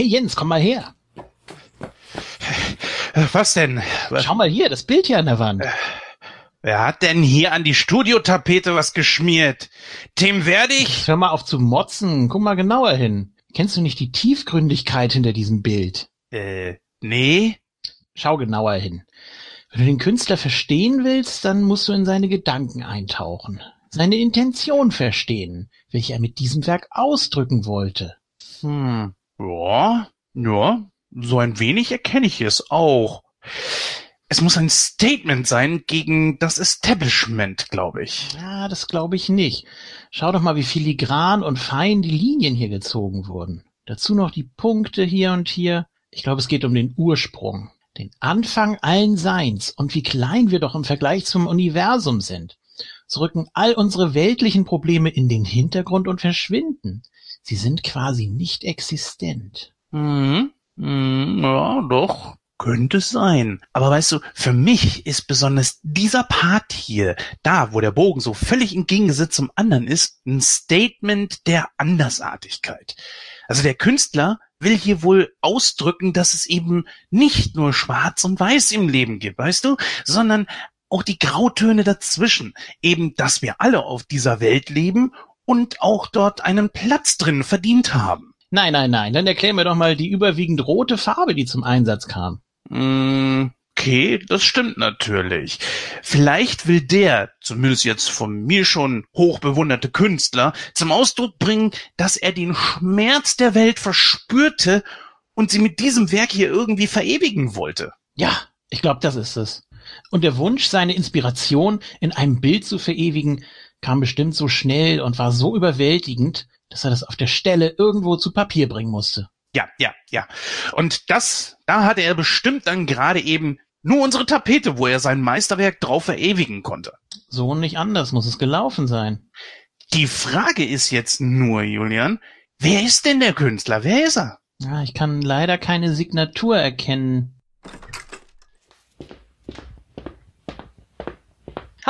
Hey Jens, komm mal her. Was denn? Schau mal hier, das Bild hier an der Wand. Wer hat denn hier an die Studiotapete was geschmiert? Dem werde ich. Hör mal auf zu motzen. Guck mal genauer hin. Kennst du nicht die Tiefgründigkeit hinter diesem Bild? Äh, nee. Schau genauer hin. Wenn du den Künstler verstehen willst, dann musst du in seine Gedanken eintauchen, seine Intention verstehen, welche er mit diesem Werk ausdrücken wollte. Hm. Ja, ja, so ein wenig erkenne ich es auch. Es muss ein Statement sein gegen das Establishment, glaube ich. Ja, das glaube ich nicht. Schau doch mal, wie filigran und fein die Linien hier gezogen wurden. Dazu noch die Punkte hier und hier. Ich glaube, es geht um den Ursprung, den Anfang allen Seins und wie klein wir doch im Vergleich zum Universum sind. So rücken all unsere weltlichen Probleme in den Hintergrund und verschwinden. Sie sind quasi nicht existent. Hm, hm, ja, doch. Könnte es sein. Aber weißt du, für mich ist besonders dieser Part hier, da wo der Bogen so völlig im Gegensatz zum anderen ist, ein Statement der Andersartigkeit. Also der Künstler will hier wohl ausdrücken, dass es eben nicht nur schwarz und weiß im Leben gibt, weißt du, sondern auch die Grautöne dazwischen. Eben, dass wir alle auf dieser Welt leben und auch dort einen Platz drin verdient haben. Nein, nein, nein, dann erklär mir doch mal die überwiegend rote Farbe, die zum Einsatz kam. Mm, Okay, das stimmt natürlich. Vielleicht will der, zumindest jetzt von mir schon hochbewunderte Künstler, zum Ausdruck bringen, dass er den Schmerz der Welt verspürte und sie mit diesem Werk hier irgendwie verewigen wollte. Ja, ich glaube, das ist es. Und der Wunsch, seine Inspiration in einem Bild zu verewigen, kam bestimmt so schnell und war so überwältigend, dass er das auf der Stelle irgendwo zu Papier bringen musste. Ja, ja, ja. Und das, da hatte er bestimmt dann gerade eben nur unsere Tapete, wo er sein Meisterwerk drauf verewigen konnte. So und nicht anders muss es gelaufen sein. Die Frage ist jetzt nur, Julian, wer ist denn der Künstler? Wer ist er? Ja, ich kann leider keine Signatur erkennen.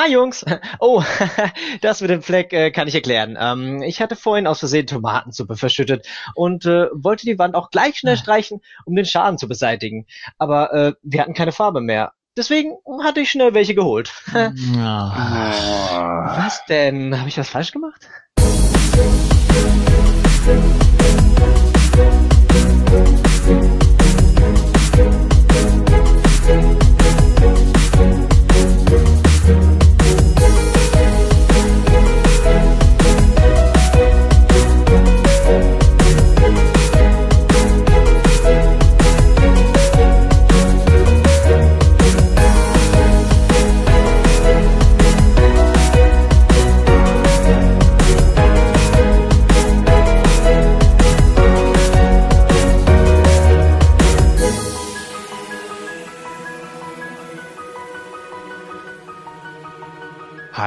Hi Jungs! Oh, das mit dem Fleck äh, kann ich erklären. Ähm, ich hatte vorhin aus Versehen Tomatensuppe verschüttet und äh, wollte die Wand auch gleich schnell streichen, um den Schaden zu beseitigen. Aber äh, wir hatten keine Farbe mehr. Deswegen hatte ich schnell welche geholt. Ja. was denn? Habe ich was falsch gemacht?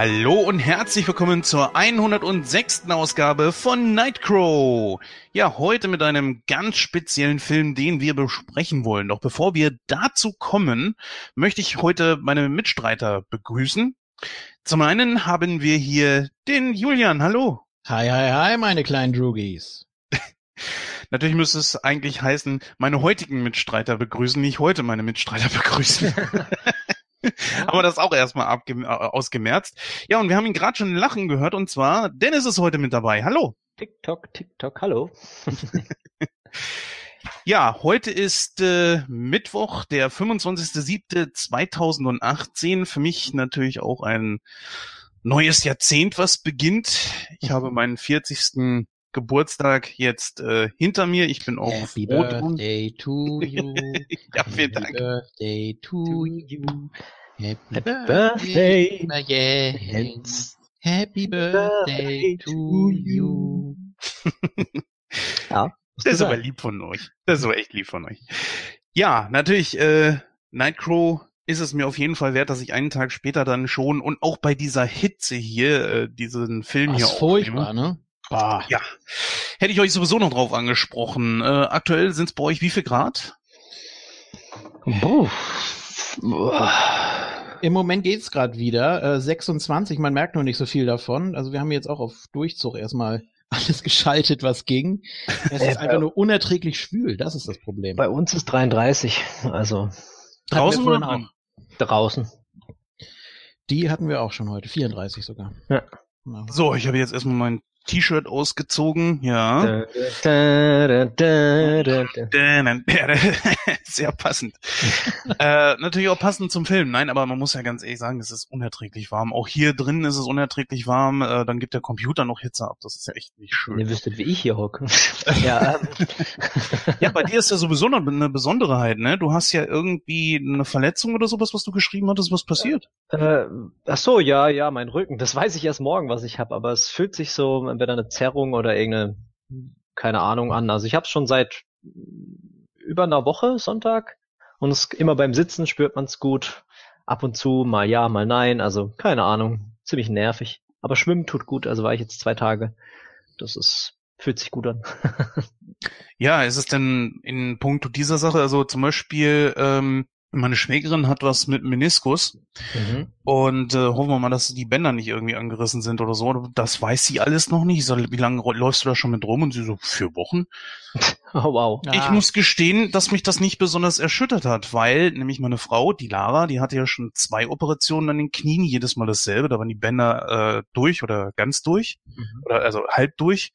Hallo und herzlich willkommen zur 106. Ausgabe von Nightcrow. Ja, heute mit einem ganz speziellen Film, den wir besprechen wollen. Doch bevor wir dazu kommen, möchte ich heute meine Mitstreiter begrüßen. Zum einen haben wir hier den Julian. Hallo. Hi, hi, hi, meine kleinen Droogies. Natürlich müsste es eigentlich heißen, meine heutigen Mitstreiter begrüßen, nicht heute meine Mitstreiter begrüßen. Aber das auch erstmal äh, ausgemerzt. Ja, und wir haben ihn gerade schon lachen gehört und zwar Dennis ist heute mit dabei. Hallo. TikTok, TikTok, hallo. Ja, heute ist äh, Mittwoch, der 25.07.2018. Für mich natürlich auch ein neues Jahrzehnt, was beginnt. Ich habe meinen 40. Geburtstag jetzt äh, hinter mir. Ich bin auch Happy froh drum. Birthday to you. Ja, vielen Happy Dank. Birthday to you. Happy, Happy Birthday, Jens. Happy Birthday to you. Ja. Das ist aber lieb von euch. Das ist aber echt lieb von euch. Ja, natürlich, äh, Nightcrow ist es mir auf jeden Fall wert, dass ich einen Tag später dann schon und auch bei dieser Hitze hier äh, diesen Film Das hier ist furchtbar, aufnehme. ne? Bah. Ja, hätte ich euch sowieso noch drauf angesprochen. Äh, aktuell sind es bei euch wie viel Grad? Puh. Im Moment geht's gerade wieder. Äh, 26, man merkt nur nicht so viel davon. Also wir haben jetzt auch auf Durchzug erstmal alles geschaltet, was ging. Es Äh, ist einfach nur unerträglich schwül, das ist das Problem. Bei uns ist 33, also Draußen oder auch. draußen. Die hatten wir auch schon heute, 34 sogar. Ja. So, ich habe jetzt erstmal mein T-Shirt ausgezogen, ja. Sehr passend. äh, natürlich auch passend zum Film. Nein, aber man muss ja ganz ehrlich sagen, es ist unerträglich warm. Auch hier drin ist es unerträglich warm. Äh, dann gibt der Computer noch Hitze ab. Das ist ja echt nicht Wenn ihr schön. wüsstet, wie ich hier hocke. ja, Ja, bei dir ist ja sowieso noch eine Besonderheit, ne? Du hast ja irgendwie eine Verletzung oder sowas, was du geschrieben hattest. Was passiert? Äh, ach so, ja, ja, mein Rücken. Das weiß ich erst morgen, was ich habe, aber es fühlt sich so entweder eine Zerrung oder irgendeine, keine Ahnung an. Also ich habe es schon seit über einer Woche Sonntag und es immer beim Sitzen spürt man es gut. Ab und zu mal ja, mal nein. Also keine Ahnung, ziemlich nervig. Aber Schwimmen tut gut. Also war ich jetzt zwei Tage. Das ist fühlt sich gut an. Ja, ist es denn in puncto dieser Sache, also zum Beispiel, ähm, meine Schwägerin hat was mit Meniskus Mhm. und äh, hoffen wir mal, dass die Bänder nicht irgendwie angerissen sind oder so. Das weiß sie alles noch nicht. Ich sag, wie lange läufst du da schon mit rum? Und sie so, vier Wochen. Oh wow. Ich muss gestehen, dass mich das nicht besonders erschüttert hat, weil nämlich meine Frau, die Lara, die hatte ja schon zwei Operationen an den Knien, jedes Mal dasselbe. Da waren die Bänder äh, durch oder ganz durch Mhm. oder also halb durch.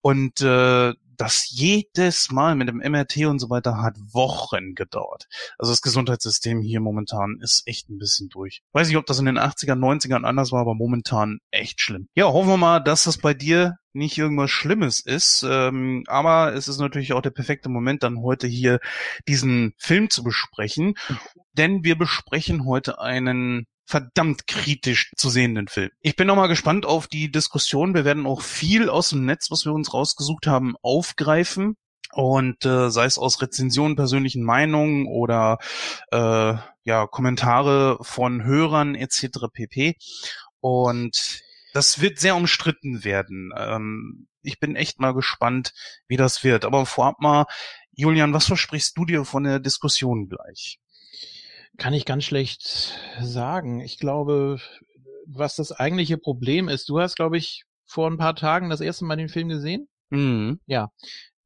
Und äh, das jedes Mal mit dem MRT und so weiter hat Wochen gedauert. Also das Gesundheitssystem hier momentan ist echt ein bisschen durch. Weiß nicht, ob das in den 80er, 90ern anders war, aber momentan echt schlimm. Ja, hoffen wir mal, dass das bei dir nicht irgendwas Schlimmes ist. Ähm, aber es ist natürlich auch der perfekte Moment, dann heute hier diesen Film zu besprechen. Denn wir besprechen heute einen verdammt kritisch zu sehenden Film. Ich bin noch mal gespannt auf die Diskussion. Wir werden auch viel aus dem Netz, was wir uns rausgesucht haben, aufgreifen. Und äh, sei es aus Rezensionen, persönlichen Meinungen oder äh, ja Kommentare von Hörern etc. pp. Und das wird sehr umstritten werden. Ähm, ich bin echt mal gespannt, wie das wird. Aber vorab mal, Julian, was versprichst du dir von der Diskussion gleich? Kann ich ganz schlecht sagen. Ich glaube, was das eigentliche Problem ist, du hast, glaube ich, vor ein paar Tagen das erste Mal den Film gesehen. Mhm.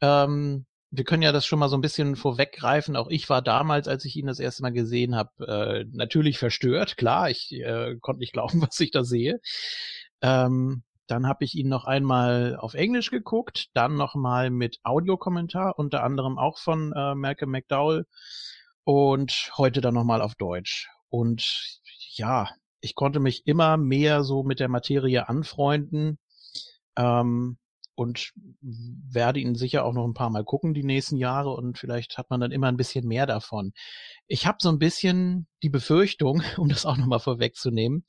Ähm, wir können ja das schon mal so ein bisschen vorweggreifen. Auch ich war damals, als ich ihn das erste Mal gesehen habe, äh, natürlich verstört. Klar, ich äh, konnte nicht glauben, was ich da sehe. Ähm, dann habe ich ihn noch einmal auf Englisch geguckt, dann noch mal mit Audiokommentar, unter anderem auch von äh, Malcolm McDowell und heute dann noch mal auf Deutsch. Und ja, ich konnte mich immer mehr so mit der Materie anfreunden. Ähm, und werde ihn sicher auch noch ein paar Mal gucken die nächsten Jahre und vielleicht hat man dann immer ein bisschen mehr davon. Ich habe so ein bisschen die Befürchtung, um das auch nochmal vorwegzunehmen,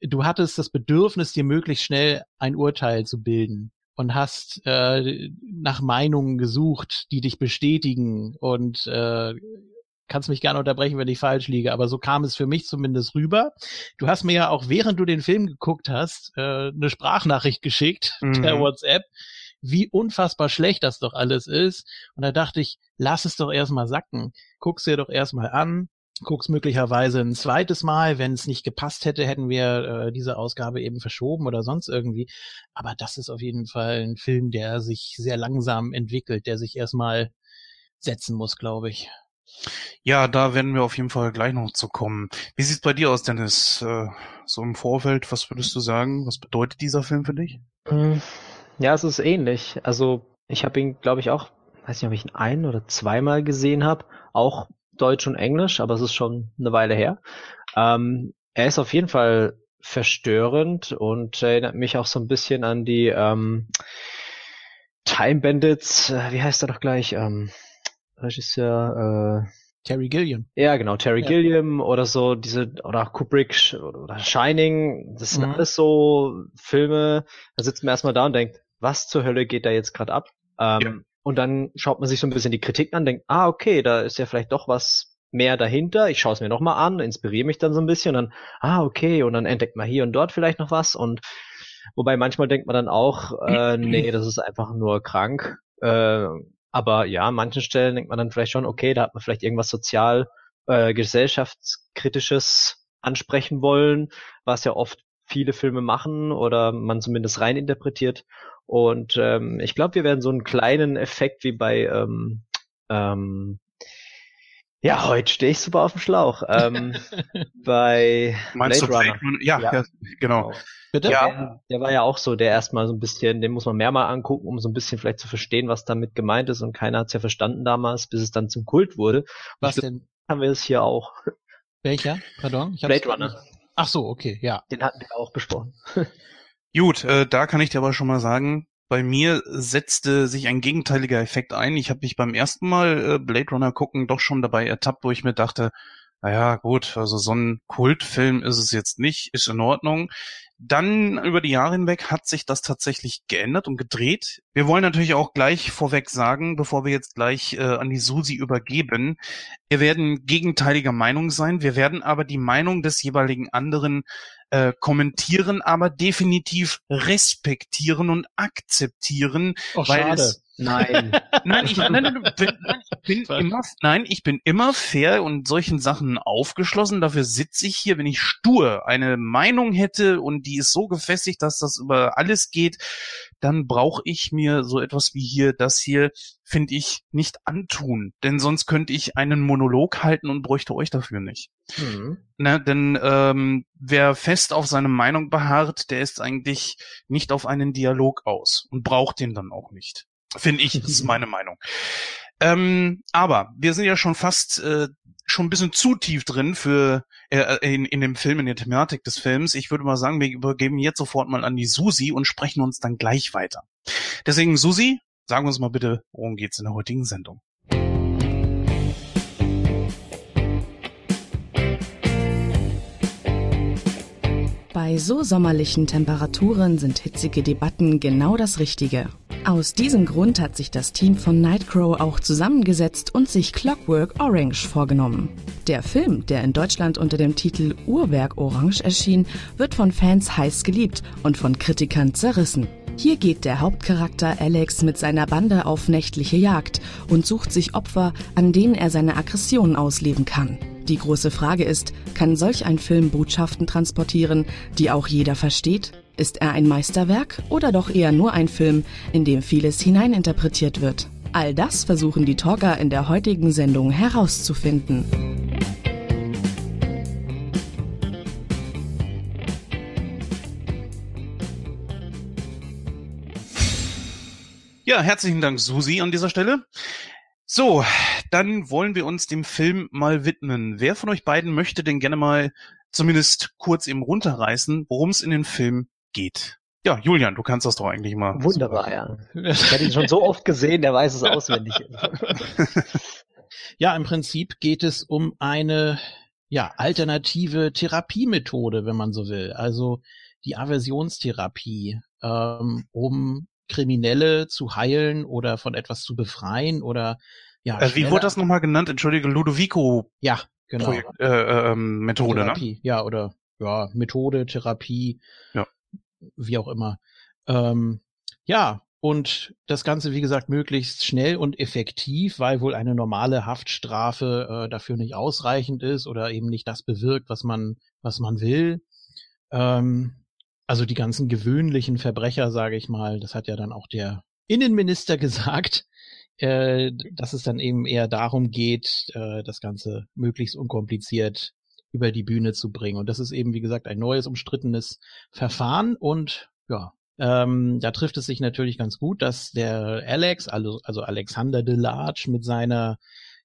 du hattest das Bedürfnis, dir möglichst schnell ein Urteil zu bilden und hast äh, nach Meinungen gesucht, die dich bestätigen und äh, kannst mich gerne unterbrechen, wenn ich falsch liege, aber so kam es für mich zumindest rüber. Du hast mir ja auch, während du den Film geguckt hast, äh, eine Sprachnachricht geschickt Mhm. per WhatsApp, wie unfassbar schlecht das doch alles ist. Und da dachte ich, lass es doch erstmal sacken. Guck's dir doch erstmal an. Guck's möglicherweise ein zweites Mal. Wenn es nicht gepasst hätte, hätten wir äh, diese Ausgabe eben verschoben oder sonst irgendwie. Aber das ist auf jeden Fall ein Film, der sich sehr langsam entwickelt, der sich erstmal setzen muss, glaube ich. Ja, da werden wir auf jeden Fall gleich noch zu kommen. Wie sieht's bei dir aus, Dennis? Äh, so im Vorfeld, was würdest du sagen? Was bedeutet dieser Film für dich? Mm, Ja, es ist ähnlich. Also ich habe ihn, glaube ich, auch, weiß nicht, ob ich ihn ein oder zweimal gesehen habe, auch Deutsch und Englisch, aber es ist schon eine Weile her. Ähm, er ist auf jeden Fall verstörend und erinnert mich auch so ein bisschen an die ähm, Time Bandits, äh, wie heißt er doch gleich? Ähm, Regisseur, äh, Terry Gilliam. ja, genau, Terry Ja. Gilliam oder so, diese, oder Kubrick oder Shining, das sind Mhm. alles so Filme, da sitzt man erstmal da und denkt, was zur Hölle geht da jetzt gerade ab? Ähm, Ja. Und dann schaut man sich so ein bisschen die Kritiken an, denkt, ah, okay, da ist ja vielleicht doch was mehr dahinter. Ich schaue es mir nochmal an, inspiriere mich dann so ein bisschen und dann, ah, okay, und dann entdeckt man hier und dort vielleicht noch was und wobei manchmal denkt man dann auch, äh, nee, das ist einfach nur krank. Äh, aber ja, an manchen Stellen denkt man dann vielleicht schon, okay, da hat man vielleicht irgendwas sozial, äh, gesellschaftskritisches ansprechen wollen, was ja oft viele Filme machen oder man zumindest reininterpretiert. Und ähm, ich glaube, wir werden so einen kleinen Effekt wie bei ähm, ähm, ja, heute stehe ich super auf dem Schlauch. Ähm, bei Meinst Blade du Runner. Blade? Ja, ja. Ja. genau. Bitte? Ja. Der, der war ja auch so, der erstmal so ein bisschen, den muss man mehr mal angucken, um so ein bisschen vielleicht zu verstehen, was damit gemeint ist. Und keiner hat es ja verstanden damals, bis es dann zum Kult wurde. Was ich denn? Haben wir es hier auch. Welcher? Pardon? Ich Blade Runner. Ach so, okay, ja. Den hatten wir auch besprochen. Gut, äh, da kann ich dir aber schon mal sagen, bei mir setzte sich ein gegenteiliger Effekt ein. Ich habe mich beim ersten Mal äh, Blade Runner gucken doch schon dabei ertappt, wo ich mir dachte, naja, gut, also so ein Kultfilm ist es jetzt nicht, ist in Ordnung. Dann über die Jahre hinweg hat sich das tatsächlich geändert und gedreht. Wir wollen natürlich auch gleich vorweg sagen, bevor wir jetzt gleich äh, an die Susi übergeben, wir werden gegenteiliger Meinung sein. Wir werden aber die Meinung des jeweiligen anderen äh, kommentieren, aber definitiv respektieren und akzeptieren, Oh, weil schade. es Nein. Nein, ich, nein, nein, bin, nein, ich bin Was? immer, nein, ich bin immer fair und solchen Sachen aufgeschlossen. Dafür sitze ich hier, wenn ich stur eine Meinung hätte und die ist so gefestigt, dass das über alles geht, dann brauche ich mir so etwas wie hier, das hier, finde ich, nicht antun. Denn sonst könnte ich einen Monolog halten und bräuchte euch dafür nicht. Mhm. Ne, denn ähm, wer fest auf seine Meinung beharrt, der ist eigentlich nicht auf einen Dialog aus und braucht den dann auch nicht. Finde ich, das ist meine Meinung. Ähm, aber wir sind ja schon fast äh, schon ein bisschen zu tief drin für äh, in, in dem Film, in der Thematik des Films. Ich würde mal sagen, wir übergeben jetzt sofort mal an die Susi und sprechen uns dann gleich weiter. Deswegen, Susi, sagen wir uns mal bitte, worum geht's in der heutigen Sendung? Bei so sommerlichen Temperaturen sind hitzige Debatten genau das Richtige. Aus diesem Grund hat sich das Team von Nightcrow auch zusammengesetzt und sich Clockwork Orange vorgenommen. Der Film, der in Deutschland unter dem Titel Uhrwerk Orange erschien, wird von Fans heiß geliebt und von Kritikern zerrissen. Hier geht der Hauptcharakter Alex mit seiner Bande auf nächtliche Jagd und sucht sich Opfer, an denen er seine Aggressionen ausleben kann. Die große Frage ist, kann solch ein Film Botschaften transportieren, die auch jeder versteht? Ist er ein Meisterwerk oder doch eher nur ein Film, in dem vieles hineininterpretiert wird? All das versuchen die Talker in der heutigen Sendung herauszufinden. Ja, herzlichen Dank, Susi, an dieser Stelle. So, dann wollen wir uns dem Film mal widmen. Wer von euch beiden möchte denn gerne mal zumindest kurz eben runterreißen, worum es in den Film geht? Ja, Julian, du kannst das doch eigentlich mal. Wunderbar, ja. Ich hatte ihn schon so oft gesehen, der weiß es auswendig. Ja, im Prinzip geht es um eine ja, alternative Therapiemethode, wenn man so will. Also die Aversionstherapie, ähm, um Kriminelle zu heilen oder von etwas zu befreien oder ja. Äh, wie wurde das nochmal genannt? Entschuldige, Ludovico Ja, genau. Projekt, äh, äh, ähm, Methode, ne? Therapie, ja, oder ja, Methode, Therapie, Ja. wie auch immer. Ähm, ja, und das Ganze, wie gesagt, möglichst schnell und effektiv, weil wohl eine normale Haftstrafe äh, dafür nicht ausreichend ist oder eben nicht das bewirkt, was man, was man will. Ähm, also die ganzen gewöhnlichen Verbrecher, sage ich mal, das hat ja dann auch der Innenminister gesagt, äh, dass es dann eben eher darum geht, äh, das Ganze möglichst unkompliziert über die Bühne zu bringen. Und das ist eben, wie gesagt, ein neues, umstrittenes Verfahren. Und ja, ähm, da trifft es sich natürlich ganz gut, dass der Alex, also, also Alexander Delarge mit seiner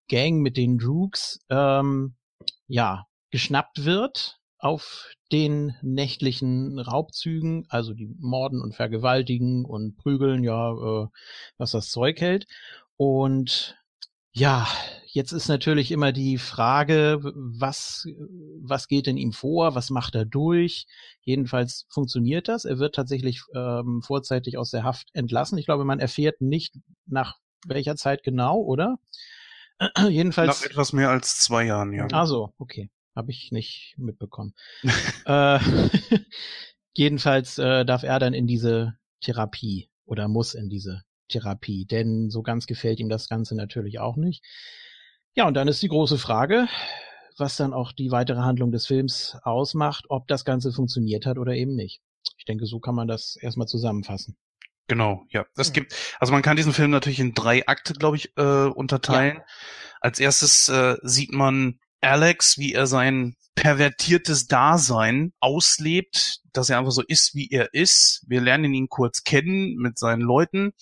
Gang, mit den Droogs, ähm, ja, geschnappt wird auf den nächtlichen Raubzügen, also die morden und vergewaltigen und prügeln, ja, äh, was das Zeug hält. Und ja, jetzt ist natürlich immer die Frage, was, was geht in ihm vor, was macht er durch? Jedenfalls funktioniert das. Er wird tatsächlich ähm, vorzeitig aus der Haft entlassen. Ich glaube, man erfährt nicht nach welcher Zeit genau, oder? Jedenfalls. Nach etwas mehr als zwei Jahren, ja. Ah so, okay. Habe ich nicht mitbekommen. äh, jedenfalls äh, darf er dann in diese Therapie oder muss in diese Therapie, denn so ganz gefällt ihm das Ganze natürlich auch nicht. Ja, und dann ist die große Frage, was dann auch die weitere Handlung des Films ausmacht, ob das Ganze funktioniert hat oder eben nicht. Ich denke, so kann man das erstmal zusammenfassen. Genau, ja. Es gibt, also man kann diesen Film natürlich in drei Akte, glaube ich, äh, unterteilen. Ja. Als erstes äh, sieht man Alex, wie er sein pervertiertes Dasein auslebt, dass er einfach so ist, wie er ist. Wir lernen ihn kurz kennen mit seinen Leuten.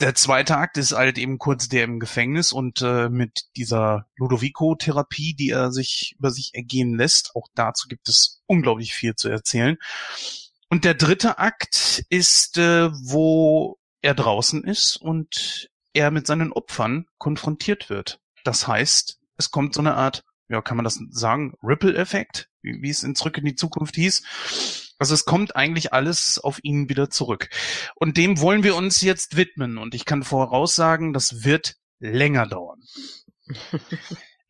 Der zweite Akt ist halt eben kurz der im Gefängnis und äh, mit dieser Ludovico-Therapie, die er sich über sich ergehen lässt. Auch dazu gibt es unglaublich viel zu erzählen. Und der dritte Akt ist, äh, wo er draußen ist und er mit seinen Opfern konfrontiert wird. Das heißt, es kommt so eine Art ja, kann man das sagen, Ripple-Effekt, wie, wie es in Zurück in die Zukunft hieß. Also es kommt eigentlich alles auf ihn wieder zurück. Und dem wollen wir uns jetzt widmen. Und ich kann voraussagen, das wird länger dauern.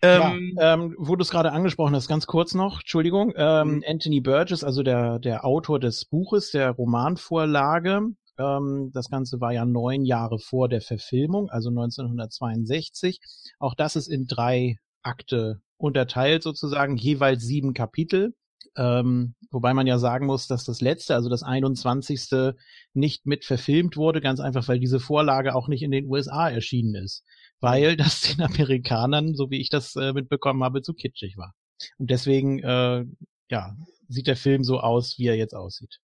ähm, ja, ähm, wo du es gerade angesprochen hast, ganz kurz noch, Entschuldigung, ähm, mhm. Anthony Burgess, also der, der Autor des Buches, der Romanvorlage, ähm, das Ganze war ja neun Jahre vor der Verfilmung, also 1962. Auch das ist in drei Akte unterteilt sozusagen, jeweils sieben Kapitel. Ähm, wobei man ja sagen muss, dass das letzte, also das 21. nicht mit verfilmt wurde, ganz einfach, weil diese Vorlage auch nicht in den USA erschienen ist, weil das den Amerikanern, so wie ich das äh, mitbekommen habe, zu kitschig war. Und deswegen, äh, ja, sieht der Film so aus, wie er jetzt aussieht.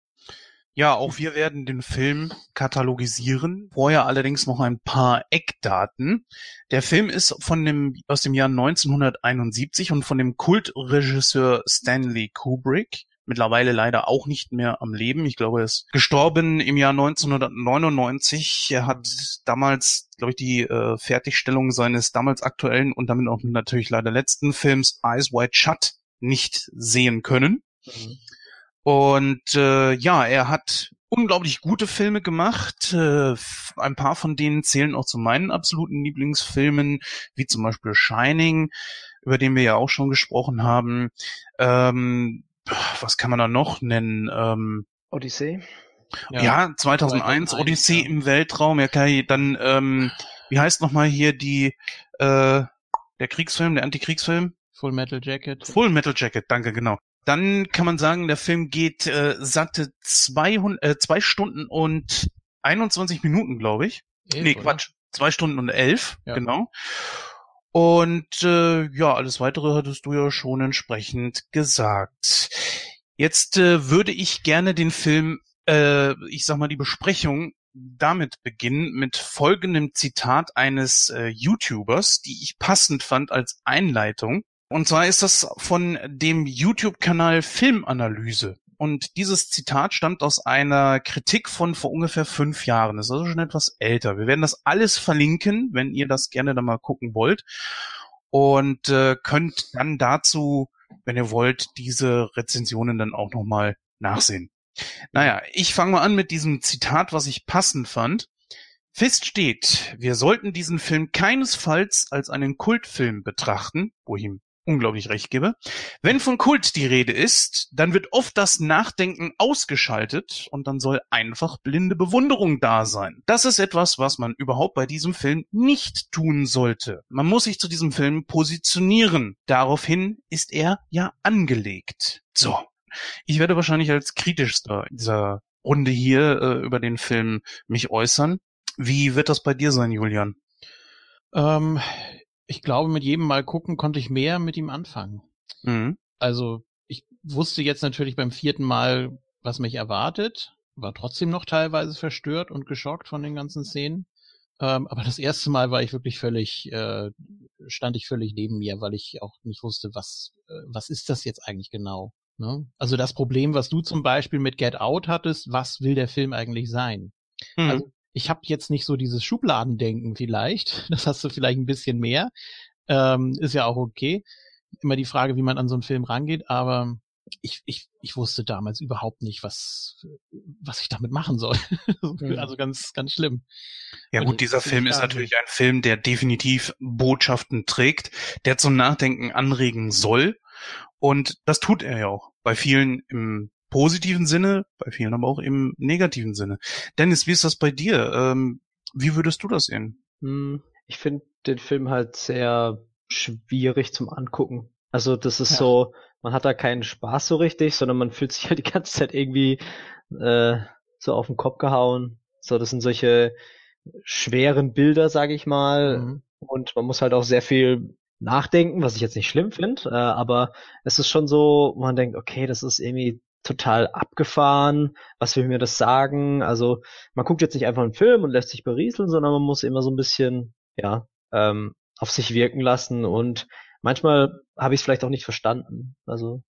Ja, auch wir werden den Film katalogisieren. Vorher allerdings noch ein paar Eckdaten. Der Film ist von dem, aus dem Jahr 1971 und von dem Kultregisseur Stanley Kubrick. Mittlerweile leider auch nicht mehr am Leben. Ich glaube, er ist gestorben im Jahr 1999. Er hat damals, glaube ich, die äh, Fertigstellung seines damals aktuellen und damit auch natürlich leider letzten Films Eyes Wide Shut nicht sehen können. Mhm. Und äh, ja, er hat unglaublich gute Filme gemacht. Äh, ein paar von denen zählen auch zu meinen absoluten Lieblingsfilmen, wie zum Beispiel Shining, über den wir ja auch schon gesprochen haben. Ähm, was kann man da noch nennen? Ähm, Odyssey. Ja, ja 2001, 2001, Odyssey ja. im Weltraum. Ja, Kai, dann, ähm, wie heißt nochmal hier die, äh, der Kriegsfilm, der Antikriegsfilm? Full Metal Jacket. Full Metal Jacket, danke, genau. Dann kann man sagen, der Film geht äh, satte 200, äh, zwei Stunden und 21 Minuten, glaube ich. Elf, nee, Quatsch. Zwei Stunden und elf, ja. genau. Und äh, ja, alles weitere hattest du ja schon entsprechend gesagt. Jetzt äh, würde ich gerne den Film, äh, ich sag mal, die Besprechung damit beginnen mit folgendem Zitat eines äh, YouTubers, die ich passend fand als Einleitung. Und zwar ist das von dem YouTube-Kanal Filmanalyse. Und dieses Zitat stammt aus einer Kritik von vor ungefähr fünf Jahren. Das ist also schon etwas älter. Wir werden das alles verlinken, wenn ihr das gerne da mal gucken wollt. Und äh, könnt dann dazu, wenn ihr wollt, diese Rezensionen dann auch nochmal nachsehen. Naja, ich fange mal an mit diesem Zitat, was ich passend fand. Fest steht, wir sollten diesen Film keinesfalls als einen Kultfilm betrachten, wo ich ihm unglaublich recht gebe. Wenn von Kult die Rede ist, dann wird oft das Nachdenken ausgeschaltet und dann soll einfach blinde Bewunderung da sein. Das ist etwas, was man überhaupt bei diesem Film nicht tun sollte. Man muss sich zu diesem Film positionieren. Daraufhin ist er ja angelegt. So. Ich werde wahrscheinlich als kritischster dieser Runde hier äh, über den Film mich äußern. Wie wird das bei dir sein, Julian? Ähm, ich glaube, mit jedem Mal gucken konnte ich mehr mit ihm anfangen. Mhm. Also ich wusste jetzt natürlich beim vierten Mal, was mich erwartet, war trotzdem noch teilweise verstört und geschockt von den ganzen Szenen. Ähm, aber das erste Mal war ich wirklich völlig, äh, stand ich völlig neben mir, weil ich auch nicht wusste, was, äh, was ist das jetzt eigentlich genau. Ne? Also das Problem, was du zum Beispiel mit Get Out hattest, was will der Film eigentlich sein? Mhm. Also ich habe jetzt nicht so dieses Schubladendenken vielleicht. Das hast du vielleicht ein bisschen mehr. Ähm, ist ja auch okay. Immer die Frage, wie man an so einen Film rangeht, aber ich, ich, ich wusste damals überhaupt nicht, was, was ich damit machen soll. Mhm. also ganz, ganz schlimm. Ja gut, dieser Film ist natürlich ein Film, der definitiv Botschaften trägt, der zum Nachdenken anregen soll. Und das tut er ja auch. Bei vielen im positiven Sinne, bei vielen aber auch im negativen Sinne. Dennis, wie ist das bei dir? Ähm, wie würdest du das sehen? Hm, ich finde den Film halt sehr schwierig zum Angucken. Also das ist ja. so, man hat da keinen Spaß so richtig, sondern man fühlt sich halt die ganze Zeit irgendwie äh, so auf den Kopf gehauen. So, das sind solche schweren Bilder, sage ich mal. Mhm. Und man muss halt auch sehr viel nachdenken, was ich jetzt nicht schlimm finde, äh, aber es ist schon so, man denkt, okay, das ist irgendwie total abgefahren, was will mir das sagen? Also man guckt jetzt nicht einfach einen Film und lässt sich berieseln, sondern man muss immer so ein bisschen, ja, ähm, auf sich wirken lassen und manchmal habe ich es vielleicht auch nicht verstanden. Also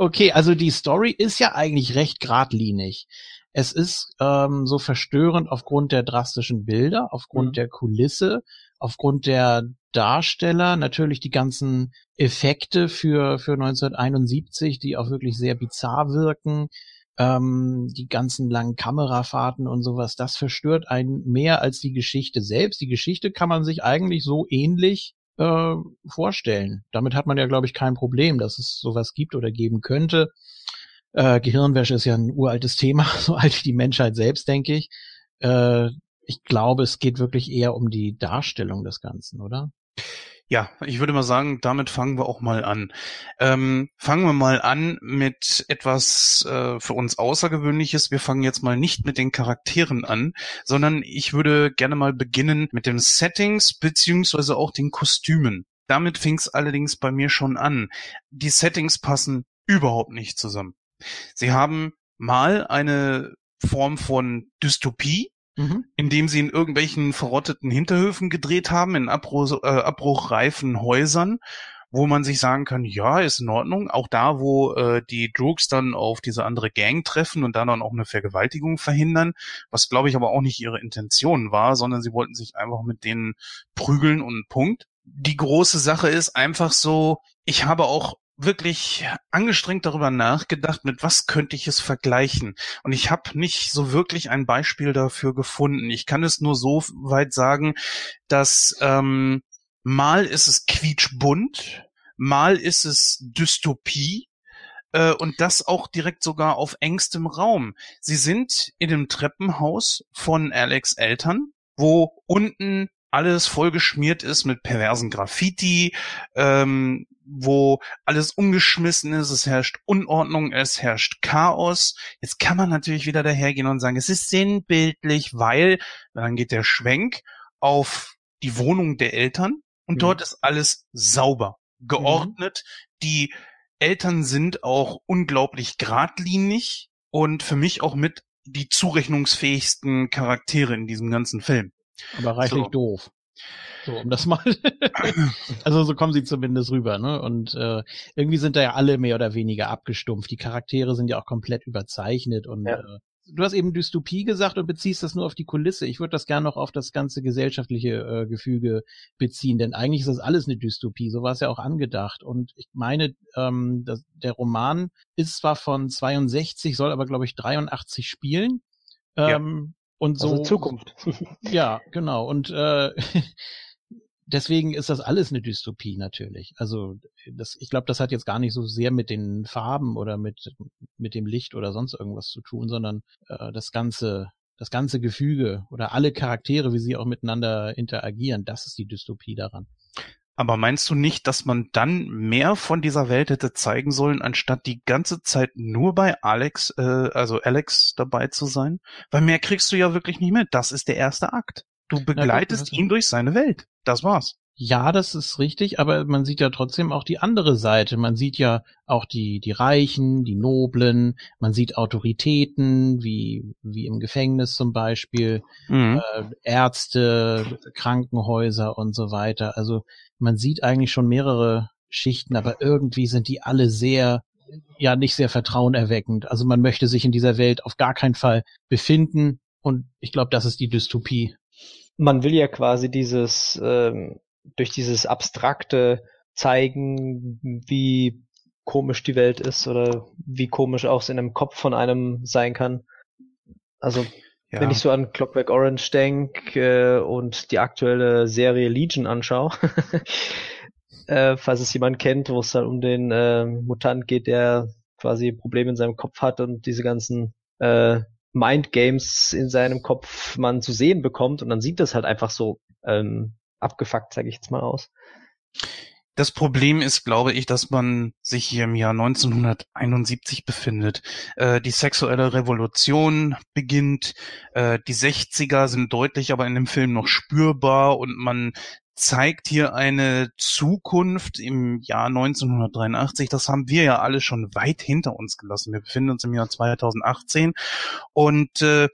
Okay, also die Story ist ja eigentlich recht geradlinig. Es ist ähm, so verstörend aufgrund der drastischen Bilder, aufgrund mhm. der Kulisse, aufgrund der Darsteller, natürlich die ganzen Effekte für, für 1971, die auch wirklich sehr bizarr wirken, ähm, die ganzen langen Kamerafahrten und sowas, das verstört einen mehr als die Geschichte selbst. Die Geschichte kann man sich eigentlich so ähnlich äh, vorstellen. Damit hat man ja, glaube ich, kein Problem, dass es sowas gibt oder geben könnte. Äh, Gehirnwäsche ist ja ein uraltes Thema, so alt wie die Menschheit selbst, denke ich. Äh, ich glaube, es geht wirklich eher um die Darstellung des Ganzen, oder? Ja, ich würde mal sagen, damit fangen wir auch mal an. Ähm, fangen wir mal an mit etwas äh, für uns Außergewöhnliches. Wir fangen jetzt mal nicht mit den Charakteren an, sondern ich würde gerne mal beginnen mit den Settings beziehungsweise auch den Kostümen. Damit fing es allerdings bei mir schon an. Die Settings passen überhaupt nicht zusammen. Sie haben mal eine Form von Dystopie, mhm. indem sie in irgendwelchen verrotteten Hinterhöfen gedreht haben, in Abbruch, äh, abbruchreifen Häusern, wo man sich sagen kann, ja, ist in Ordnung. Auch da, wo äh, die Droogs dann auf diese andere Gang treffen und dann auch eine Vergewaltigung verhindern, was glaube ich aber auch nicht ihre Intention war, sondern sie wollten sich einfach mit denen prügeln und Punkt. Die große Sache ist einfach so, ich habe auch wirklich angestrengt darüber nachgedacht, mit was könnte ich es vergleichen. Und ich habe nicht so wirklich ein Beispiel dafür gefunden. Ich kann es nur so weit sagen, dass ähm, mal ist es quietschbunt, mal ist es Dystopie, äh, und das auch direkt sogar auf engstem Raum. Sie sind in dem Treppenhaus von Alex Eltern, wo unten alles vollgeschmiert ist mit perversen Graffiti, ähm, wo alles umgeschmissen ist, es herrscht Unordnung, es herrscht Chaos. Jetzt kann man natürlich wieder dahergehen und sagen, es ist sinnbildlich, weil dann geht der Schwenk auf die Wohnung der Eltern und mhm. dort ist alles sauber, geordnet. Mhm. Die Eltern sind auch unglaublich geradlinig und für mich auch mit die zurechnungsfähigsten Charaktere in diesem ganzen Film. Aber reichlich so. doof. So, um das mal. also so kommen sie zumindest rüber, ne? Und äh, irgendwie sind da ja alle mehr oder weniger abgestumpft. Die Charaktere sind ja auch komplett überzeichnet und ja. äh, du hast eben Dystopie gesagt und beziehst das nur auf die Kulisse. Ich würde das gerne noch auf das ganze gesellschaftliche äh, Gefüge beziehen, denn eigentlich ist das alles eine Dystopie. So war es ja auch angedacht. Und ich meine, ähm, das, der Roman ist zwar von 62, soll aber glaube ich 83 spielen. Ähm. Und so. Also Zukunft. ja, genau. Und äh, deswegen ist das alles eine Dystopie natürlich. Also das, ich glaube, das hat jetzt gar nicht so sehr mit den Farben oder mit mit dem Licht oder sonst irgendwas zu tun, sondern äh, das ganze das ganze Gefüge oder alle Charaktere, wie sie auch miteinander interagieren, das ist die Dystopie daran. Aber meinst du nicht, dass man dann mehr von dieser Welt hätte zeigen sollen, anstatt die ganze Zeit nur bei Alex, äh, also Alex dabei zu sein? Weil mehr kriegst du ja wirklich nicht mit. Das ist der erste Akt. Du begleitest ihn durch seine Welt. Das war's. Ja, das ist richtig, aber man sieht ja trotzdem auch die andere Seite. Man sieht ja auch die, die Reichen, die Noblen, man sieht Autoritäten, wie, wie im Gefängnis zum Beispiel, mhm. äh, Ärzte, Krankenhäuser und so weiter. Also man sieht eigentlich schon mehrere Schichten, aber irgendwie sind die alle sehr, ja, nicht sehr vertrauenerweckend. Also man möchte sich in dieser Welt auf gar keinen Fall befinden und ich glaube, das ist die Dystopie man will ja quasi dieses, ähm, durch dieses Abstrakte zeigen, wie komisch die Welt ist oder wie komisch auch es in einem Kopf von einem sein kann. Also ja. wenn ich so an Clockwork Orange denke äh, und die aktuelle Serie Legion anschaue, äh, falls es jemand kennt, wo es dann um den äh, Mutant geht, der quasi Probleme in seinem Kopf hat und diese ganzen äh, Mindgames in seinem Kopf man zu sehen bekommt und dann sieht das halt einfach so ähm, abgefuckt, sage ich jetzt mal aus. Das Problem ist, glaube ich, dass man sich hier im Jahr 1971 befindet. Äh, die sexuelle Revolution beginnt, äh, die 60er sind deutlich aber in dem Film noch spürbar und man zeigt hier eine Zukunft im Jahr 1983. Das haben wir ja alle schon weit hinter uns gelassen. Wir befinden uns im Jahr 2018 und äh,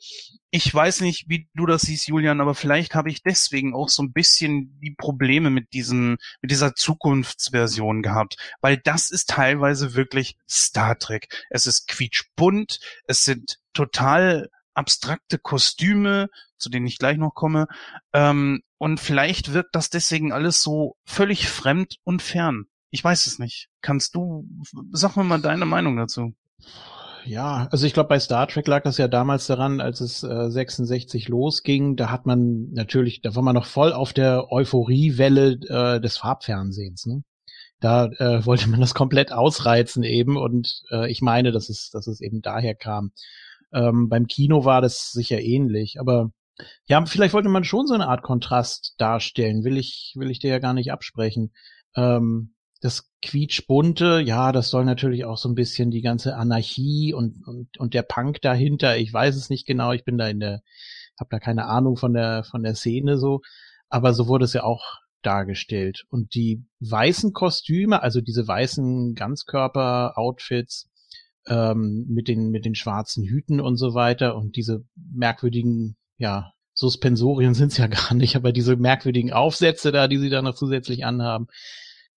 ich weiß nicht, wie du das siehst, Julian, aber vielleicht habe ich deswegen auch so ein bisschen die Probleme mit diesem, mit dieser Zukunftsversion gehabt, weil das ist teilweise wirklich Star Trek. Es ist quietschbunt, es sind total abstrakte Kostüme, zu denen ich gleich noch komme, ähm, und vielleicht wirkt das deswegen alles so völlig fremd und fern. Ich weiß es nicht. Kannst du, sag mir mal deine Meinung dazu. Ja, also ich glaube, bei Star Trek lag das ja damals daran, als es äh, 66 losging. Da hat man natürlich, da war man noch voll auf der Euphoriewelle äh, des Farbfernsehens. Ne? Da äh, wollte man das komplett ausreizen eben und äh, ich meine, dass es, dass es eben daher kam. Ähm, beim Kino war das sicher ähnlich, aber ja, vielleicht wollte man schon so eine Art Kontrast darstellen. Will ich, will ich dir ja gar nicht absprechen. Ähm, das quietschbunte, ja, das soll natürlich auch so ein bisschen die ganze Anarchie und, und, und der Punk dahinter. Ich weiß es nicht genau. Ich bin da in der, habe da keine Ahnung von der, von der Szene so. Aber so wurde es ja auch dargestellt. Und die weißen Kostüme, also diese weißen Ganzkörper-Outfits, ähm, mit den, mit den schwarzen Hüten und so weiter und diese merkwürdigen, ja, Suspensorien sind es ja gar nicht, aber diese merkwürdigen Aufsätze da, die sie da noch zusätzlich anhaben,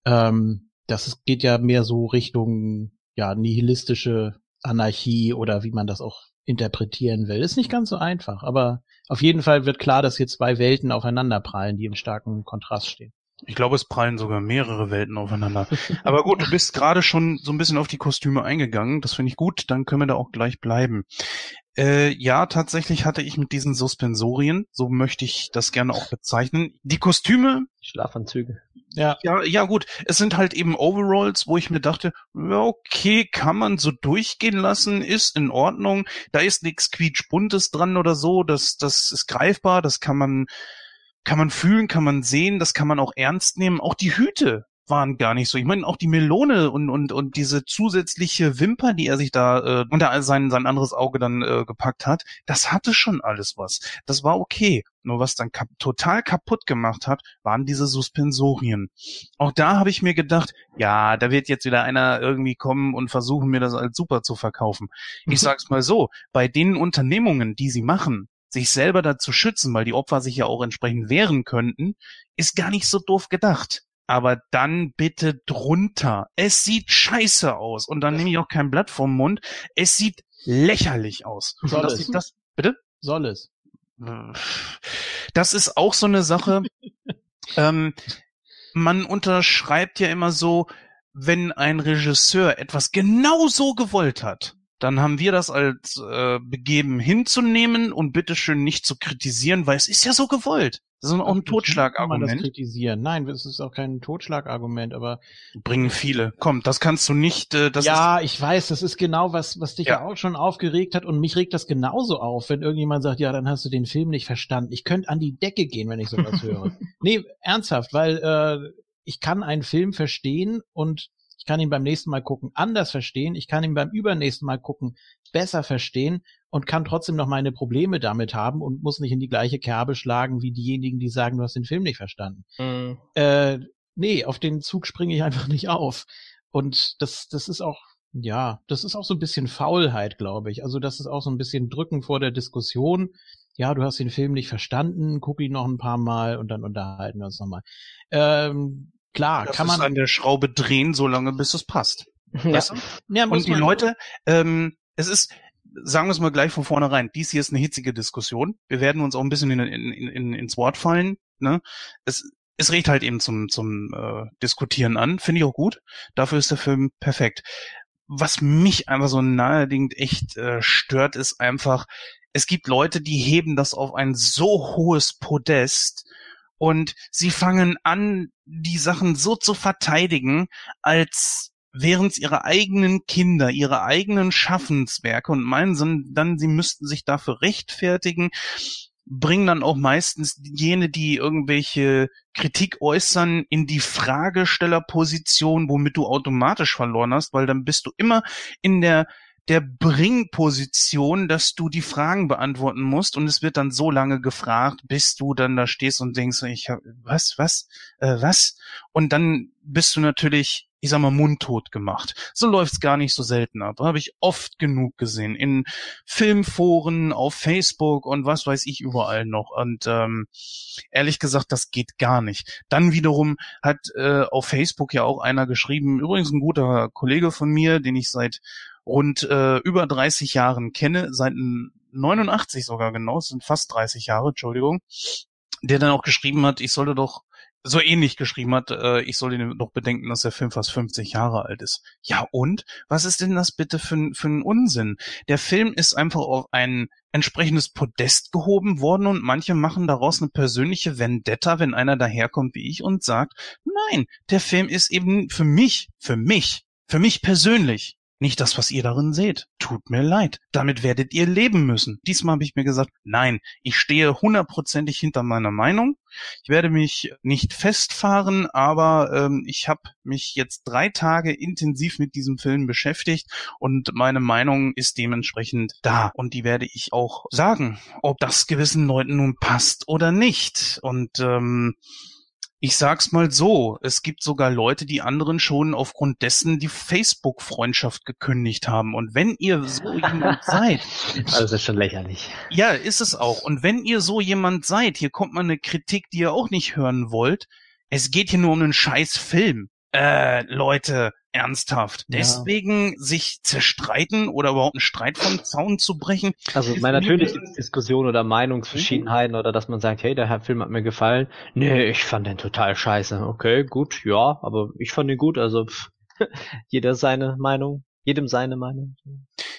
ähm, das geht ja mehr so Richtung ja nihilistische Anarchie oder wie man das auch interpretieren will. Ist nicht ganz so einfach, aber auf jeden Fall wird klar, dass hier zwei Welten aufeinander prallen, die im starken Kontrast stehen. Ich glaube, es prallen sogar mehrere Welten aufeinander. Aber gut, du bist gerade schon so ein bisschen auf die Kostüme eingegangen. Das finde ich gut. Dann können wir da auch gleich bleiben. Äh, ja, tatsächlich hatte ich mit diesen Suspensorien, so möchte ich das gerne auch bezeichnen. Die Kostüme. Schlafanzüge. Ja. ja, ja gut. Es sind halt eben Overalls, wo ich mir dachte, ja, okay, kann man so durchgehen lassen, ist in Ordnung. Da ist nichts quietschbuntes dran oder so. Das, das ist greifbar, das kann man, kann man fühlen, kann man sehen, das kann man auch ernst nehmen. Auch die Hüte waren gar nicht so. Ich meine, auch die Melone und, und, und diese zusätzliche Wimper, die er sich da äh, unter sein, sein anderes Auge dann äh, gepackt hat, das hatte schon alles was. Das war okay. Nur was dann kap total kaputt gemacht hat, waren diese Suspensorien. Auch da habe ich mir gedacht, ja, da wird jetzt wieder einer irgendwie kommen und versuchen, mir das als super zu verkaufen. Ich sag's mal so, bei den Unternehmungen, die sie machen, sich selber dazu schützen, weil die Opfer sich ja auch entsprechend wehren könnten, ist gar nicht so doof gedacht aber dann bitte drunter. Es sieht scheiße aus und dann nehme ich auch kein Blatt vom Mund. Es sieht lächerlich aus. Soll es? Das, bitte? Soll es? Das ist auch so eine Sache. ähm, man unterschreibt ja immer so, wenn ein Regisseur etwas genau so gewollt hat, dann haben wir das als äh, begeben hinzunehmen und bitteschön nicht zu kritisieren, weil es ist ja so gewollt. Das ist auch ein Totschlagargument. Man das kritisieren. Nein, es ist auch kein Totschlagargument, aber bringen viele. Komm, das kannst du nicht. Äh, das ja, ich weiß, das ist genau was, was dich ja. ja. auch schon aufgeregt hat und mich regt das genauso auf, wenn irgendjemand sagt, ja, dann hast du den Film nicht verstanden. Ich könnte an die Decke gehen, wenn ich sowas höre. Nee, ernsthaft, weil äh, ich kann einen Film verstehen und kann ihn beim nächsten Mal gucken anders verstehen. Ich kann ihn beim übernächsten Mal gucken besser verstehen und kann trotzdem noch meine Probleme damit haben und muss nicht in die gleiche Kerbe schlagen wie diejenigen, die sagen, du hast den Film nicht verstanden. Mhm. Äh, nee, auf den Zug springe ich einfach nicht auf. Und das, das ist auch, ja, das ist auch so ein bisschen Faulheit, glaube ich. Also das ist auch so ein bisschen Drücken vor der Diskussion. Ja, du hast den Film nicht verstanden, guck ihn noch ein paar Mal und dann unterhalten wir uns nochmal. Ähm, klar, das kann man an der Schraube drehen, solange bis es passt. Ja. ja und die Leute, ähm, es ist, sagen wir es mal gleich von vornherein, dies hier ist eine hitzige Diskussion. Wir werden uns auch ein bisschen in, in, in, ins Wort fallen. Ne? Es, es regt halt eben zum, zum äh, Diskutieren an, finde ich auch gut. Dafür ist der Film perfekt. Was mich einfach so naheliegend echt äh, stört, ist einfach, es gibt Leute, die heben das auf ein so hohes Podest und sie fangen an, die Sachen so zu verteidigen, als wären es ihre eigenen Kinder, ihre eigenen Schaffenswerke und meinen dann, sie müssten sich dafür rechtfertigen. bringen dann auch meistens jene, die irgendwelche Kritik äußern, in die Fragestellerposition, womit du automatisch verloren hast, weil dann bist du immer in der der Bringposition, dass du die Fragen beantworten musst und es wird dann so lange gefragt, bis du dann da stehst und denkst, ich hab, was, was, äh, was? Und dann bist du natürlich ich sag mal, mundtot gemacht. So läuft's gar nicht so selten ab. Habe ich oft genug gesehen. In Filmforen, auf Facebook und was weiß ich überall noch. Und ähm, ehrlich gesagt, das geht gar nicht. Dann wiederum hat äh, auf Facebook ja auch einer geschrieben, übrigens ein guter Kollege von mir, den ich seit rund äh, über 30 Jahren kenne, seit 89 sogar genau, sind fast 30 Jahre, Entschuldigung, der dann auch geschrieben hat, ich sollte doch so ähnlich geschrieben hat, äh, ich soll ihn doch bedenken, dass der Film fast 50 Jahre alt ist. Ja und? Was ist denn das bitte für, für ein Unsinn? Der Film ist einfach auf ein entsprechendes Podest gehoben worden und manche machen daraus eine persönliche Vendetta, wenn einer daherkommt wie ich und sagt, nein, der Film ist eben für mich, für mich, für mich persönlich nicht das, was ihr darin seht. Tut mir leid. Damit werdet ihr leben müssen. Diesmal habe ich mir gesagt, nein, ich stehe hundertprozentig hinter meiner Meinung. Ich werde mich nicht festfahren, aber ähm, ich habe mich jetzt drei Tage intensiv mit diesem Film beschäftigt und meine Meinung ist dementsprechend da. Und die werde ich auch sagen, ob das gewissen Leuten nun passt oder nicht. Und ähm, ich sag's mal so, es gibt sogar Leute, die anderen schon aufgrund dessen die Facebook-Freundschaft gekündigt haben. Und wenn ihr so jemand seid. Also das ist schon lächerlich. Ja, ist es auch. Und wenn ihr so jemand seid, hier kommt mal eine Kritik, die ihr auch nicht hören wollt. Es geht hier nur um einen scheiß Film. Äh, Leute, ernsthaft. Ja. Deswegen sich zerstreiten oder überhaupt einen Streit vom Zaun zu brechen. Also mein, natürlich gibt es Diskussionen oder Meinungsverschiedenheiten mhm. oder dass man sagt, hey, der Film hat mir gefallen. Nee, ich fand den total scheiße. Okay, gut, ja, aber ich fand ihn gut, also pff, jeder seine Meinung. Jedem seine Meinung.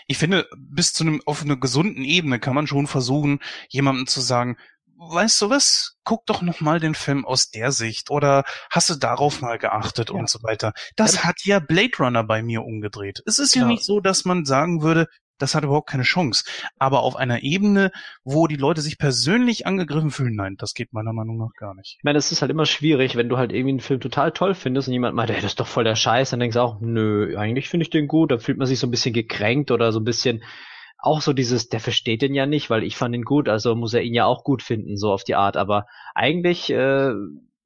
Ich finde, bis zu einem auf einer gesunden Ebene kann man schon versuchen, jemandem zu sagen, weißt du was, guck doch noch mal den Film aus der Sicht oder hast du darauf mal geachtet ja. und so weiter. Das ja. hat ja Blade Runner bei mir umgedreht. Es ist ja. ja nicht so, dass man sagen würde, das hat überhaupt keine Chance. Aber auf einer Ebene, wo die Leute sich persönlich angegriffen fühlen, nein, das geht meiner Meinung nach gar nicht. Ich meine, es ist halt immer schwierig, wenn du halt irgendwie einen Film total toll findest und jemand meint, ey, das ist doch voll der Scheiß, dann denkst du auch, nö, eigentlich finde ich den gut, da fühlt man sich so ein bisschen gekränkt oder so ein bisschen, auch so dieses, der versteht den ja nicht, weil ich fand ihn gut, also muss er ihn ja auch gut finden, so auf die Art. Aber eigentlich, äh,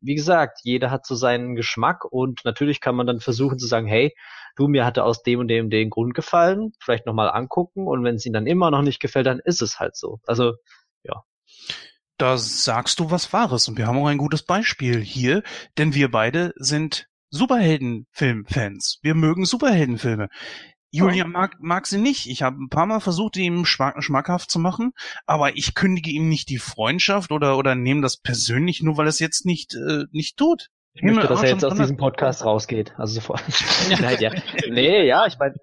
wie gesagt, jeder hat so seinen Geschmack und natürlich kann man dann versuchen zu sagen, hey, du, mir hatte aus dem und dem den Grund gefallen, vielleicht nochmal angucken und wenn es ihm dann immer noch nicht gefällt, dann ist es halt so. Also, ja. Da sagst du was Wahres und wir haben auch ein gutes Beispiel hier, denn wir beide sind Superheldenfilmfans. Wir mögen Superheldenfilme. Julian mag, mag sie nicht. Ich habe ein paar Mal versucht, ihm schmackhaft zu machen, aber ich kündige ihm nicht die Freundschaft oder oder nehme das persönlich, nur weil es jetzt nicht äh, nicht tut. Ich möchte, dass er jetzt aus diesem Podcast rausgeht. Also sofort. Nein, ja. Nee, ja, ich meine,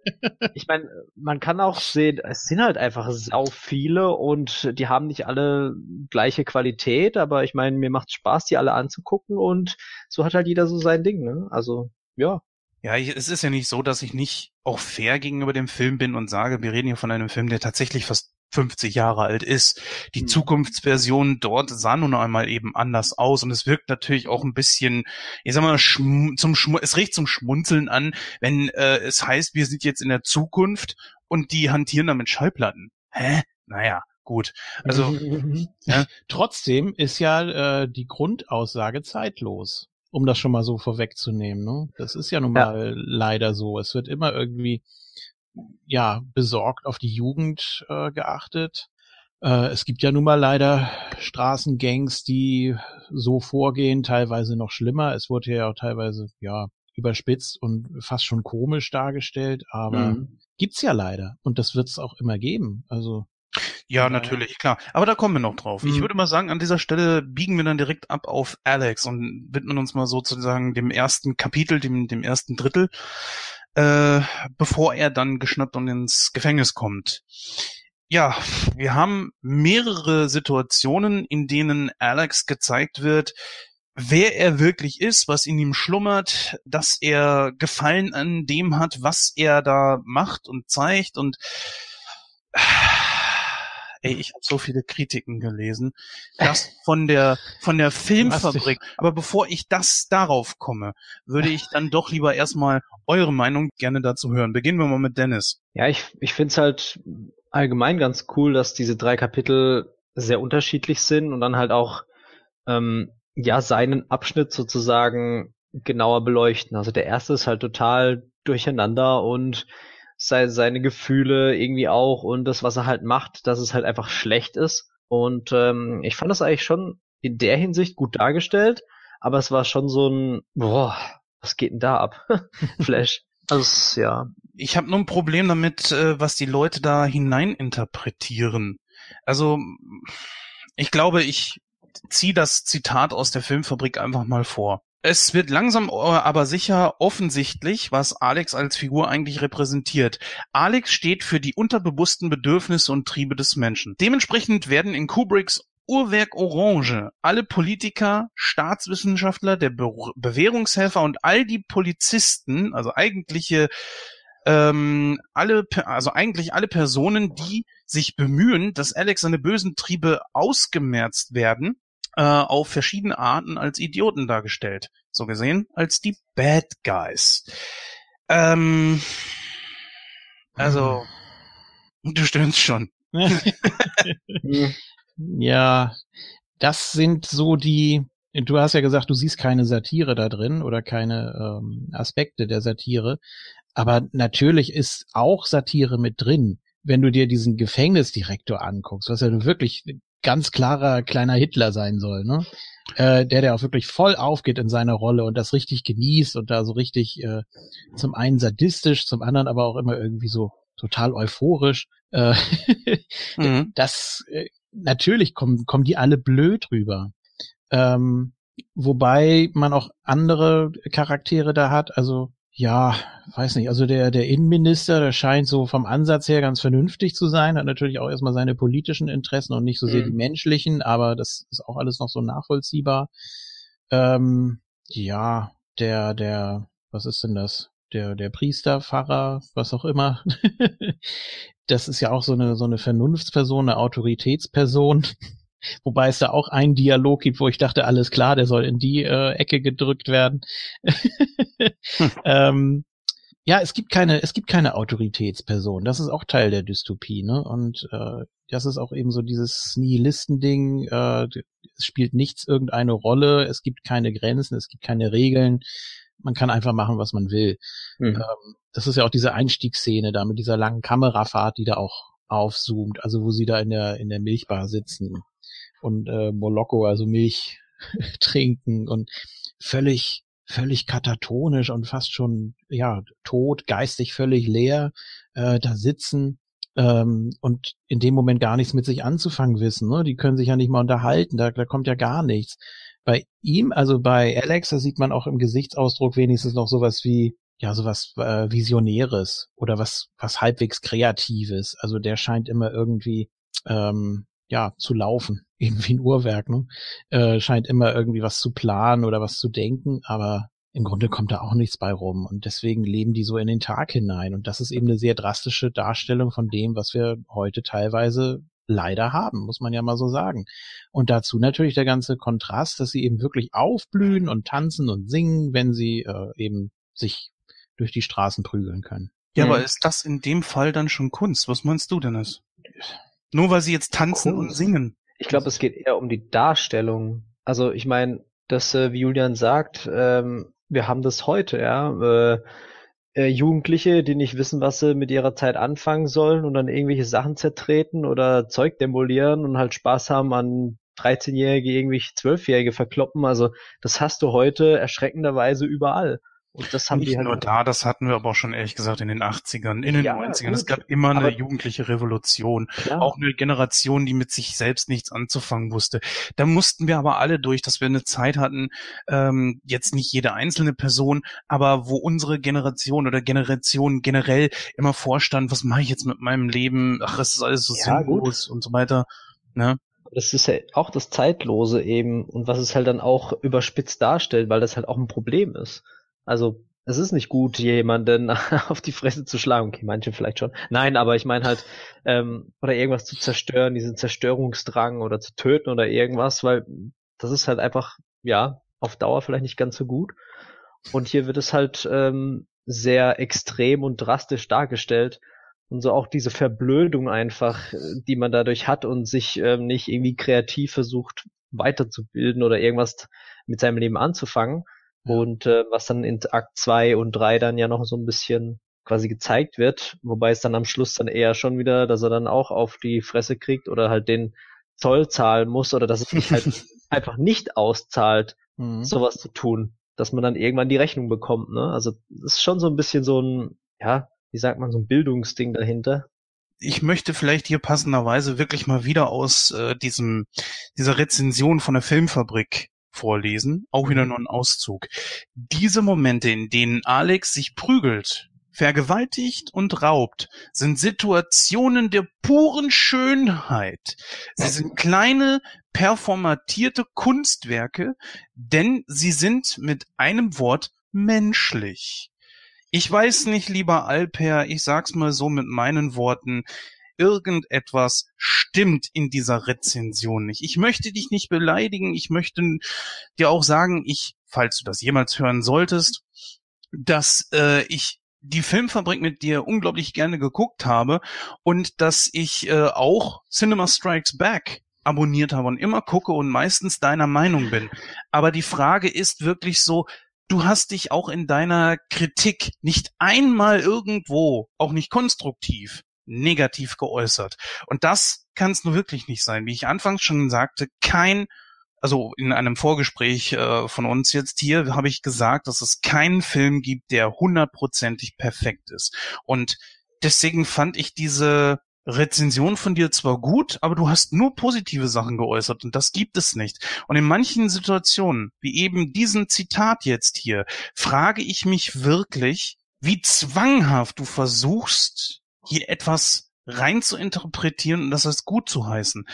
ich meine, man kann auch sehen, es sind halt einfach sau viele und die haben nicht alle gleiche Qualität, aber ich meine, mir macht Spaß, die alle anzugucken und so hat halt jeder so sein Ding, ne? Also, ja. Ja, ich, es ist ja nicht so, dass ich nicht auch fair gegenüber dem Film bin und sage, wir reden hier von einem Film, der tatsächlich fast 50 Jahre alt ist. Die hm. Zukunftsversion dort sah nun einmal eben anders aus und es wirkt natürlich auch ein bisschen, ich sag mal, zum Schm es riecht zum Schmunzeln an, wenn äh, es heißt, wir sind jetzt in der Zukunft und die hantieren damit Schallplatten. Hä? Naja, gut. Also ja. trotzdem ist ja äh, die Grundaussage zeitlos um das schon mal so vorwegzunehmen. Ne? Das ist ja nun mal ja. leider so. Es wird immer irgendwie ja besorgt auf die Jugend äh, geachtet. Äh, es gibt ja nun mal leider Straßengangs, die so vorgehen, teilweise noch schlimmer. Es wurde ja auch teilweise ja überspitzt und fast schon komisch dargestellt, aber mhm. gibt's ja leider und das wird es auch immer geben. Also ja, natürlich, klar. Aber da kommen wir noch drauf. Mhm. Ich würde mal sagen, an dieser Stelle biegen wir dann direkt ab auf Alex und widmen uns mal sozusagen dem ersten Kapitel, dem, dem ersten Drittel, äh, bevor er dann geschnappt und ins Gefängnis kommt. Ja, wir haben mehrere Situationen, in denen Alex gezeigt wird, wer er wirklich ist, was in ihm schlummert, dass er Gefallen an dem hat, was er da macht und zeigt und ey, ich habe so viele Kritiken gelesen, das von der von der Filmfabrik. Aber bevor ich das darauf komme, würde ich dann doch lieber erstmal eure Meinung gerne dazu hören. Beginnen wir mal mit Dennis. Ja, ich, ich finde es halt allgemein ganz cool, dass diese drei Kapitel sehr unterschiedlich sind und dann halt auch ähm, ja seinen Abschnitt sozusagen genauer beleuchten. Also der erste ist halt total durcheinander und sei, seine Gefühle irgendwie auch und das, was er halt macht, dass es halt einfach schlecht ist. Und ähm, ich fand das eigentlich schon in der Hinsicht gut dargestellt, aber es war schon so ein, boah, was geht denn da ab? Flash. Also ja. Ich habe nur ein Problem damit, äh, was die Leute da hineininterpretieren. Also ich glaube, ich ziehe das Zitat aus der Filmfabrik einfach mal vor. Es wird langsam äh, aber sicher offensichtlich, was Alex als Figur eigentlich repräsentiert. Alex steht für die unterbewussten Bedürfnisse und Triebe des Menschen. Dementsprechend werden in Kubricks Uhrwerk Orange alle Politiker, Staatswissenschaftler, der Be Bewährungshelfer und all die Polizisten, also eigentliche ähm, alle, also eigentlich alle Personen, die sich bemühen, dass Alex seine bösen Triebe ausgemerzt werden, äh, auf verschiedene Arten als Idioten dargestellt. So gesehen als die Bad Guys. Ähm, also, hm. du stöhnst schon. ja, das sind so die, du hast ja gesagt, du siehst keine Satire da drin oder keine ähm, Aspekte der Satire. Aber natürlich ist auch Satire mit drin. Wenn du dir diesen Gefängnisdirektor anguckst, was ja wirklich ganz klarer kleiner Hitler sein soll, ne? Äh, der, der auch wirklich voll aufgeht in seiner Rolle und das richtig genießt und da so richtig äh, zum einen sadistisch, zum anderen aber auch immer irgendwie so total euphorisch. Äh, mhm. Das äh, natürlich kommen, kommen die alle blöd rüber. Ähm, wobei man auch andere Charaktere da hat, also ja, weiß nicht. Also der, der Innenminister, der scheint so vom Ansatz her ganz vernünftig zu sein, hat natürlich auch erstmal seine politischen Interessen und nicht so sehr mhm. die menschlichen, aber das ist auch alles noch so nachvollziehbar. Ähm, ja, der, der, was ist denn das? Der, der Priester, Pfarrer, was auch immer. das ist ja auch so eine, so eine Vernunftsperson, eine Autoritätsperson. Wobei es da auch einen Dialog gibt, wo ich dachte, alles klar, der soll in die äh, Ecke gedrückt werden. hm. ähm, ja, es gibt keine, es gibt keine Autoritätsperson. Das ist auch Teil der Dystopie, ne? Und äh, das ist auch eben so dieses Nihilisten-Ding. Äh, es spielt nichts irgendeine Rolle. Es gibt keine Grenzen, es gibt keine Regeln. Man kann einfach machen, was man will. Mhm. Ähm, das ist ja auch diese Einstiegsszene da mit dieser langen Kamerafahrt, die da auch aufzoomt, also wo sie da in der in der Milchbar sitzen und äh, Moloko, also Milch trinken und völlig, völlig katatonisch und fast schon, ja, tot, geistig völlig leer äh, da sitzen ähm, und in dem Moment gar nichts mit sich anzufangen wissen. Ne? Die können sich ja nicht mal unterhalten, da, da kommt ja gar nichts. Bei ihm, also bei Alex, da sieht man auch im Gesichtsausdruck wenigstens noch sowas wie, ja, sowas äh, Visionäres oder was, was halbwegs Kreatives. Also der scheint immer irgendwie ähm, ja, zu laufen, eben wie ein Uhrwerk, ne? Äh, scheint immer irgendwie was zu planen oder was zu denken, aber im Grunde kommt da auch nichts bei rum und deswegen leben die so in den Tag hinein und das ist eben eine sehr drastische Darstellung von dem, was wir heute teilweise leider haben, muss man ja mal so sagen. Und dazu natürlich der ganze Kontrast, dass sie eben wirklich aufblühen und tanzen und singen, wenn sie äh, eben sich durch die Straßen prügeln können. Ja, mhm. aber ist das in dem Fall dann schon Kunst? Was meinst du, Dennis? Nur weil sie jetzt tanzen Kunst. und singen. Ich glaube, es geht eher um die Darstellung. Also ich meine, dass, äh, wie Julian sagt, ähm, wir haben das heute, ja. Äh, äh, Jugendliche, die nicht wissen, was sie mit ihrer Zeit anfangen sollen und dann irgendwelche Sachen zertreten oder Zeug demolieren und halt Spaß haben an 13-Jährige, irgendwelche 12-Jährige verkloppen. Also das hast du heute erschreckenderweise überall. Und das haben Nicht die halt nur da, das hatten wir aber auch schon ehrlich gesagt in den 80ern, in den ja, 90ern. Gut. Es gab immer eine aber jugendliche Revolution. Klar. Auch eine Generation, die mit sich selbst nichts anzufangen wusste. Da mussten wir aber alle durch, dass wir eine Zeit hatten, ähm, jetzt nicht jede einzelne Person, aber wo unsere Generation oder Generation generell immer vorstand, was mache ich jetzt mit meinem Leben? Ach, es ist alles so ja, sinnlos gut. und so weiter. Ne? das ist ja auch das Zeitlose eben und was es halt dann auch überspitzt darstellt, weil das halt auch ein Problem ist. Also es ist nicht gut, jemanden auf die Fresse zu schlagen. Okay, manche vielleicht schon. Nein, aber ich meine halt, ähm, oder irgendwas zu zerstören, diesen Zerstörungsdrang oder zu töten oder irgendwas, weil das ist halt einfach, ja, auf Dauer vielleicht nicht ganz so gut. Und hier wird es halt ähm, sehr extrem und drastisch dargestellt. Und so auch diese Verblödung einfach, die man dadurch hat und sich ähm, nicht irgendwie kreativ versucht weiterzubilden oder irgendwas mit seinem Leben anzufangen. Und äh, was dann in Akt 2 und 3 dann ja noch so ein bisschen quasi gezeigt wird, wobei es dann am Schluss dann eher schon wieder, dass er dann auch auf die Fresse kriegt oder halt den Zoll zahlen muss oder dass es sich halt einfach nicht auszahlt, mhm. sowas zu tun, dass man dann irgendwann die Rechnung bekommt, ne? Also das ist schon so ein bisschen so ein, ja, wie sagt man, so ein Bildungsding dahinter. Ich möchte vielleicht hier passenderweise wirklich mal wieder aus äh, diesem dieser Rezension von der Filmfabrik vorlesen, auch wieder mhm. nur ein Auszug. Diese Momente, in denen Alex sich prügelt, vergewaltigt und raubt, sind Situationen der puren Schönheit. Sie sind kleine, performatierte Kunstwerke, denn sie sind mit einem Wort menschlich. Ich weiß nicht, lieber Alper, ich sag's mal so mit meinen Worten, irgendetwas stimmt in dieser Rezension nicht. Ich möchte dich nicht beleidigen, ich möchte dir auch sagen, ich, falls du das jemals hören solltest, dass äh, ich die Filmfabrik mit dir unglaublich gerne geguckt habe und dass ich äh, auch Cinema Strikes Back abonniert habe und immer gucke und meistens deiner Meinung bin. Aber die Frage ist wirklich so, du hast dich auch in deiner Kritik nicht einmal irgendwo, auch nicht konstruktiv, negativ geäußert. Und das kann es nur wirklich nicht sein. Wie ich anfangs schon sagte, kein, also in einem Vorgespräch äh, von uns jetzt hier habe ich gesagt, dass es keinen Film gibt, der hundertprozentig perfekt ist. Und deswegen fand ich diese Rezension von dir zwar gut, aber du hast nur positive Sachen geäußert und das gibt es nicht. Und in manchen Situationen, wie eben diesen Zitat jetzt hier, frage ich mich wirklich, wie zwanghaft du versuchst, hier etwas rein zu interpretieren und das als gut zu heißen.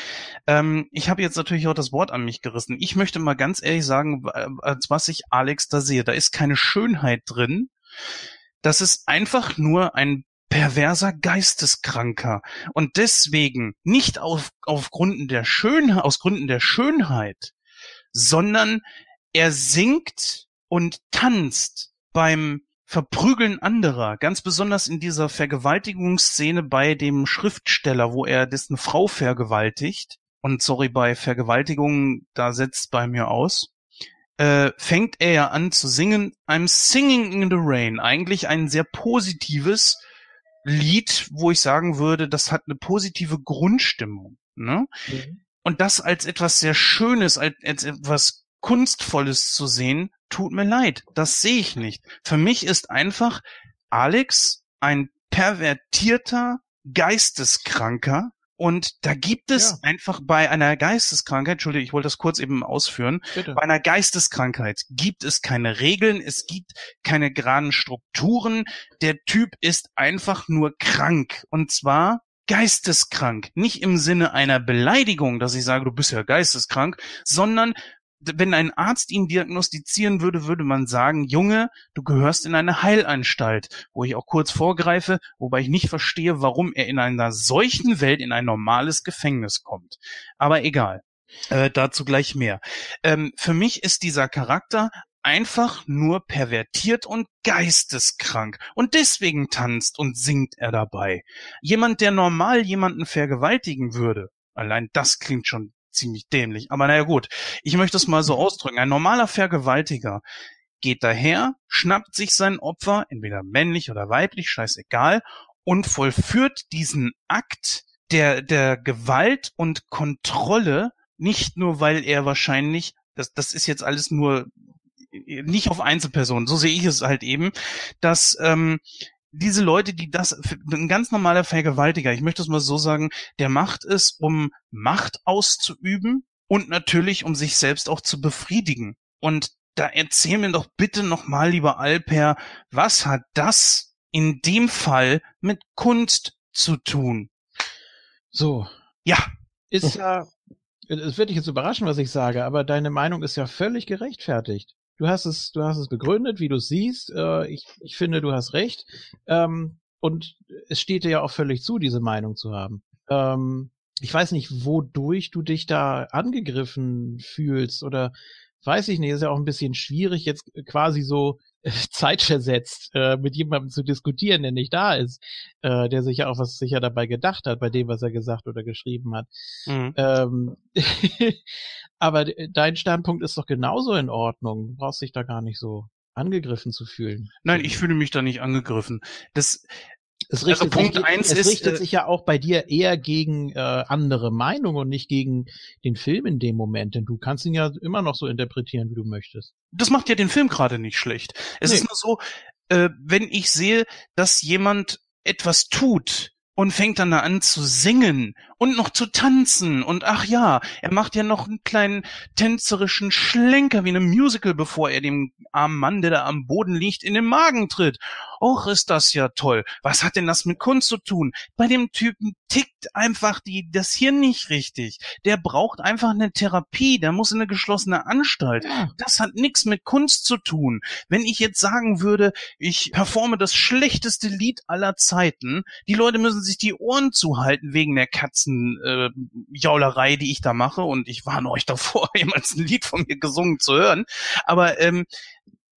Ähm, ich habe jetzt natürlich auch das Wort an mich gerissen. Ich möchte mal ganz ehrlich sagen, als was ich Alex da sehe, da ist keine Schönheit drin. Das ist einfach nur ein perverser Geisteskranker und deswegen nicht auf, auf Gründen der Schönheit, aus Gründen der Schönheit, sondern er singt und tanzt beim Verprügeln anderer, ganz besonders in dieser Vergewaltigungsszene bei dem Schriftsteller, wo er dessen Frau vergewaltigt, und sorry, bei Vergewaltigung, da setzt bei mir aus, äh, fängt er ja an zu singen I'm Singing in the Rain. Eigentlich ein sehr positives Lied, wo ich sagen würde, das hat eine positive Grundstimmung. Ne? Mhm. Und das als etwas sehr Schönes, als, als etwas Kunstvolles zu sehen, tut mir leid, das sehe ich nicht. Für mich ist einfach Alex ein pervertierter Geisteskranker, und da gibt es ja. einfach bei einer Geisteskrankheit, Entschuldigung, ich wollte das kurz eben ausführen, Bitte. bei einer Geisteskrankheit gibt es keine Regeln, es gibt keine geraden Strukturen. Der Typ ist einfach nur krank. Und zwar geisteskrank. Nicht im Sinne einer Beleidigung, dass ich sage, du bist ja geisteskrank, sondern wenn ein Arzt ihn diagnostizieren würde, würde man sagen, Junge, du gehörst in eine Heilanstalt, wo ich auch kurz vorgreife, wobei ich nicht verstehe, warum er in einer solchen Welt in ein normales Gefängnis kommt. Aber egal. Äh, dazu gleich mehr. Ähm, für mich ist dieser Charakter einfach nur pervertiert und geisteskrank. Und deswegen tanzt und singt er dabei. Jemand, der normal jemanden vergewaltigen würde, allein das klingt schon ziemlich dämlich. Aber naja gut, ich möchte es mal so ausdrücken. Ein normaler Vergewaltiger geht daher, schnappt sich sein Opfer, entweder männlich oder weiblich, scheißegal, und vollführt diesen Akt der, der Gewalt und Kontrolle, nicht nur weil er wahrscheinlich, das, das ist jetzt alles nur nicht auf Einzelpersonen, so sehe ich es halt eben, dass ähm, diese Leute, die das, ein ganz normaler Vergewaltiger, ich möchte es mal so sagen, der macht es, um Macht auszuüben und natürlich, um sich selbst auch zu befriedigen. Und da erzähl mir doch bitte nochmal, lieber Alper, was hat das in dem Fall mit Kunst zu tun? So. Ja. Ist ja, es wird dich jetzt überraschen, was ich sage, aber deine Meinung ist ja völlig gerechtfertigt. Du hast es, du hast es begründet, wie du es siehst. Äh, ich, ich finde, du hast recht. Ähm, und es steht dir ja auch völlig zu, diese Meinung zu haben. Ähm, ich weiß nicht, wodurch du dich da angegriffen fühlst oder weiß ich nicht, ist ja auch ein bisschen schwierig, jetzt quasi so zeitversetzt äh, mit jemandem zu diskutieren, der nicht da ist, äh, der sich ja auch was sicher dabei gedacht hat, bei dem, was er gesagt oder geschrieben hat. Mhm. Ähm, aber dein Standpunkt ist doch genauso in Ordnung. Du brauchst dich da gar nicht so angegriffen zu fühlen. Nein, ich fühle mich da nicht angegriffen. Das, es also richtet, also Punkt sich, eins es ist, richtet äh, sich ja auch bei dir eher gegen äh, andere Meinungen und nicht gegen den Film in dem Moment, denn du kannst ihn ja immer noch so interpretieren, wie du möchtest. Das macht ja den Film gerade nicht schlecht. Es nee. ist nur so, äh, wenn ich sehe, dass jemand etwas tut, und fängt dann da an zu singen und noch zu tanzen und ach ja, er macht ja noch einen kleinen tänzerischen Schlenker wie in einem Musical, bevor er dem armen Mann, der da am Boden liegt, in den Magen tritt. Och, ist das ja toll. Was hat denn das mit Kunst zu tun? Bei dem Typen tickt einfach die, das hier nicht richtig. Der braucht einfach eine Therapie, der muss in eine geschlossene Anstalt. Das hat nichts mit Kunst zu tun. Wenn ich jetzt sagen würde, ich performe das schlechteste Lied aller Zeiten, die Leute müssen sich die Ohren zuhalten wegen der Katzenjaulerei, äh, die ich da mache und ich warne euch davor, jemals ein Lied von mir gesungen zu hören. Aber ähm,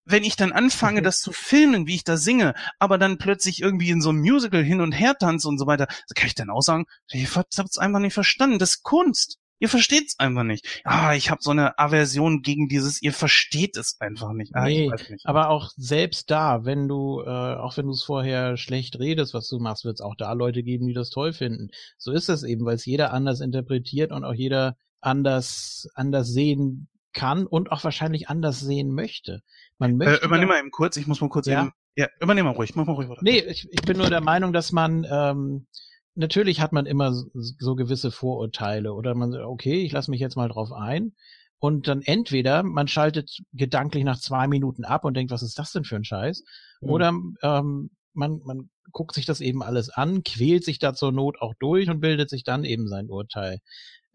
wenn ich dann anfange, das zu filmen, wie ich da singe, aber dann plötzlich irgendwie in so einem Musical hin und her tanze und so weiter, kann ich dann auch sagen, ihr habt es einfach nicht verstanden. Das ist Kunst. Ihr versteht es einfach nicht. Ah, ich habe so eine Aversion gegen dieses, ihr versteht es einfach nicht. Ah, nee, nicht. aber auch selbst da, wenn du, äh, auch wenn du es vorher schlecht redest, was du machst, wird es auch da Leute geben, die das toll finden. So ist es eben, weil es jeder anders interpretiert und auch jeder anders, anders sehen kann und auch wahrscheinlich anders sehen möchte. Man möchte. Äh, übernimm mal eben kurz, ich muss mal kurz ja. eben. Ja, übernimm mal ruhig, mach mal ruhig weiter. Nee, ich, ich bin nur der Meinung, dass man, ähm, natürlich hat man immer so, so gewisse Vorurteile oder man sagt, okay, ich lasse mich jetzt mal drauf ein. Und dann entweder man schaltet gedanklich nach zwei Minuten ab und denkt, was ist das denn für ein Scheiß? Mhm. Oder ähm, man, man guckt sich das eben alles an, quält sich da zur Not auch durch und bildet sich dann eben sein Urteil.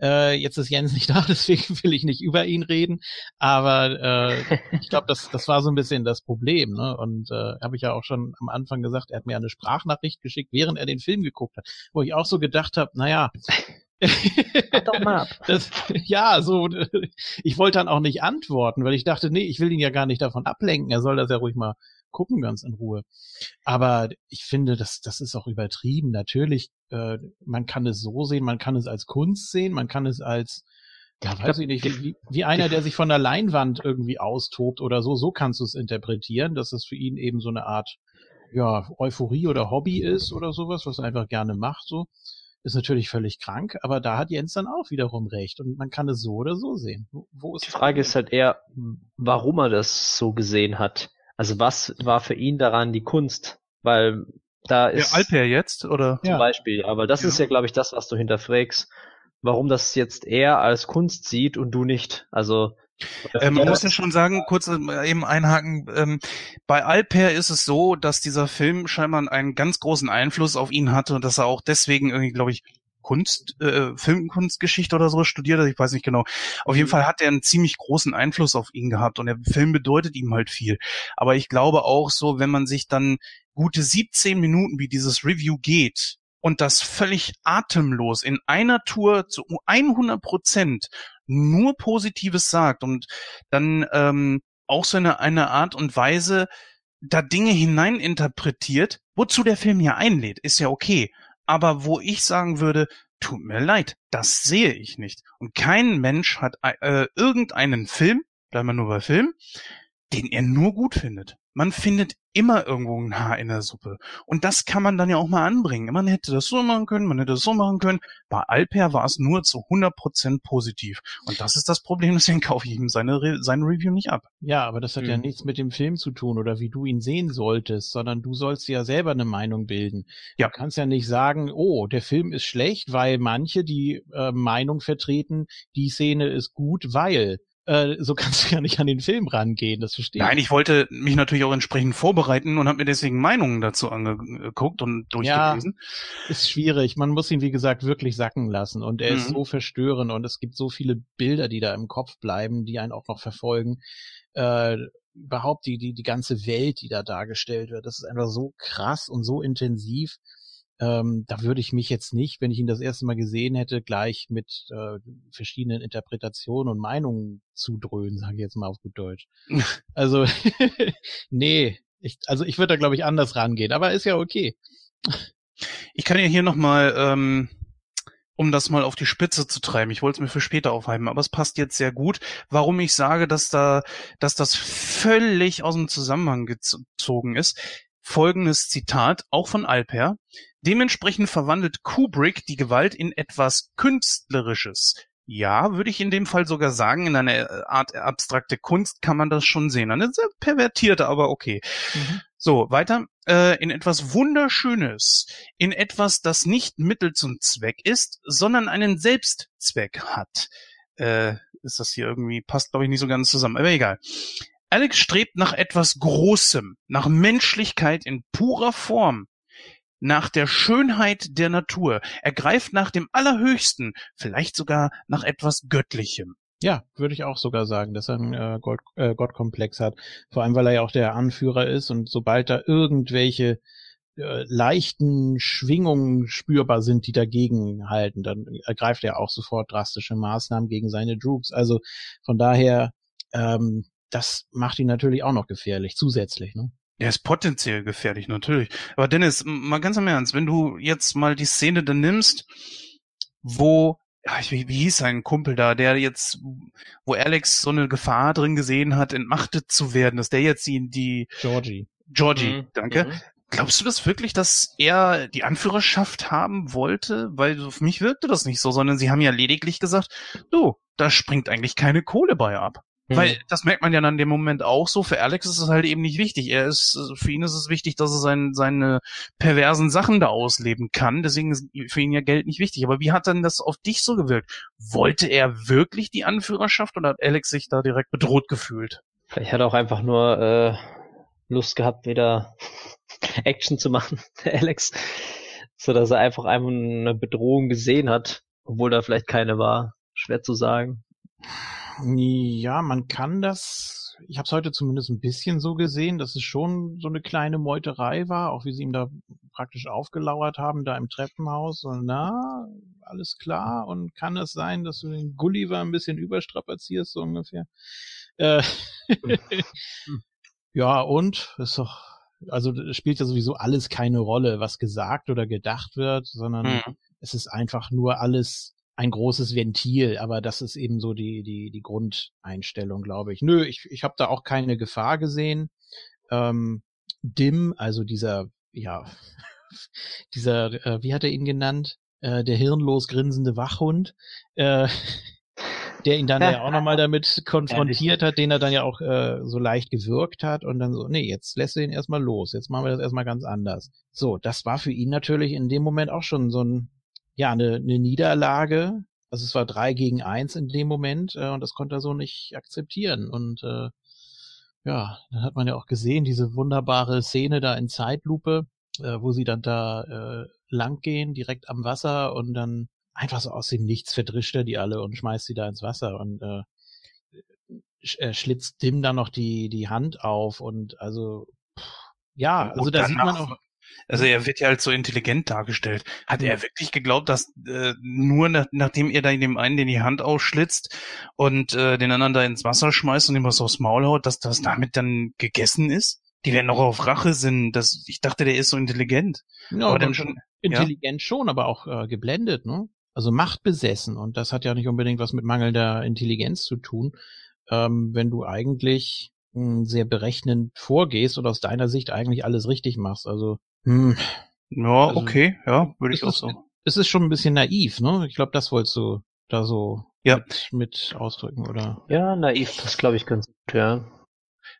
Äh, jetzt ist Jens nicht da, deswegen will ich nicht über ihn reden. Aber äh, ich glaube, das, das war so ein bisschen das Problem. Ne? Und äh, habe ich ja auch schon am Anfang gesagt, er hat mir eine Sprachnachricht geschickt, während er den Film geguckt hat, wo ich auch so gedacht habe, naja, doch mal ab. Das, ja, so, ich wollte dann auch nicht antworten, weil ich dachte, nee, ich will ihn ja gar nicht davon ablenken. Er soll das ja ruhig mal gucken, ganz in Ruhe. Aber ich finde, das, das ist auch übertrieben. Natürlich, äh, man kann es so sehen, man kann es als Kunst sehen, man kann es als, ja, weiß ich nicht, wie, wie einer, der sich von der Leinwand irgendwie austobt oder so, so kannst du es interpretieren, dass es für ihn eben so eine Art, ja, Euphorie oder Hobby ist oder sowas, was er einfach gerne macht, so. Ist natürlich völlig krank, aber da hat Jens dann auch wiederum recht und man kann es so oder so sehen. Wo, wo ist Die Frage ist halt eher, hm. warum er das so gesehen hat. Also was war für ihn daran die Kunst? Weil da ist. Ja, Alper jetzt, oder? Zum ja. Beispiel, aber das ja. ist ja, glaube ich, das, was du hinterfragst, warum das jetzt er als Kunst sieht und du nicht. Also ähm, man muss ja schon sagen, kurz eben einhaken, ähm, bei Alper ist es so, dass dieser Film scheinbar einen ganz großen Einfluss auf ihn hatte und dass er auch deswegen irgendwie, glaube ich, Kunst, äh, Filmkunstgeschichte oder so studiert hat, ich weiß nicht genau. Auf jeden mhm. Fall hat er einen ziemlich großen Einfluss auf ihn gehabt und der Film bedeutet ihm halt viel. Aber ich glaube auch so, wenn man sich dann gute 17 Minuten wie dieses Review geht und das völlig atemlos in einer Tour zu 100 Prozent nur Positives sagt und dann ähm, auch so eine, eine Art und Weise da Dinge hineininterpretiert, wozu der Film ja einlädt, ist ja okay aber wo ich sagen würde, tut mir leid, das sehe ich nicht. Und kein Mensch hat äh, irgendeinen Film, bleiben wir nur bei Film, den er nur gut findet. Man findet immer irgendwo ein Haar in der Suppe. Und das kann man dann ja auch mal anbringen. Man hätte das so machen können, man hätte das so machen können. Bei Alper war es nur zu 100% positiv. Und das ist das Problem, deswegen kaufe ich ihm seine, Re seine Review nicht ab. Ja, aber das hat mhm. ja nichts mit dem Film zu tun oder wie du ihn sehen solltest, sondern du sollst ja selber eine Meinung bilden. Ja. Du kannst ja nicht sagen, oh, der Film ist schlecht, weil manche die äh, Meinung vertreten, die Szene ist gut, weil äh, so kannst du ja nicht an den Film rangehen, das verstehe Nein, ich wollte mich natürlich auch entsprechend vorbereiten und habe mir deswegen Meinungen dazu angeguckt und durchgelesen. Ja, ist schwierig. Man muss ihn, wie gesagt, wirklich sacken lassen. Und er mhm. ist so verstörend und es gibt so viele Bilder, die da im Kopf bleiben, die einen auch noch verfolgen. Äh, überhaupt die, die, die ganze Welt, die da dargestellt wird, das ist einfach so krass und so intensiv. Ähm, da würde ich mich jetzt nicht, wenn ich ihn das erste Mal gesehen hätte, gleich mit äh, verschiedenen Interpretationen und Meinungen zudröhnen, sage ich jetzt mal auf gut Deutsch. also, nee, ich, also ich würde da, glaube ich, anders rangehen, aber ist ja okay. Ich kann ja hier nochmal, ähm, um das mal auf die Spitze zu treiben, ich wollte es mir für später aufheben, aber es passt jetzt sehr gut, warum ich sage, dass da, dass das völlig aus dem Zusammenhang gezogen ist. Folgendes Zitat, auch von Alper. Dementsprechend verwandelt Kubrick die Gewalt in etwas Künstlerisches. Ja, würde ich in dem Fall sogar sagen, in einer Art abstrakte Kunst kann man das schon sehen. Eine sehr pervertierte, aber okay. Mhm. So, weiter. Äh, in etwas Wunderschönes. In etwas, das nicht Mittel zum Zweck ist, sondern einen Selbstzweck hat. Äh, ist das hier irgendwie, passt glaube ich nicht so ganz zusammen, aber egal. Alex strebt nach etwas Großem, nach Menschlichkeit in purer Form, nach der Schönheit der Natur. Er greift nach dem Allerhöchsten, vielleicht sogar nach etwas Göttlichem. Ja, würde ich auch sogar sagen, dass er einen äh, Gott, äh, Gottkomplex hat. Vor allem, weil er ja auch der Anführer ist und sobald da irgendwelche äh, leichten Schwingungen spürbar sind, die dagegen halten, dann ergreift er auch sofort drastische Maßnahmen gegen seine Droogs. Also von daher ähm, das macht ihn natürlich auch noch gefährlich, zusätzlich, ne? Er ist potenziell gefährlich, natürlich. Aber Dennis, mal ganz im Ernst, wenn du jetzt mal die Szene dann nimmst, wo, ja, wie, wie hieß sein Kumpel da, der jetzt, wo Alex so eine Gefahr drin gesehen hat, entmachtet zu werden, dass der jetzt die, die Georgie. Georgie, mhm. danke. Mhm. Glaubst du das wirklich, dass er die Anführerschaft haben wollte? Weil für mich wirkte das nicht so, sondern sie haben ja lediglich gesagt, du, da springt eigentlich keine Kohle bei ab. Mhm. Weil das merkt man ja dann in dem Moment auch so. Für Alex ist es halt eben nicht wichtig. Er ist, für ihn ist es wichtig, dass er sein, seine perversen Sachen da ausleben kann. Deswegen ist für ihn ja Geld nicht wichtig. Aber wie hat dann das auf dich so gewirkt? Wollte er wirklich die Anführerschaft oder hat Alex sich da direkt bedroht gefühlt? Vielleicht hat er auch einfach nur äh, Lust gehabt, wieder Action zu machen, Alex. So dass er einfach einmal eine Bedrohung gesehen hat, obwohl da vielleicht keine war. Schwer zu sagen. Ja, man kann das. Ich habe es heute zumindest ein bisschen so gesehen, dass es schon so eine kleine Meuterei war, auch wie sie ihm da praktisch aufgelauert haben, da im Treppenhaus. Und na, alles klar. Und kann es sein, dass du den Gulliver ein bisschen überstrapazierst, so ungefähr? Äh, ja, und ist doch. Also es spielt ja sowieso alles keine Rolle, was gesagt oder gedacht wird, sondern mhm. es ist einfach nur alles ein großes Ventil, aber das ist eben so die, die, die Grundeinstellung, glaube ich. Nö, ich, ich habe da auch keine Gefahr gesehen. Ähm, Dim, also dieser, ja, dieser, äh, wie hat er ihn genannt? Äh, der hirnlos grinsende Wachhund, äh, der ihn dann ja auch nochmal damit konfrontiert hat, den er dann ja auch äh, so leicht gewirkt hat und dann so, nee, jetzt lässt er ihn erstmal los, jetzt machen wir das erstmal ganz anders. So, das war für ihn natürlich in dem Moment auch schon so ein ja, eine, eine Niederlage. Also es war drei gegen eins in dem Moment äh, und das konnte er so nicht akzeptieren. Und äh, ja, dann hat man ja auch gesehen, diese wunderbare Szene da in Zeitlupe, äh, wo sie dann da äh, lang gehen, direkt am Wasser und dann einfach so aus dem Nichts verdrischt er die alle und schmeißt sie da ins Wasser und äh, sch schlitzt Dim dann noch die, die Hand auf und also pff, ja, also da sieht man auch also er wird ja als so intelligent dargestellt. Hat er wirklich geglaubt, dass äh, nur nach, nachdem er da dem einen den die Hand ausschlitzt und äh, den anderen da ins Wasser schmeißt und ihm was aufs Maul haut, dass das damit dann gegessen ist? Die werden noch auf Rache sind. Das, ich dachte, der ist so intelligent. Ja, aber dann schon intelligent ja? schon, aber auch äh, geblendet, ne? Also machtbesessen und das hat ja nicht unbedingt was mit mangelnder Intelligenz zu tun. Ähm, wenn du eigentlich hm, sehr berechnend vorgehst und aus deiner Sicht eigentlich alles richtig machst. Also hm. Ja, also, okay, ja, würde ich auch so. Es ist schon ein bisschen naiv, ne? Ich glaube, das wolltest du da so ja. mit, mit ausdrücken, oder? Ja, naiv, das glaube ich ganz gut, ja.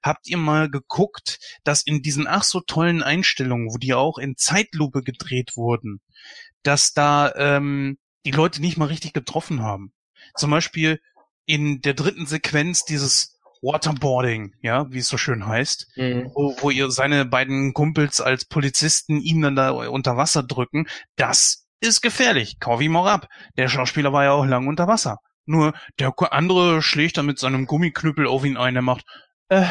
Habt ihr mal geguckt, dass in diesen ach so tollen Einstellungen, wo die auch in Zeitlupe gedreht wurden, dass da ähm, die Leute nicht mal richtig getroffen haben? Zum Beispiel in der dritten Sequenz dieses Waterboarding, ja, wie es so schön heißt, Mhm. wo, wo ihr seine beiden Kumpels als Polizisten ihn dann da unter Wasser drücken, das ist gefährlich. Kauf ihm auch ab. Der Schauspieler war ja auch lang unter Wasser. Nur der andere schlägt dann mit seinem Gummiknüppel auf ihn ein, der macht, äh,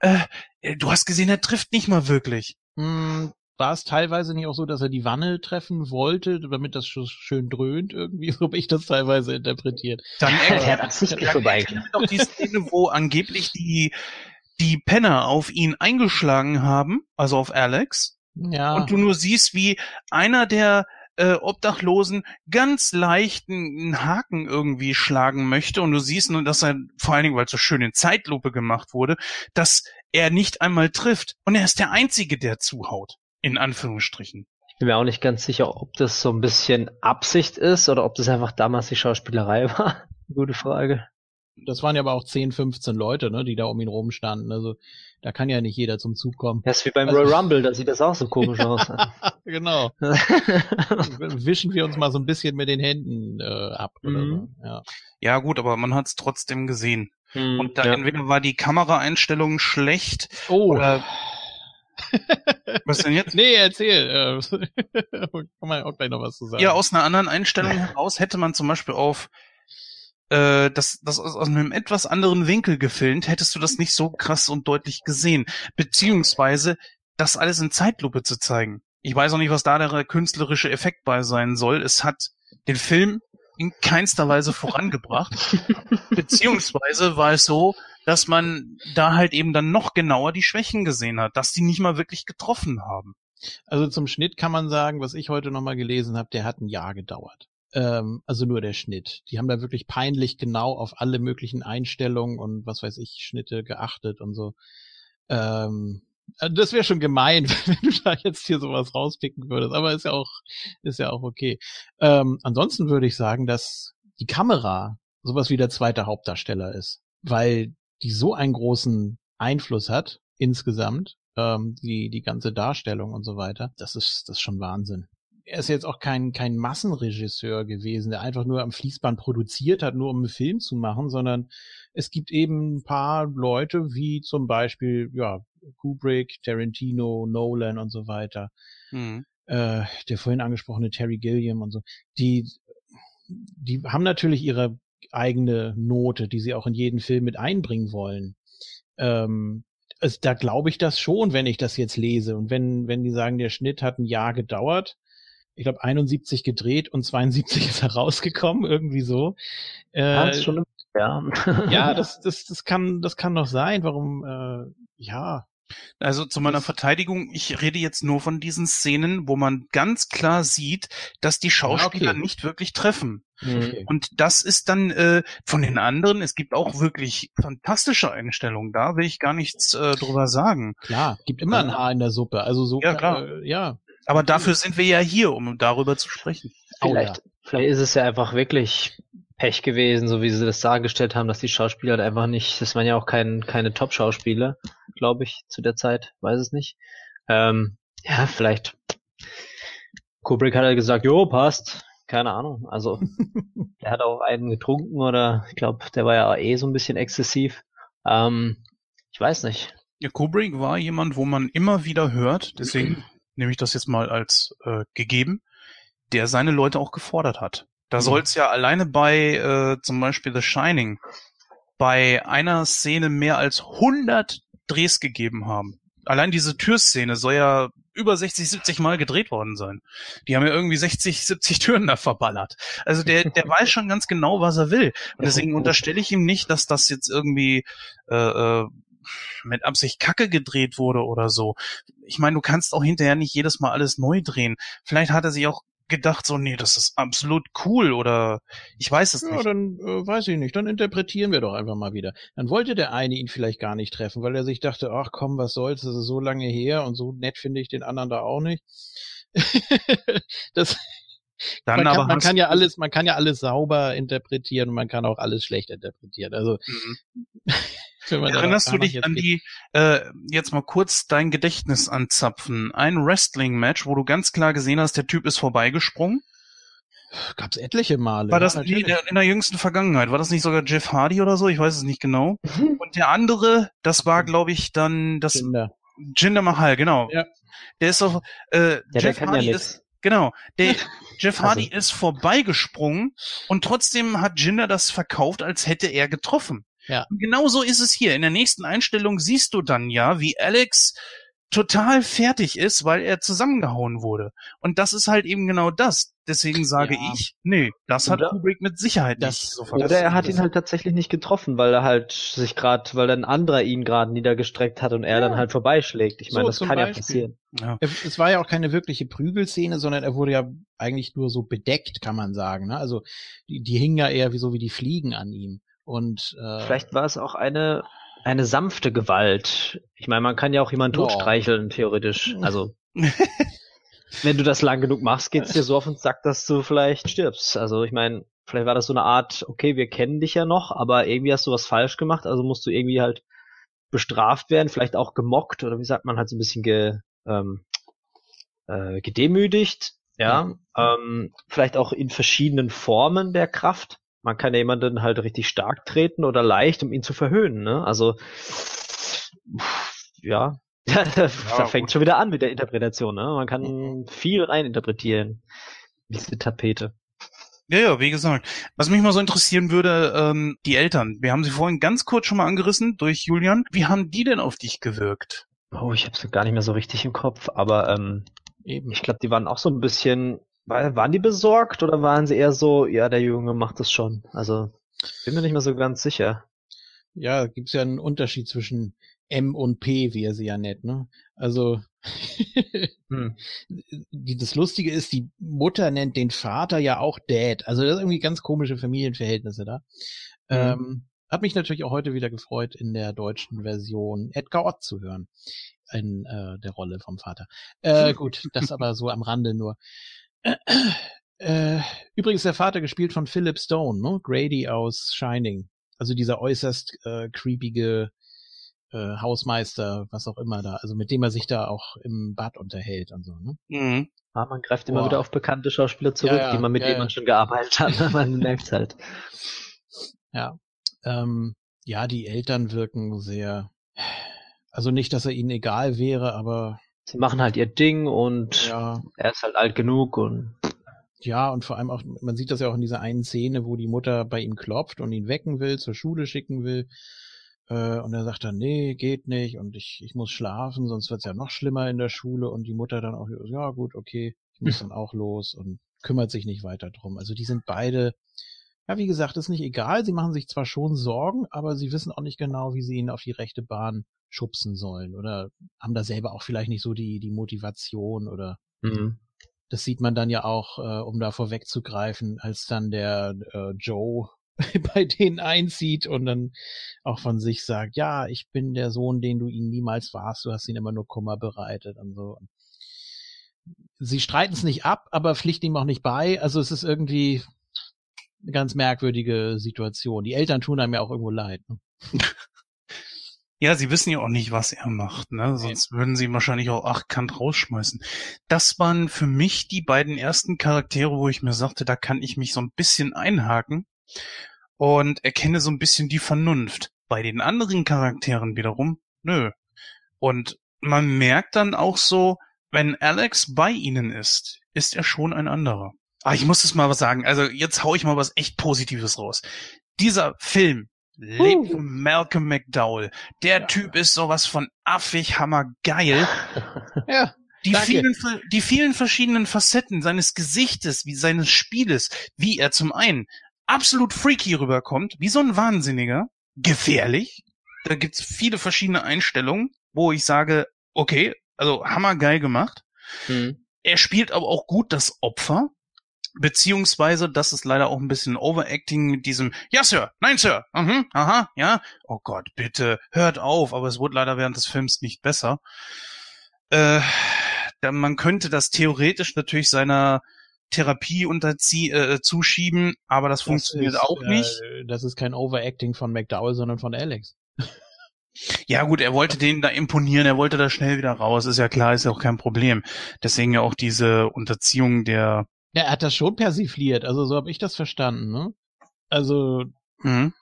äh, du hast gesehen, er trifft nicht mal wirklich. Hm, war es teilweise nicht auch so, dass er die Wanne treffen wollte, damit das schön dröhnt irgendwie? So habe ich das teilweise interpretiert. Dann Er hat absichtlich vorbei. doch die Szene, wo angeblich die, die Penner auf ihn eingeschlagen haben, also auf Alex, Ja. und du nur siehst, wie einer der äh, Obdachlosen ganz leicht einen einen Haken irgendwie schlagen möchte und du siehst nur, dass er, vor allen Dingen, weil es so schön in Zeitlupe gemacht wurde, dass er nicht einmal trifft und er ist der Einzige, der zuhaut. In Anführungsstrichen. Ich bin mir auch nicht ganz sicher, ob das so ein bisschen Absicht ist oder ob das einfach damals die Schauspielerei war. Gute Frage. Das waren ja aber auch 10, 15 Leute, ne, die da um ihn rumstanden. Also da kann ja nicht jeder zum Zug kommen. Das ist wie beim Also- Royal Rumble, da sieht das auch so komisch aus. genau. Wischen wir uns mal so ein bisschen mit den Händen äh, ab. Oder Mhm. so. ja. Ja gut, aber man hat es trotzdem gesehen. Hm, Und da ja. entweder war die Kameraeinstellung schlecht Oh, oder was denn jetzt? nee, erzähl. Äh, kann man auch gleich noch was zu sagen. Ja, aus einer anderen Einstellung heraus hätte man zum Beispiel auf äh, das, das aus, aus einem etwas anderen Winkel gefilmt, hättest du das nicht so krass und deutlich gesehen. Beziehungsweise das alles in Zeitlupe zu zeigen. Ich weiß auch nicht, was da der künstlerische Effekt bei sein soll. Es hat den Film in keinster Weise vorangebracht. Beziehungsweise war es so, dass man da halt eben dann noch genauer die Schwächen gesehen hat, dass die nicht mal wirklich getroffen haben. Also zum Schnitt kann man sagen, was ich heute nochmal gelesen habe, der hat ein Jahr gedauert. Ähm, also nur der Schnitt. Die haben da wirklich peinlich genau auf alle möglichen Einstellungen und was weiß ich, Schnitte geachtet und so. Ähm, äh, das wäre schon gemein, wenn du da jetzt hier sowas rauspicken würdest, aber ist ja auch, ist ja auch okay. Ähm, ansonsten würde ich sagen, dass die Kamera sowas wie der zweite Hauptdarsteller ist, weil die so einen großen Einfluss hat insgesamt, ähm, die, die ganze Darstellung und so weiter. Das ist, das ist schon Wahnsinn. Er ist jetzt auch kein, kein Massenregisseur gewesen, der einfach nur am Fließband produziert hat, nur um einen Film zu machen, sondern es gibt eben ein paar Leute, wie zum Beispiel, ja, Kubrick, Tarantino, Nolan und so weiter, Mhm. äh, der vorhin angesprochene Terry Gilliam und so, die, die haben natürlich ihre eigene Note, die sie auch in jeden Film mit einbringen wollen. Ähm, es, da glaube ich das schon, wenn ich das jetzt lese. Und wenn, wenn die sagen, der Schnitt hat ein Jahr gedauert, ich glaube 71 gedreht und 72 ist herausgekommen, irgendwie so. Ja, Äh, schon, ja. ja, das, das, das kann, das kann doch sein. Warum, äh, ja. Also zu meiner Verteidigung, ich rede jetzt nur von diesen Szenen, wo man ganz klar sieht, dass die Schauspieler okay. nicht wirklich treffen. Hm. Okay. Und das ist dann äh, von den anderen, es gibt auch wirklich fantastische Einstellungen, da will ich gar nichts äh, drüber sagen. Klar, gibt immer ein Haar in der Suppe. Also so, Ja, klar. Äh, ja. Aber dafür sind wir ja hier, um darüber zu sprechen. Oh, Vielleicht, vielleicht ist es ja einfach wirklich Pech gewesen, so wie sie das dargestellt haben, dass die Schauspieler halt einfach nicht, das waren ja auch kein, keine Top-Schauspieler, glaube ich, zu der Zeit, weiß es nicht. Ähm, ja, vielleicht. Kubrick hat halt gesagt, jo, passt. Keine Ahnung. Also, der hat auch einen getrunken oder ich glaube, der war ja eh so ein bisschen exzessiv. Ähm, ich weiß nicht. Ja, Kubrick war jemand, wo man immer wieder hört, deswegen nehme ich das jetzt mal als äh, gegeben, der seine Leute auch gefordert hat. Da Mhm. soll es ja alleine bei äh, zum Beispiel The Shining bei einer Szene mehr als 100 Drehs gegeben haben. Allein diese Türszene soll ja über 60, 70 Mal gedreht worden sein. Die haben ja irgendwie 60, 70 Türen da verballert. Also der, der weiß schon ganz genau, was er will. Und deswegen unterstelle ich ihm nicht, dass das jetzt irgendwie äh, äh, mit Absicht Kacke gedreht wurde oder so. Ich meine, du kannst auch hinterher nicht jedes Mal alles neu drehen. Vielleicht hat er sich auch gedacht, so, nee, das ist absolut cool oder ich weiß es Ja, nicht. dann äh, weiß ich nicht. Dann interpretieren wir doch einfach mal wieder. Dann wollte der eine ihn vielleicht gar nicht treffen, weil er sich dachte, ach komm, was soll's, das ist so lange her und so nett finde ich den anderen da auch nicht. das, Dann man, kann, aber man kann ja alles, man kann ja alles sauber interpretieren und man kann auch alles schlecht interpretieren. Also Mhm. Erinnerst du dich an die, äh, jetzt mal kurz dein Gedächtnis anzapfen, ein Wrestling-Match, wo du ganz klar gesehen hast, der Typ ist vorbeigesprungen? Gab's etliche Male. War das ja, in der, in der jüngsten Vergangenheit? War das nicht sogar Jeff Hardy oder so? Ich weiß es nicht genau. Und der andere, das war, glaube ich, dann das Kinder. Jinder Mahal, genau. Ja. Der ist doch, äh, Ja, der Jeff Hardy ist, genau, der, Jeff Also. Hardy ist vorbeigesprungen und trotzdem hat Jinder das verkauft, als hätte er getroffen. Ja. Und genauso ist es hier. In der nächsten Einstellung siehst du dann ja, wie Alex total fertig ist, weil er zusammengehauen wurde. Und das ist halt eben genau das. Deswegen sage Ja. ich, nee, das hat Oder- Kubrick mit Sicherheit Das- nicht so Oder er hat ihn halt tatsächlich nicht getroffen, weil er halt sich gerade, weil ein anderer ihn gerade niedergestreckt hat und er Ja. dann halt vorbeischlägt. Ich meine, So das kann ja Beispiel. passieren. Ja. Es war ja auch keine wirkliche Prügelszene, sondern er wurde ja eigentlich nur so bedeckt, kann man sagen. Ne? Also die, die hingen ja eher wie so wie die Fliegen an ihm. Und äh, Vielleicht war es auch eine eine sanfte Gewalt. Ich meine, man kann ja auch jemanden Ja. totstreicheln, theoretisch. Also, wenn du das lang genug machst, geht's dir so auf den Sack, dass du vielleicht stirbst. Also, ich meine, vielleicht war das so eine Art, okay, wir kennen dich ja noch, aber irgendwie hast du was falsch gemacht, also musst du irgendwie halt bestraft werden, vielleicht auch gemockt oder wie sagt man halt so ein bisschen ge, ähm, äh, gedemütigt. Ja, ähm, vielleicht auch in verschiedenen Formen der Kraft. Man kann ja jemanden halt richtig stark treten oder leicht, um ihn zu verhöhnen. Ne? Also ja, da, da fängt gut. schon wieder an mit der Interpretation. Ne? Man kann viel reininterpretieren. Diese Tapete. Ja, ja, wie gesagt. Was mich mal so interessieren würde, ähm, die Eltern. Wir haben sie vorhin ganz kurz schon mal angerissen durch Julian. Wie haben die denn auf dich gewirkt? Oh, ich habe es gar nicht mehr so richtig im Kopf, aber ähm, eben. ich glaube, die waren auch so ein bisschen. War- Waren die besorgt oder waren sie eher so, ja, der Junge macht das schon? Also bin mir nicht mehr so ganz sicher. Ja, gibt's ja einen Unterschied zwischen M und P, wie er sie ja nennt, ne? Also Hm. die, das Lustige ist, die Mutter nennt den Vater ja auch Dad. Also das ist irgendwie ganz komische Familienverhältnisse da. Ähm, hat mich natürlich auch heute wieder gefreut, in der deutschen Version Edgar Ott zu hören. In äh, der Rolle vom Vater. Äh, gut, das aber so am Rande nur. Äh, übrigens der Vater gespielt von Philip Stone, ne? Grady aus Shining. Also dieser äußerst äh, creepige äh, Hausmeister, was auch immer da, also mit dem er sich da auch im Bad unterhält und so, ne? Mhm. Ah, man greift immer Boah. wieder auf bekannte Schauspieler zurück, Ja, ja, die man mit ja, denen ja. man schon gearbeitet hat. ne? man merkt halt. Ja. Ähm, ja, die Eltern wirken sehr, also nicht, dass er ihnen egal wäre, aber Sie machen halt ihr Ding und ja, er ist halt alt genug und ja, und vor allem auch, man sieht das ja auch in dieser einen Szene, wo die Mutter bei ihm klopft und ihn wecken will, zur Schule schicken will. Äh, und er sagt dann, nee, geht nicht und ich, ich muss schlafen, sonst wird's ja noch schlimmer in der Schule. Und die Mutter dann auch, ja gut, okay, ich muss dann auch los und kümmert sich nicht weiter drum. Also die sind beide, ja, wie gesagt, ist nicht egal. Sie machen sich zwar schon Sorgen, aber sie wissen auch nicht genau, wie sie ihn auf die rechte Bahn schubsen sollen oder haben da selber auch vielleicht nicht so die, die Motivation oder mhm. das sieht man dann ja auch, äh, um da vorwegzugreifen, als dann der äh, Joe bei denen einzieht und dann auch von sich sagt, ja, ich bin der Sohn, den du ihn niemals warst, du hast ihn immer nur Kummer bereitet und so. Sie streiten es nicht ab, aber pflichten ihm auch nicht bei. Also es ist irgendwie eine ganz merkwürdige Situation. Die Eltern tun einem ja auch irgendwo leid. Ne? Ja, sie wissen ja auch nicht, was er macht, ne? Sonst würden sie ihn wahrscheinlich auch achtkant rausschmeißen. Das waren für mich die beiden ersten Charaktere, wo ich mir sagte, da kann ich mich so ein bisschen einhaken und erkenne so ein bisschen die Vernunft. Bei den anderen Charakteren wiederum, nö. Und man merkt dann auch so, wenn Alex bei ihnen ist, ist er schon ein anderer. Ah, ich muss das mal was sagen. Also jetzt hau ich mal was echt Positives raus. Dieser Film lebt von Malcolm McDowell. Der Ja. Typ ist sowas von affig hammergeil. Ja, Die Danke. vielen, die vielen verschiedenen Facetten seines Gesichtes, wie seines Spieles, wie er zum einen absolut freaky rüberkommt, wie so ein Wahnsinniger, gefährlich. Da gibt's viele verschiedene Einstellungen, wo ich sage, okay, also hammergeil gemacht. Mhm. Er spielt aber auch gut das Opfer, beziehungsweise das ist leider auch ein bisschen Overacting mit diesem Ja, Sir, nein, Sir, mhm, aha, ja, oh Gott, bitte, hört auf, aber es wurde leider während des Films nicht besser. Äh, man könnte das theoretisch natürlich seiner Therapie unterzie äh, zuschieben, aber das, funktioniert ist, auch nicht. Äh, das ist kein Overacting von McDowell, sondern von Alex. Ja gut, er wollte denen da imponieren, er wollte da schnell wieder raus, ist ja klar, ist ja auch kein Problem. Deswegen ja auch diese Unterziehung der Ja, er hat das schon persifliert, also so habe ich das verstanden, ne? Also Mhm.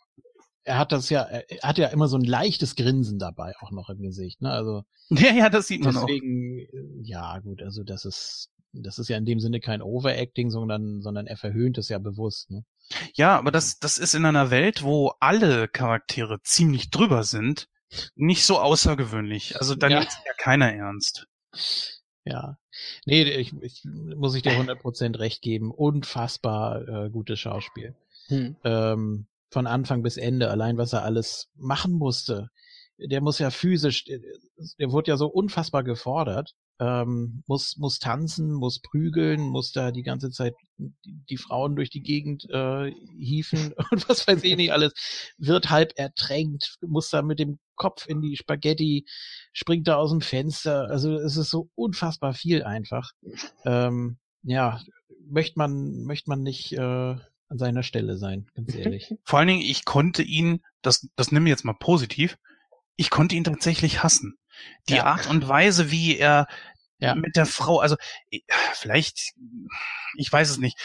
er hat das ja, er hat ja immer so ein leichtes Grinsen dabei auch noch im Gesicht, ne? Also Ja, ja, das sieht man auch. deswegen, äh, ja gut, also das ist, das ist ja in dem Sinne kein Overacting, sondern, sondern er verhöhnt es ja bewusst, ne? Ja, aber das, das ist in einer Welt, wo alle Charaktere ziemlich drüber sind, nicht so außergewöhnlich. Also da Ja. nimmt ja keiner ernst. Ja. Nee, ich, ich muss ich dir 100% recht geben. Unfassbar äh, gutes Schauspiel. Hm. ähm, von Anfang bis Ende, allein was er alles machen musste. Der muss ja physisch, der wurde ja so unfassbar gefordert, ähm, muss, muss tanzen, muss prügeln, muss da die ganze Zeit die, Frauen durch die Gegend äh, hieven und was weiß ich nicht alles, wird halb ertränkt, muss da mit dem Kopf in die Spaghetti, springt da aus dem Fenster, also es ist so unfassbar viel einfach. Ähm, ja, möchte man, möchte man nicht äh, an seiner Stelle sein, ganz ehrlich. Vor allen Dingen, ich konnte ihn, das, das nimm ich jetzt mal positiv, ich konnte ihn tatsächlich hassen. Die Ja. Art und Weise, wie er Ja. mit der Frau, also ich- vielleicht, ich weiß es nicht.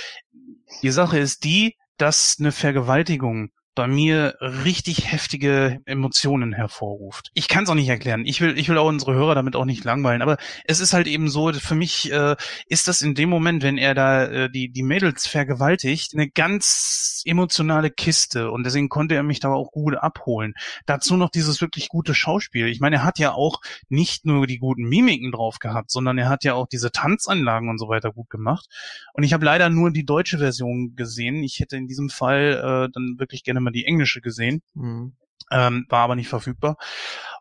Die Sache ist die, dass eine Vergewaltigung bei mir richtig heftige Emotionen hervorruft. Ich kann es auch nicht erklären. Ich will, ich will auch unsere Hörer damit auch nicht langweilen. Aber es ist halt eben so, für mich äh, ist das in dem Moment, wenn er da äh, die die Mädels vergewaltigt, eine ganz emotionale Kiste und deswegen konnte er mich da auch gut abholen. Dazu noch dieses wirklich gute Schauspiel. Ich meine, er hat ja auch nicht nur die guten Mimiken drauf gehabt, sondern er hat ja auch diese Tanzanlagen und so weiter gut gemacht. Und ich habe leider nur die deutsche Version gesehen. Ich hätte in diesem Fall äh, dann wirklich gerne mal die englische gesehen, Mhm. ähm, war aber nicht verfügbar.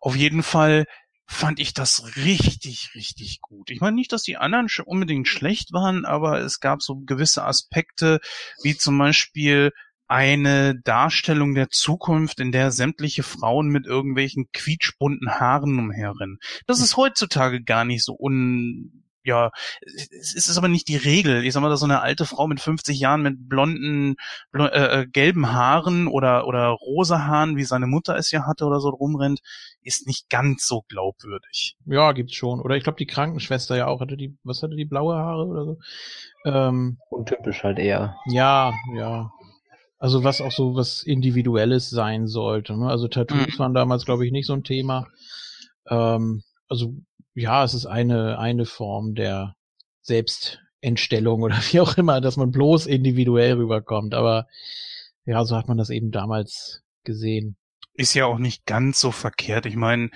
Auf jeden Fall fand ich das richtig, richtig gut. Ich meine nicht, dass die anderen unbedingt schlecht waren, aber es gab so gewisse Aspekte, wie zum Beispiel eine Darstellung der Zukunft, in der sämtliche Frauen mit irgendwelchen quietschbunten Haaren umherrennen. Das ist heutzutage gar nicht so un, ja, es ist aber nicht die Regel. Ich sag mal, dass so eine alte Frau mit 50 Jahren mit blonden, blo äh, äh, gelben Haaren oder, oder rosa Haaren, wie seine Mutter es ja hatte oder so rumrennt, ist nicht ganz so glaubwürdig. Ja, gibt's schon. Oder ich glaube, die Krankenschwester ja auch. Hatte die, was hatte die blaue Haare oder so? Ähm, Untypisch halt eher. ja, ja. Also was auch so was Individuelles sein sollte. Ne? Also Tattoos Mhm. waren damals, glaube ich, nicht so ein Thema. Ähm, also ja, es ist eine, eine Form der Selbstentstellung oder wie auch immer, dass man bloß individuell rüberkommt. Aber ja, so hat man das eben damals gesehen. Ist ja auch nicht ganz so verkehrt. Ich meine,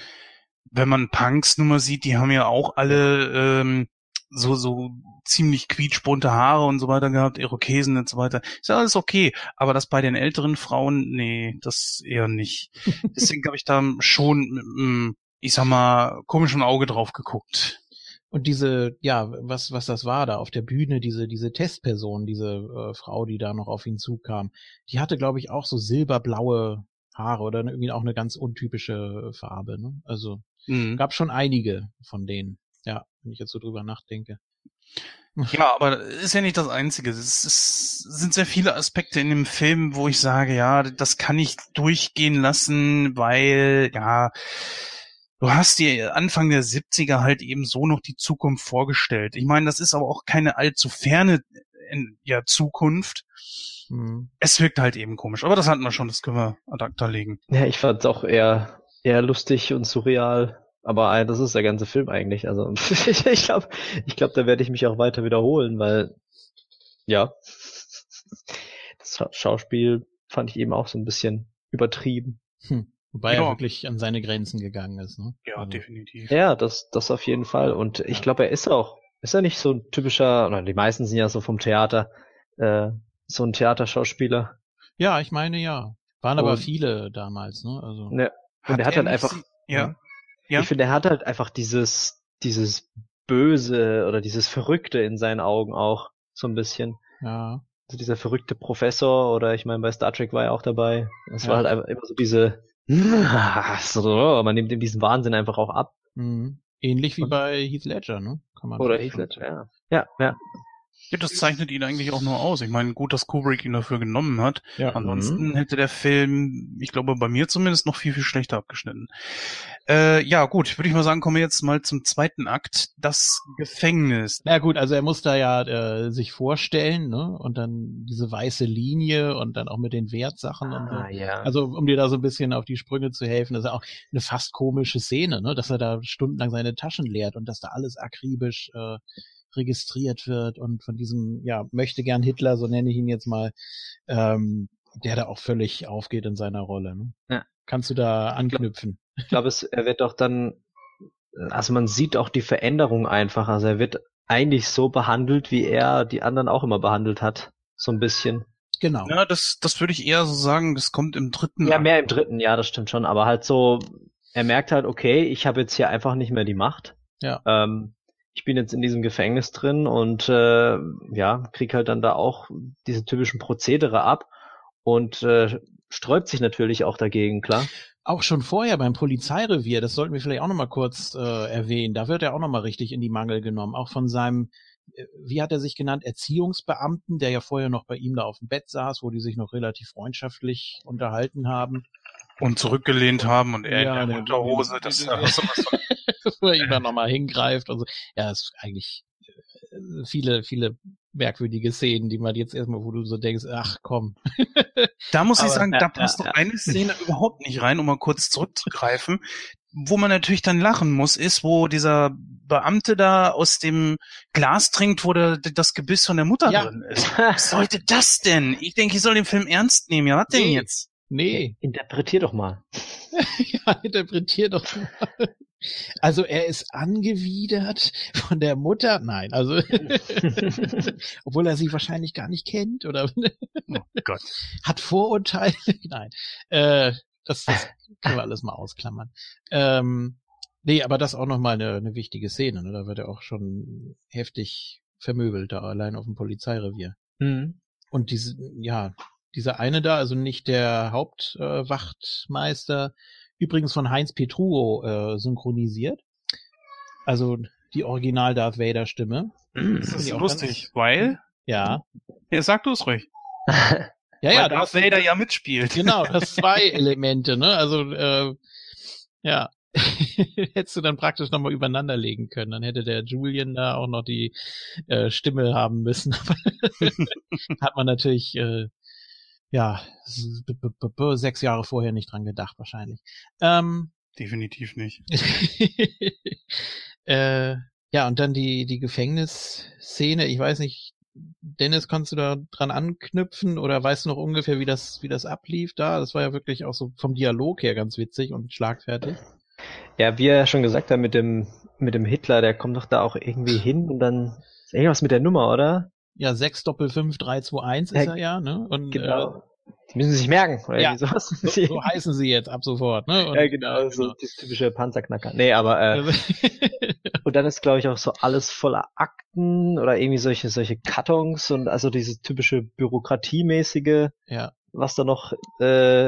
wenn man Punks nun mal sieht, die haben ja auch alle ähm, so so ziemlich quietschbunte Haare und so weiter gehabt, Irokesen und so weiter. Ist ja alles okay. Aber das bei den älteren Frauen, nee, das eher nicht. Deswegen habe ich da schon, ich sag mal, komischen Auge drauf geguckt. Und diese, ja, was, was das war da auf der Bühne, diese, diese Testperson, diese äh, Frau, die da noch auf ihn zukam, die hatte, glaube ich, auch so silberblaue Haare oder irgendwie auch eine ganz untypische Farbe, ne? Also Mhm. gab schon einige von denen, ja, wenn ich jetzt so drüber nachdenke. Ja, aber ist ja nicht das Einzige. Es ist, sind sehr viele Aspekte in dem Film, wo ich sage, ja, das kann ich durchgehen lassen, weil, ja, du hast dir Anfang der 70er halt eben so noch die Zukunft vorgestellt. Ich meine, das ist aber auch keine allzu ferne in, ja, Zukunft. Hm. Es wirkt halt eben komisch. Aber das hatten wir schon, das können wir ad acta legen. Ja, ich fand's auch eher, eher lustig und surreal. Aber äh, das ist der ganze Film eigentlich. Also ich, glaube, ich glaub, da werde ich mich auch weiter wiederholen, weil ja, das Scha- Schauspiel fand ich eben auch so ein bisschen übertrieben. Hm. Wobei Ja. er wirklich an seine Grenzen gegangen ist, ne? Ja, Also, definitiv. Ja, das, das auf jeden Fall. Und ich Ja. glaube, er ist auch, ist er nicht so ein typischer, oder die meisten sind ja so vom Theater, äh, so ein Theaterschauspieler. Ja, ich meine ja. Waren aber Und- viele damals, ne? Also. Ja. Und er hat halt nicht einfach, sie- ja. Ja. ich finde, er hat halt einfach dieses, dieses Böse oder dieses Verrückte in seinen Augen auch so ein bisschen. Ja. Also dieser verrückte Professor oder ich meine, bei Star Trek war er auch dabei. Es Ja. war halt einfach immer so diese, so, man nimmt ihm diesen Wahnsinn einfach auch ab. Mhm. Ähnlich wie bei Heath Ledger, ne? Kann man Oder Heath Ledger, ja. Ja, ja. Ja, das zeichnet ihn eigentlich auch nur aus. Ich meine, gut, dass Kubrick ihn dafür genommen hat. Ja. Ansonsten hätte der Film, ich glaube, bei mir zumindest noch viel, viel schlechter abgeschnitten. Äh, ja, gut, würde ich mal sagen, kommen wir jetzt mal zum zweiten Akt, das Gefängnis. Na gut, also er muss da ja äh, sich vorstellen, ne? Und dann diese weiße Linie und dann auch mit den Wertsachen und so. Ah, ja. Also um dir da so ein bisschen auf die Sprünge zu helfen, das ist ja auch eine fast komische Szene, ne? Dass er da stundenlang seine Taschen leert und dass da alles akribisch äh, registriert wird und von diesem, ja, möchte gern Hitler, so nenne ich ihn jetzt mal, ähm, der da auch völlig aufgeht in seiner Rolle. Ne? Ja. Kannst du da anknüpfen? Ich glaube, es er wird auch dann, also man sieht auch die Veränderung einfach. Also er wird eigentlich so behandelt, wie er die anderen auch immer behandelt hat. So ein bisschen. Genau. Ja, das, das würde ich eher so sagen, das kommt im dritten Ja, mehr im dritten, ja, das stimmt schon. Aber halt so, er merkt halt, okay, ich habe jetzt hier einfach nicht mehr die Macht. Ja. Ähm, ich bin jetzt in diesem Gefängnis drin und äh, ja, krieg halt dann da auch diese typischen Prozedere ab und äh, sträubt sich natürlich auch dagegen, klar. Auch schon vorher beim Polizeirevier, das sollten wir vielleicht auch nochmal kurz äh, erwähnen, da wird er auch nochmal richtig in die Mangel genommen, auch von seinem, äh, wie hat er sich genannt, Erziehungsbeamten, der ja vorher noch bei ihm da auf dem Bett saß, wo die sich noch relativ freundschaftlich unterhalten haben. Und zurückgelehnt haben und er Ja, in der- der Unterhose, das der- ja sowas von wo er nochmal hingreift und so. Ja, es ist eigentlich äh, viele, viele merkwürdige Szenen, die man jetzt erstmal, wo du so denkst, ach komm. Da muss ich Aber, sagen, ja, da ja, passt doch ja. eine Szene überhaupt nicht rein, um mal kurz zurückzugreifen. Wo man natürlich dann lachen muss, ist, wo dieser Beamte da aus dem Glas trinkt, wo der, das Gebiss von der Mutter Ja. drin ist. Was sollte das denn? Ich denke, ich soll den Film ernst nehmen. Ja, was denn Nee. jetzt? Nee, Interpretier doch mal. ja, interpretier doch mal. Also er ist angewidert von der Mutter. Nein, also obwohl er sie wahrscheinlich gar nicht kennt oder Oh Gott. hat Vorurteile. Nein, äh, das, das können wir alles mal ausklammern. Ähm, nee, aber das auch nochmal eine, eine wichtige Szene. Ne? Da wird er auch schon heftig vermöbelt, da allein auf dem Polizeirevier. Mhm. Und diese, ja, dieser eine da, also nicht der Hauptwachtmeister, äh, übrigens von Heinz Petruo äh, synchronisiert. Also die Original Darth Vader Stimme. Das ist lustig, weil, Ja. ja, sag du es ruhig. Ja, weil ja, Darth Vader ja mitspielt. Genau, das zwei Elemente, ne? Also, äh, ja. Hättest du dann praktisch nochmal übereinander legen können. Dann hätte der Julian da auch noch die äh, Stimme haben müssen. Hat man natürlich, äh, ja, sechs Jahre vorher nicht dran gedacht, wahrscheinlich. Ähm, Definitiv nicht. äh, ja, und dann die, die Gefängnisszene. Ich weiß nicht, Dennis, kannst du da dran anknüpfen oder weißt du noch ungefähr, wie das, wie das ablief da? Das war ja wirklich auch so vom Dialog her ganz witzig und schlagfertig. Ja, wie er ja schon gesagt hat, mit dem, mit dem Hitler, der kommt doch da auch irgendwie hin und dann ist irgendwas mit der Nummer, oder? Ja, 6 Doppel 5 3 2 1 ist Ja, er ja, ne? Und Genau. Die müssen sie sich merken, oder Ja. äh, so, so heißen sie jetzt ab sofort, ne? Und, ja, genau, so das typische Panzerknacker. Nee, aber äh, Also, und dann ist, glaube ich, auch so alles voller Akten oder irgendwie solche, solche Kartons und also dieses typische Bürokratiemäßige, ja. was da noch äh,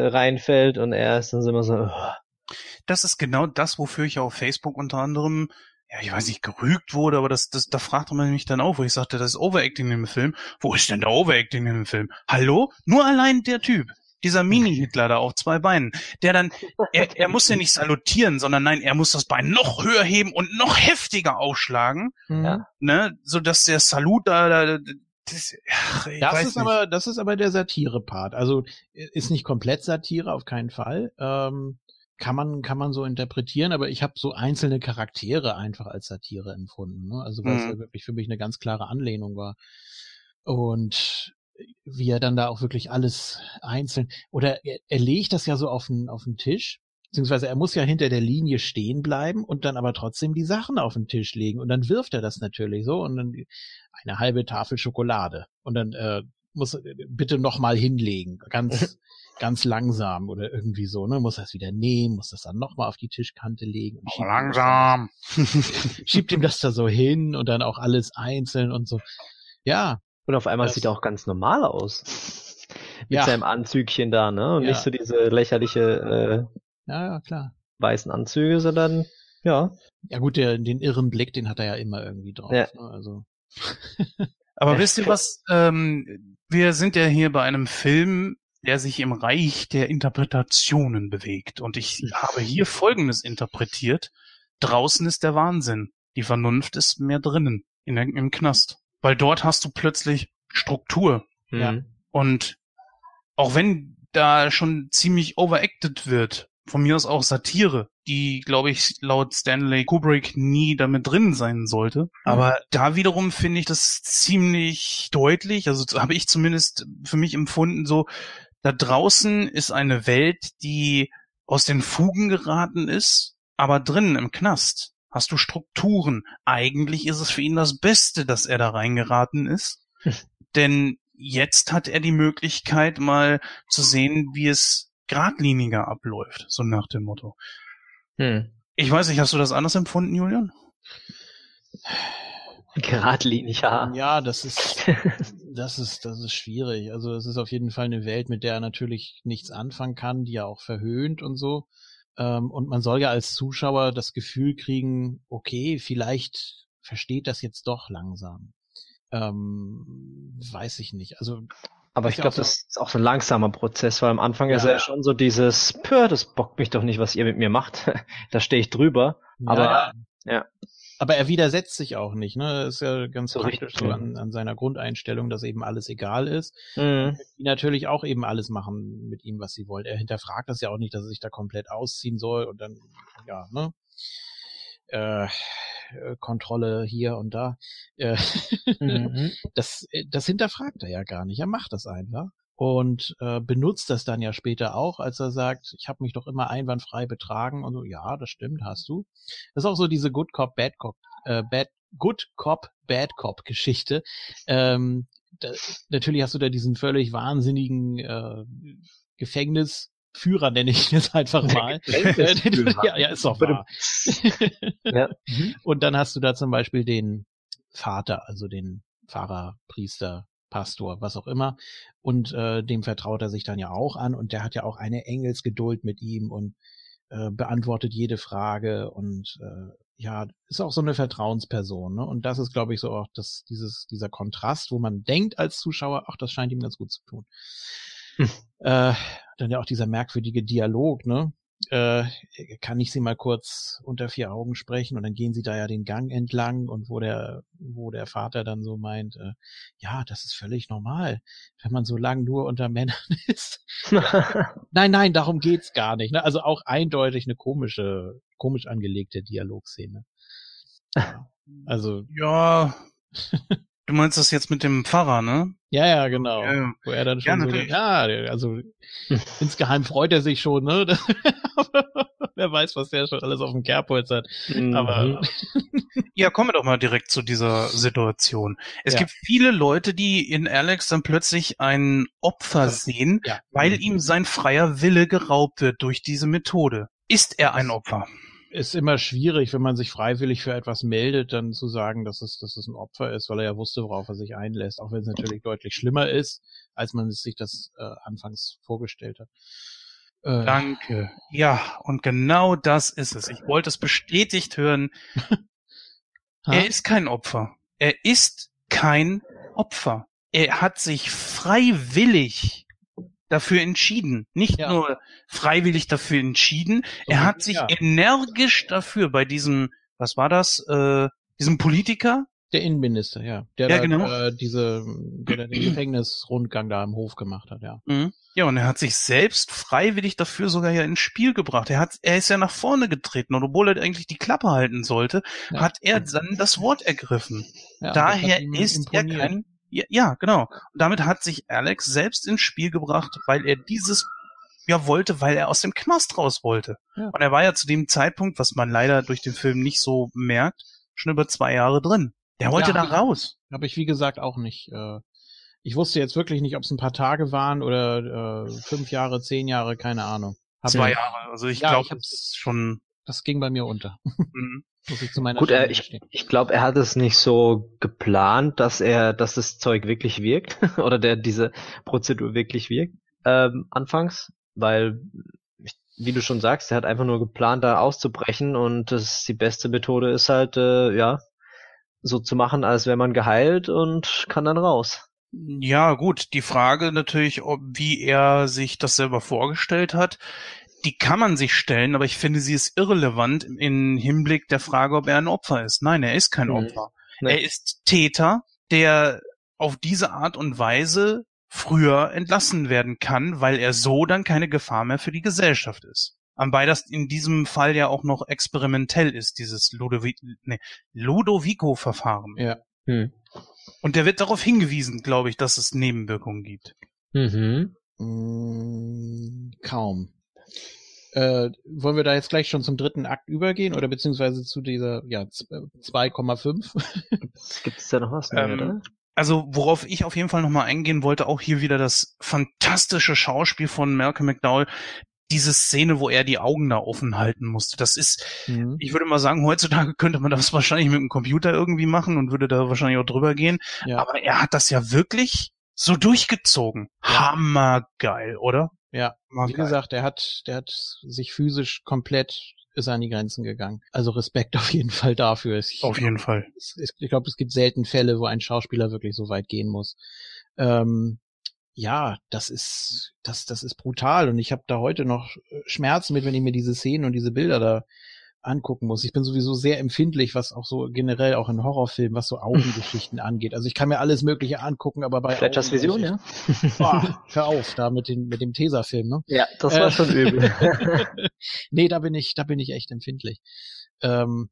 reinfällt und er ist dann so immer so, oh, Das ist genau das, wofür ich auf Facebook unter anderem, ja, ich weiß nicht, gerügt wurde, aber das, das, da fragte man mich dann auch, wo ich sagte, das ist Overacting im Film. Wo ist denn der Overacting im Film? Hallo? Nur allein der Typ. Dieser Mini-Hitler da auf zwei Beinen, der dann, er, er muss ja nicht salutieren, sondern nein, er muss das Bein noch höher heben und noch heftiger aufschlagen, Ja. ne, so dass der Salut da, da das, ach, ich Das weiß ist nicht. aber, das ist aber der Satire-Part. Also ist nicht komplett Satire, auf keinen Fall. Ähm, kann man, kann man so interpretieren, aber ich habe so einzelne Charaktere einfach als Satire empfunden. Ne? Also weil es Mhm. ja wirklich für mich eine ganz klare Anlehnung war. Und wie er dann da auch wirklich alles einzeln, oder er, er legt das ja so auf den, auf den Tisch, beziehungsweise er muss ja hinter der Linie stehen bleiben und dann aber trotzdem die Sachen auf den Tisch legen und dann wirft er das natürlich so und dann eine halbe Tafel Schokolade und dann äh, muss äh, bitte noch mal hinlegen, ganz ganz langsam oder irgendwie so, ne? Muss das wieder nehmen, muss das dann noch mal auf die Tischkante legen und schiebt langsam. schiebt ihm das da so hin und dann auch alles einzeln und so. Ja, Und auf einmal Das- sieht er auch ganz normal aus. Mit Ja. seinem Anzügchen da, ne? Und Ja. nicht so diese lächerliche äh, ja, ja, klar. weißen Anzüge, sondern ja. Ja gut, der, den irren Blick, den hat er ja immer irgendwie drauf. Ja. Ne? Also Aber wisst ihr was? Ähm, wir sind ja hier bei einem Film, der sich im Reich der Interpretationen bewegt. Und ich habe hier Folgendes interpretiert. Draußen ist der Wahnsinn. Die Vernunft ist mehr drinnen, in im Knast. Weil dort hast du plötzlich Struktur. Ja. Und auch wenn da schon ziemlich overacted wird, von mir aus auch Satire, die, glaube ich, laut Stanley Kubrick nie damit drin sein sollte. Aber da wiederum finde ich das ziemlich deutlich, also habe ich zumindest für mich empfunden, so, da draußen ist eine Welt, die aus den Fugen geraten ist, aber drinnen im Knast hast du Strukturen. Eigentlich ist es für ihn das Beste, dass er da reingeraten ist. Denn jetzt hat er die Möglichkeit, mal zu sehen, wie es geradliniger abläuft, so nach dem Motto. Hm. Ich weiß nicht, hast du das anders empfunden, Julian? Geradlinig, ja. Ja, das ist, das ist, das ist schwierig. Also es ist auf jeden Fall eine Welt, mit der er natürlich nichts anfangen kann, die ja auch verhöhnt und so. Ähm, und man soll ja als Zuschauer das Gefühl kriegen, okay, vielleicht versteht das jetzt doch langsam. Ähm, weiß ich nicht. Also Aber ich ja glaube, so. das ist auch so ein langsamer Prozess, weil am Anfang ist Ja. ja schon so dieses, pö, das bockt mich doch nicht, was ihr mit mir macht. da stehe ich drüber. Aber ja, ja. Aber er widersetzt sich auch nicht, ne? Das ist ja ganz So praktisch richtig, so an, an seiner Grundeinstellung, dass eben alles egal ist. Mhm. Die natürlich auch eben alles machen mit ihm, was sie wollen. Er hinterfragt das ja auch nicht, dass er sich da komplett ausziehen soll und dann, ja, ne? Äh, äh, Kontrolle hier und da. Äh, Mhm. das, äh, das hinterfragt er ja gar nicht. Er macht das einfach und äh, benutzt das dann ja später auch, als er sagt, ich habe mich doch immer einwandfrei betragen und so. Ja, das stimmt, hast du. Das ist auch so diese Good Cop, Bad Cop, äh, Bad Good Cop, Bad Cop Geschichte. Ähm, da, natürlich hast du da diesen völlig wahnsinnigen äh, Gefängnisführer, nenne ich jetzt einfach mal. Ja, ja, ist doch wahr. ja. Und dann hast du da zum Beispiel den Vater, also den Pfarrer, Priester, Pastor, was auch immer. Und äh, dem vertraut er sich dann ja auch an und der hat ja auch eine Engelsgeduld mit ihm und äh, beantwortet jede Frage und äh, ja, ist auch so eine Vertrauensperson. Ne? Und das ist, glaube ich, so auch das, dieses, dieser Kontrast, wo man denkt als Zuschauer, ach, das scheint ihm ganz gut zu tun. Hm. Äh, dann ja auch dieser merkwürdige Dialog, ne? Äh, kann ich sie mal kurz unter vier Augen sprechen und dann gehen sie da ja den Gang entlang und wo der, wo der Vater dann so meint, äh, ja, das ist völlig normal, wenn man so lang nur unter Männern ist. Nein, nein, darum geht's gar nicht. Ne? Also auch eindeutig eine komische, komisch angelegte Dialogszene. Ja. Also, Ja. Du meinst das jetzt mit dem Pfarrer, ne? ja, ja, genau. Ja, ja. Wo er dann Ja, schon so, natürlich. ja, also insgeheim freut er sich schon, ne? Wer weiß, was der schon alles auf dem Kerbholz hat. Mhm. Aber Ja, kommen wir doch mal direkt zu dieser Situation. Es Ja. gibt viele Leute, die in Alex dann plötzlich ein Opfer sehen, ja. weil ihm sein freier Wille geraubt wird durch diese Methode. Ist er ein Opfer? Ist immer schwierig, wenn man sich freiwillig für etwas meldet, dann zu sagen, dass es, dass es ein Opfer ist, weil er ja wusste, worauf er sich einlässt, auch wenn es natürlich deutlich schlimmer ist, als man sich das äh, anfangs vorgestellt hat. Äh, Danke. Ja, und genau das ist es. Ich wollte es bestätigt hören. Er ist kein Opfer. Er ist kein Opfer. Er hat sich freiwillig dafür entschieden. Nicht Ja. nur freiwillig dafür entschieden, er hat sich Ja. energisch dafür bei diesem, was war das, äh, diesem Politiker, Der Innenminister, ja. Der Ja, da, genau. äh, diese, der da den Gefängnisrundgang da im Hof gemacht hat, ja. Mhm. Ja, und er hat sich selbst freiwillig dafür sogar ja ins Spiel gebracht. Er hat, er ist ja nach vorne getreten und obwohl er eigentlich die Klappe halten sollte, Ja. hat er dann das Wort ergriffen. Daher ist er imponiert. kein, ja, ja, genau. Und damit hat sich Alex selbst ins Spiel gebracht, weil er dieses ja wollte, weil er aus dem Knast raus wollte. Ja. Und er war ja zu dem Zeitpunkt, was man leider durch den Film nicht so merkt, schon über zwei Jahre drin. Der wollte Ja, da raus. Habe ich wie gesagt auch nicht. Äh, ich wusste jetzt wirklich nicht, ob es ein paar Tage waren oder äh, fünf Jahre, zehn Jahre, keine Ahnung. Hab Zwei Jahre. Also ich Ja, glaube, schon. Das ging bei mir unter. Mhm. Muss ich zu meiner Gut, Schande ich, ich glaube, er hat es nicht so geplant, dass er, dass das Zeug wirklich wirkt oder der diese Prozedur wirklich wirkt ähm, anfangs, weil wie du schon sagst, er hat einfach nur geplant, da auszubrechen und das die beste Methode ist halt, äh, ja, so zu machen, als wäre man geheilt und kann dann raus. Ja, gut, die Frage natürlich, ob, wie er sich das selber vorgestellt hat, die kann man sich stellen, aber ich finde, sie ist irrelevant im Hinblick der Frage, ob er ein Opfer ist. Nein, er ist kein Mhm. Opfer. Nee. Er ist Täter, der auf diese Art und Weise früher entlassen werden kann, weil er so dann keine Gefahr mehr für die Gesellschaft ist. Wobei das in diesem Fall ja auch noch experimentell ist, dieses Ludovi nee, Ludovico-Verfahren. Ja. Hm. Und der wird darauf hingewiesen, glaube ich, dass es Nebenwirkungen gibt. Mhm. Mm, kaum. Äh, wollen wir da jetzt gleich schon zum dritten Akt übergehen oder beziehungsweise zu dieser ja z- äh, 2,5? Gibt es da noch was? Nee, Ähm, oder? Also, worauf ich auf jeden Fall nochmal eingehen wollte, auch hier wieder das fantastische Schauspiel von Malcolm McDowell. Diese Szene, wo er die Augen da offen halten musste, das ist, Mhm. ich würde mal sagen, heutzutage könnte man das wahrscheinlich mit dem Computer irgendwie machen und würde da wahrscheinlich auch drüber gehen. Ja. Aber er hat das ja wirklich so durchgezogen. Hammergeil, oder? Ja, Wie Hammergeil. gesagt, der hat, der hat sich physisch komplett ist er an die Grenzen gegangen. Also Respekt auf jeden Fall dafür. Ich, Auf jeden Fall. es- ich glaube, es gibt selten Fälle, wo ein Schauspieler wirklich so weit gehen muss. Ähm, ja, das ist, das, das ist brutal und ich habe da heute noch Schmerzen mit, wenn ich mir diese Szenen und diese Bilder da angucken muss. Ich bin sowieso sehr empfindlich, was auch so generell auch in Horrorfilmen, was so Augengeschichten angeht. Also ich kann mir alles Mögliche angucken, aber bei Fletchers Vision, ja? Boah, hör auf, da mit dem mit dem Tesafilm, ne? Ja, das war Äh, schon übel. nee, da bin ich, da bin ich echt empfindlich. Ähm,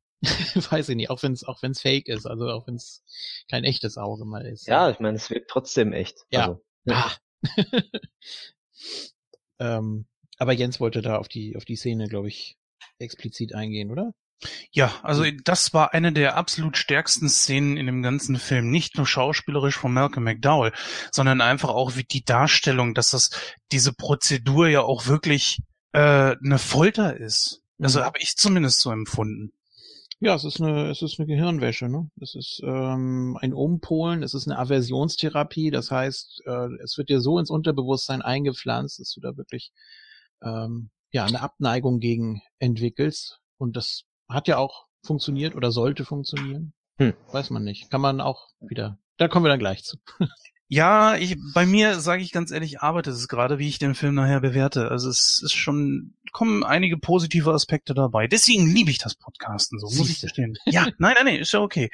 weiß ich nicht, auch wenn es auch wenn's fake ist, also auch wenn es kein echtes Auge mal ist. ja, ich meine, es wirkt trotzdem echt. Ja. Also, Ah. ähm, aber Jens wollte da auf die auf die Szene, glaube ich, explizit eingehen, oder? Ja, also das war eine der absolut stärksten Szenen in dem ganzen Film. Nicht nur schauspielerisch von Malcolm McDowell, sondern einfach auch wie die Darstellung, dass das diese Prozedur ja auch wirklich äh, eine Folter ist. Also Mhm. habe ich zumindest so empfunden. Ja, es ist eine, es ist eine Gehirnwäsche, ne? Es ist ähm, ein Umpolen, es ist eine Aversionstherapie, das heißt, äh, es wird dir so ins Unterbewusstsein eingepflanzt, dass du da wirklich ähm, ja eine Abneigung gegen entwickelst. Und das hat ja auch funktioniert oder sollte funktionieren. Hm. Weiß man nicht. Kann man auch wieder. Da kommen wir dann gleich zu. Ja, ich, bei mir, sage ich ganz ehrlich, arbeitet es gerade, wie ich den Film nachher bewerte. Also es ist schon, kommen einige positive Aspekte dabei. Deswegen liebe ich das Podcasten, so muss ich gestehen. Ja, nein, nein, nein, ist ja okay.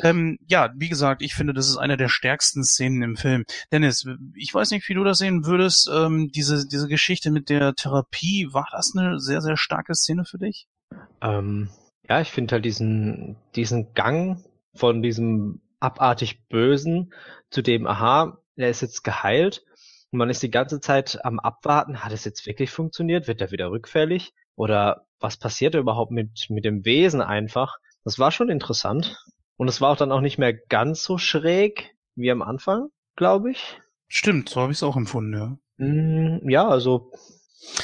Ähm, ja, wie gesagt, ich finde, das ist eine der stärksten Szenen im Film. Dennis, ich weiß nicht, wie du das sehen würdest. Ähm, diese, diese Geschichte mit der Therapie, war das eine sehr, sehr starke Szene für dich? Ähm, ja, ich finde halt diesen, diesen Gang von diesem abartig Bösen zu dem, aha, der ist jetzt geheilt und man ist die ganze Zeit am Abwarten, hat es jetzt wirklich funktioniert? Wird er wieder rückfällig? Oder was passiert überhaupt mit, mit dem Wesen einfach? Das war schon interessant. Und es war auch dann auch nicht mehr ganz so schräg wie am Anfang, glaube ich. Stimmt, so habe ich es auch empfunden, ja. Mm, ja, also,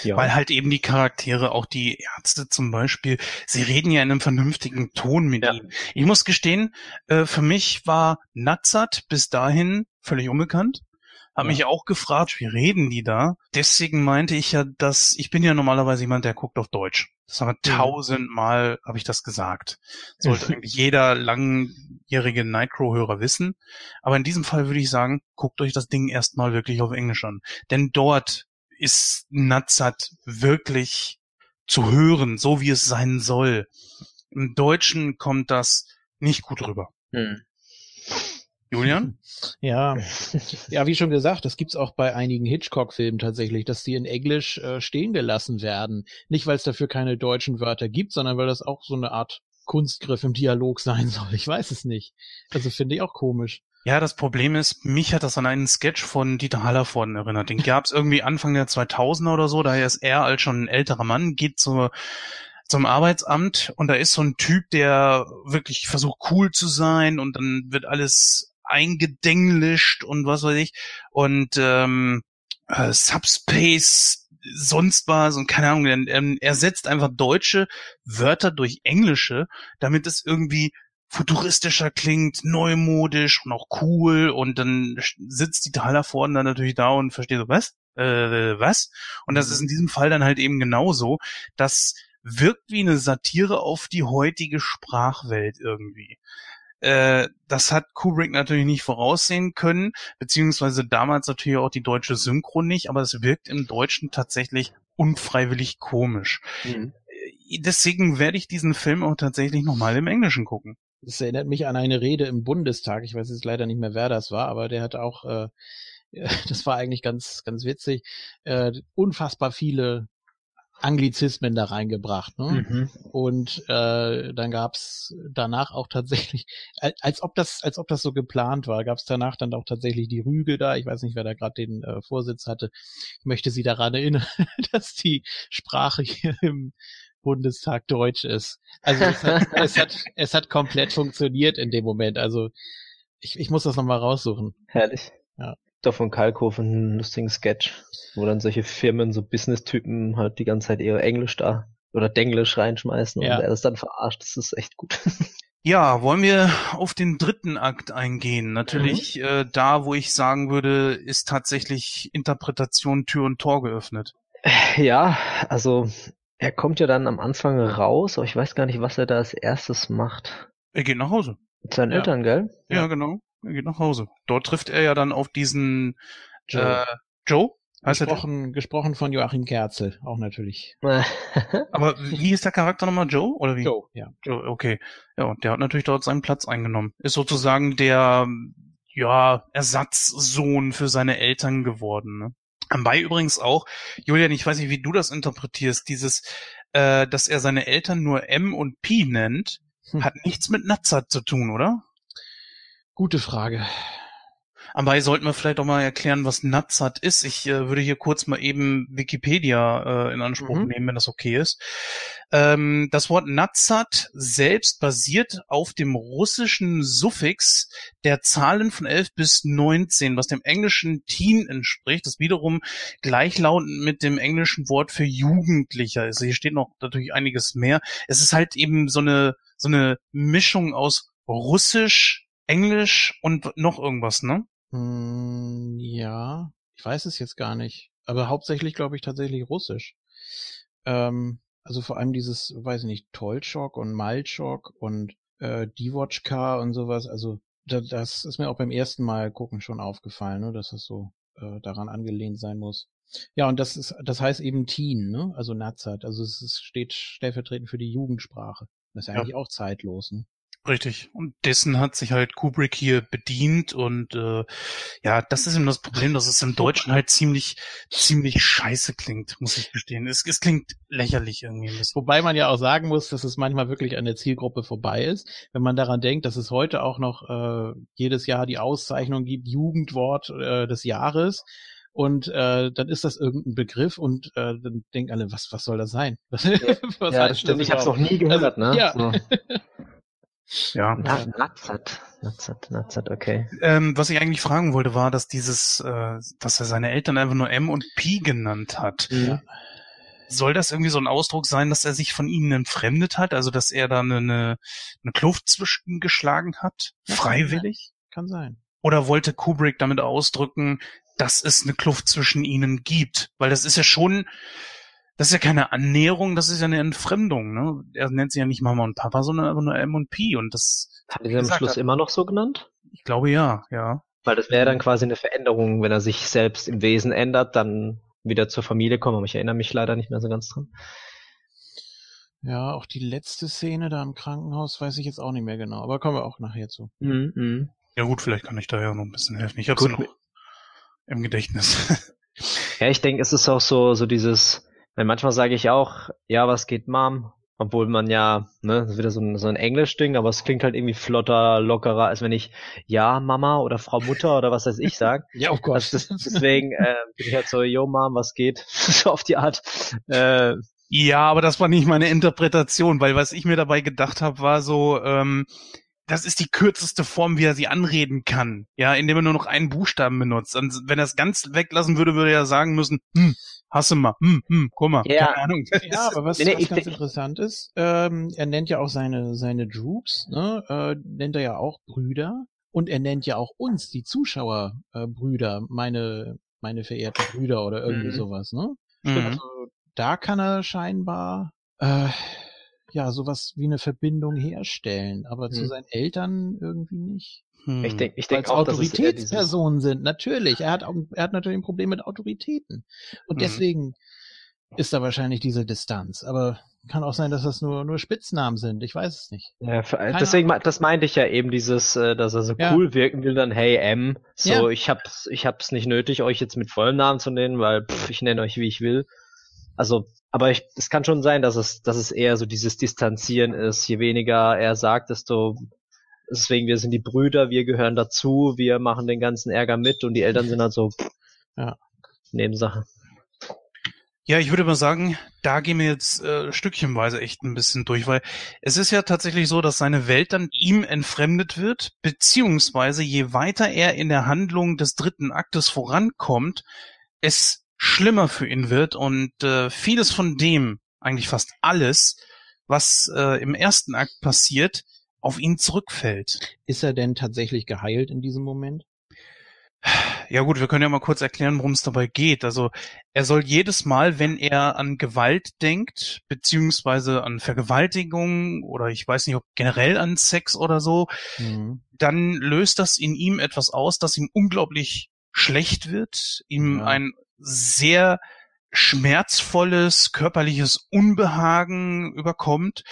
ja. Weil halt eben die Charaktere, auch die Ärzte zum Beispiel, sie reden ja in einem vernünftigen Ton mit Ja. ihm. Ich muss gestehen, äh, für mich war Natzat bis dahin völlig unbekannt. Hab Ja. mich auch gefragt, wie reden die da? Deswegen meinte ich ja, dass ich bin ja normalerweise jemand, der guckt auf Deutsch. Das haben wir Mhm. tausendmal, habe ich das gesagt. Sollte eigentlich jeder langjährige Nightcrow-Hörer wissen. Aber in diesem Fall würde ich sagen, guckt euch das Ding erstmal wirklich auf Englisch an. Denn dort ist Natzat wirklich zu hören, so wie es sein soll. Im Deutschen kommt das nicht gut rüber. Hm. Julian? Ja, ja, wie schon gesagt, das gibt's auch bei einigen Hitchcock-Filmen tatsächlich, dass die in Englisch äh, stehen gelassen werden. Nicht, weil es dafür keine deutschen Wörter gibt, sondern weil das auch so eine Art Kunstgriff im Dialog sein soll. Ich weiß es nicht. Also finde ich auch komisch. Ja, das Problem ist, mich hat das an einen Sketch von Dieter Hallervorden erinnert. Den gab's irgendwie Anfang der 2000er oder so. Daher ist er als schon ein älterer Mann, geht zur, zum Arbeitsamt und da ist so ein Typ, der wirklich versucht cool zu sein und dann wird alles eingedenglischt und was weiß ich. Und ähm, äh, Subspace, sonst was und keine Ahnung, er- er setzt einfach deutsche Wörter durch englische, damit es irgendwie futuristischer klingt, neumodisch und auch cool und dann sitzt die Tyler Forden dann natürlich da und versteht so, was? Äh, was? Und das ist in diesem Fall dann halt eben genauso. Das wirkt wie eine Satire auf die heutige Sprachwelt irgendwie. Äh, das hat Kubrick natürlich nicht voraussehen können, beziehungsweise damals natürlich auch die deutsche Synchro nicht, aber es wirkt im Deutschen tatsächlich unfreiwillig komisch. Mhm. Deswegen werde ich diesen Film auch tatsächlich nochmal im Englischen gucken. Das erinnert mich an eine Rede im Bundestag. Ich weiß jetzt leider nicht mehr, wer das war, aber der hat auch, äh, das war eigentlich ganz, ganz witzig, äh, unfassbar viele Anglizismen da reingebracht. Ne? Mhm. Und äh, dann gab's danach auch tatsächlich, als ob das, als ob das so geplant war, gab's danach dann auch tatsächlich die Rüge da. Ich weiß nicht, wer da gerade den äh, Vorsitz hatte. Ich möchte Sie daran erinnern, dass die Sprache hier im Bundestag Deutsch ist. Also es hat, es hat, es hat komplett funktioniert in dem Moment. Also ich, ich muss das nochmal raussuchen. Herrlich. Ja. Doch von Kalkofen einen lustigen Sketch, wo dann solche Firmen, so Business-Typen halt die ganze Zeit ihre Englisch da oder Denglisch reinschmeißen ja. und er ist dann verarscht. Das ist echt gut. Ja, wollen wir auf den dritten Akt eingehen? Natürlich mhm. äh, da, wo ich sagen würde, ist tatsächlich Interpretation Tür und Tor geöffnet. Ja, also er kommt ja dann am Anfang raus, aber ich weiß gar nicht, was er da als erstes macht. Er geht nach Hause. Mit seinen ja. Eltern, gell? Ja, ja, genau. Er geht nach Hause. Dort trifft er ja dann auf diesen Joe. Äh, Joe? Heißt gesprochen, gesprochen von Joachim Kerzel, auch natürlich. Aber wie ist der Charakter nochmal? Joe? Oder wie? Joe, ja. Joe, okay. Ja, und der hat natürlich dort seinen Platz eingenommen. Ist sozusagen der, ja, Ersatzsohn für seine Eltern geworden, ne? Anbei übrigens auch, Julian, ich weiß nicht, wie du das interpretierst, dieses, äh, dass er seine Eltern nur M und P nennt, hm. hat nichts mit Nazat zu tun, oder? Gute Frage. Anbei sollten wir vielleicht auch mal erklären, was Nazat ist. Ich äh, würde hier kurz mal eben Wikipedia äh, in Anspruch mhm. nehmen, wenn das okay ist. Ähm, das Wort Nazat selbst basiert auf dem russischen Suffix der Zahlen von 11 bis 19, was dem englischen Teen entspricht, das wiederum gleichlautend mit dem englischen Wort für Jugendlicher ist. Hier steht noch natürlich einiges mehr. Es ist halt eben so eine, so eine Mischung aus Russisch, Englisch und noch irgendwas, ne? Hm, ja, ich weiß es jetzt gar nicht. Aber hauptsächlich glaube ich tatsächlich Russisch. Ähm, also vor allem dieses, weiß ich nicht, Tolchok und Malchok und äh, Divotchka und sowas. Also da, das ist mir auch beim ersten Mal gucken schon aufgefallen, ne, dass das so äh, daran angelehnt sein muss. Ja, und das ist, das heißt eben Teen, ne? Also Nazat. Also es ist, steht stellvertretend für die Jugendsprache. Das ist ja eigentlich auch zeitlos, ne? Richtig. Und dessen hat sich halt Kubrick hier bedient und äh, ja, das ist eben das Problem, dass es im Deutschen halt ziemlich, ziemlich scheiße klingt, muss ich gestehen. Es, es klingt lächerlich irgendwie. Wobei man ja auch sagen muss, dass es manchmal wirklich an der Zielgruppe vorbei ist, wenn man daran denkt, dass es heute auch noch äh, jedes Jahr die Auszeichnung gibt, Jugendwort äh, des Jahres und äh, dann ist das irgendein Begriff und äh, dann denken alle, was was soll das sein? Was, ja, was ja das stimmt. Ich habe es noch nie gehört, also, ne? Ja. So. Ja. Na, Natzat, Natzat, Natzat, okay. Ähm, was ich eigentlich fragen wollte, war, dass dieses, äh, dass er seine Eltern einfach nur M und P genannt hat. Mhm. Soll das irgendwie so ein Ausdruck sein, dass er sich von ihnen entfremdet hat? Also, dass er da eine, eine, eine Kluft zwischen geschlagen hat? Ja, freiwillig? Kann sein. Oder wollte Kubrick damit ausdrücken, dass es eine Kluft zwischen ihnen gibt? Weil das ist ja schon, das ist ja keine Annäherung, das ist ja eine Entfremdung. Ne? Er nennt sie ja nicht Mama und Papa, sondern einfach nur M und P. Und das hat er am Schluss hat, immer noch so genannt? Ich glaube ja, ja. Weil das wäre dann quasi eine Veränderung, wenn er sich selbst im Wesen ändert, dann wieder zur Familie kommen. Aber ich erinnere mich leider nicht mehr so ganz dran. Ja, auch die letzte Szene da im Krankenhaus weiß ich jetzt auch nicht mehr genau, aber kommen wir auch nachher zu. Mhm, mh. Ja gut, vielleicht kann ich da ja noch ein bisschen helfen. Ich habe sie noch im Gedächtnis. ja, ich denke, es ist auch so, so dieses, weil manchmal sage ich auch, ja, was geht, Mom? Obwohl man ja, ne, das ist wieder so ein, so ein Englisch-Ding, aber es klingt halt irgendwie flotter, lockerer, als wenn ich ja, Mama oder Frau Mutter oder was weiß ich sage. ja, oh Gott. Also das, deswegen äh, bin ich halt so, yo, Mom, was geht? so auf die Art. Äh, ja, aber das war nicht meine Interpretation, weil was ich mir dabei gedacht habe, war so, ähm, das ist die kürzeste Form, wie er sie anreden kann. Ja, indem er nur noch einen Buchstaben benutzt. Und wenn er es ganz weglassen würde, würde er sagen müssen, hm, hasse mal, hm, hm, guck mal, ja. keine Ahnung. Ja, aber was, nee, was ganz interessant ist, ähm, er nennt ja auch seine, seine Droops, ne, äh, nennt er ja auch Brüder. Und er nennt ja auch uns, die Zuschauer, äh, Brüder, meine, meine verehrten Brüder oder irgendwie mhm. sowas, ne? Mhm. Also, da kann er scheinbar, äh, ja, sowas wie eine Verbindung herstellen, aber Hm. zu seinen Eltern irgendwie nicht. Hm. Ich denke, ich denk es auch, dass es Autoritätspersonen sind, natürlich. Er hat, auch- er hat natürlich ein Problem mit Autoritäten. Und Mhm. deswegen ist da wahrscheinlich diese Distanz. Aber kann auch sein, dass das nur, nur Spitznamen sind. Ich weiß es nicht. ja, für, Keine deswegen, me- das meinte ich ja eben dieses, äh, dass er so Ja. cool wirken will, dann hey M, so Ja. ich hab's, ich hab's nicht nötig, euch jetzt mit vollem Namen zu nennen, weil pff, ich nenne euch wie ich will. Also, aber ich, es kann schon sein, dass es, dass es eher so dieses Distanzieren ist. Je weniger er sagt, desto deswegen wir sind die Brüder, wir gehören dazu, wir machen den ganzen Ärger mit und die Eltern sind halt so Ja. Nebensache. Ja, ich würde mal sagen, da gehen wir jetzt äh, stückchenweise echt ein bisschen durch, weil es ist ja tatsächlich so, dass seine Welt dann ihm entfremdet wird, beziehungsweise je weiter er in der Handlung des dritten Aktes vorankommt, es schlimmer für ihn wird und äh, vieles von dem, eigentlich fast alles, was äh, im ersten Akt passiert, auf ihn zurückfällt. Ist er denn tatsächlich geheilt in diesem Moment? Ja gut, wir können ja mal kurz erklären, worum es dabei geht. Also er soll jedes Mal, wenn er an Gewalt denkt, beziehungsweise an Vergewaltigung oder ich weiß nicht, ob generell an Sex oder so, Mhm. dann löst das in ihm etwas aus, das ihm unglaublich schlecht wird, ihm Ja. ein sehr schmerzvolles körperliches Unbehagen überkommt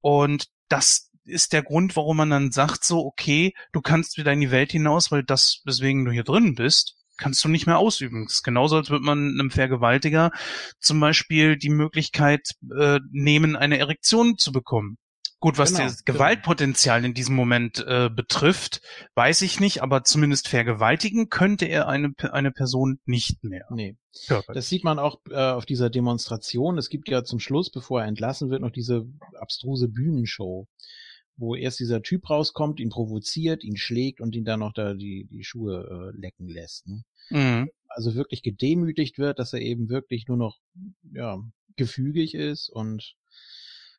und das ist der Grund, warum man dann sagt so, okay, du kannst wieder in die Welt hinaus, weil das, weswegen du hier drin bist, kannst du nicht mehr ausüben. Das ist genauso, als würde man einem Vergewaltiger zum Beispiel die Möglichkeit äh, nehmen, eine Erektion zu bekommen. Gut, was Genau, das genau. Gewaltpotenzial in diesem Moment äh, betrifft, weiß ich nicht, aber zumindest vergewaltigen könnte er eine, eine Person nicht mehr. Nee. Körperlich. Das sieht man auch äh, auf dieser Demonstration. Es gibt ja zum Schluss, bevor er entlassen wird, noch diese abstruse Bühnenshow, wo erst dieser Typ rauskommt, ihn provoziert, ihn schlägt und ihn dann noch da die, die Schuhe äh, lecken lässt. Ne? Mhm. Also wirklich gedemütigt wird, dass er eben wirklich nur noch ja, gefügig ist und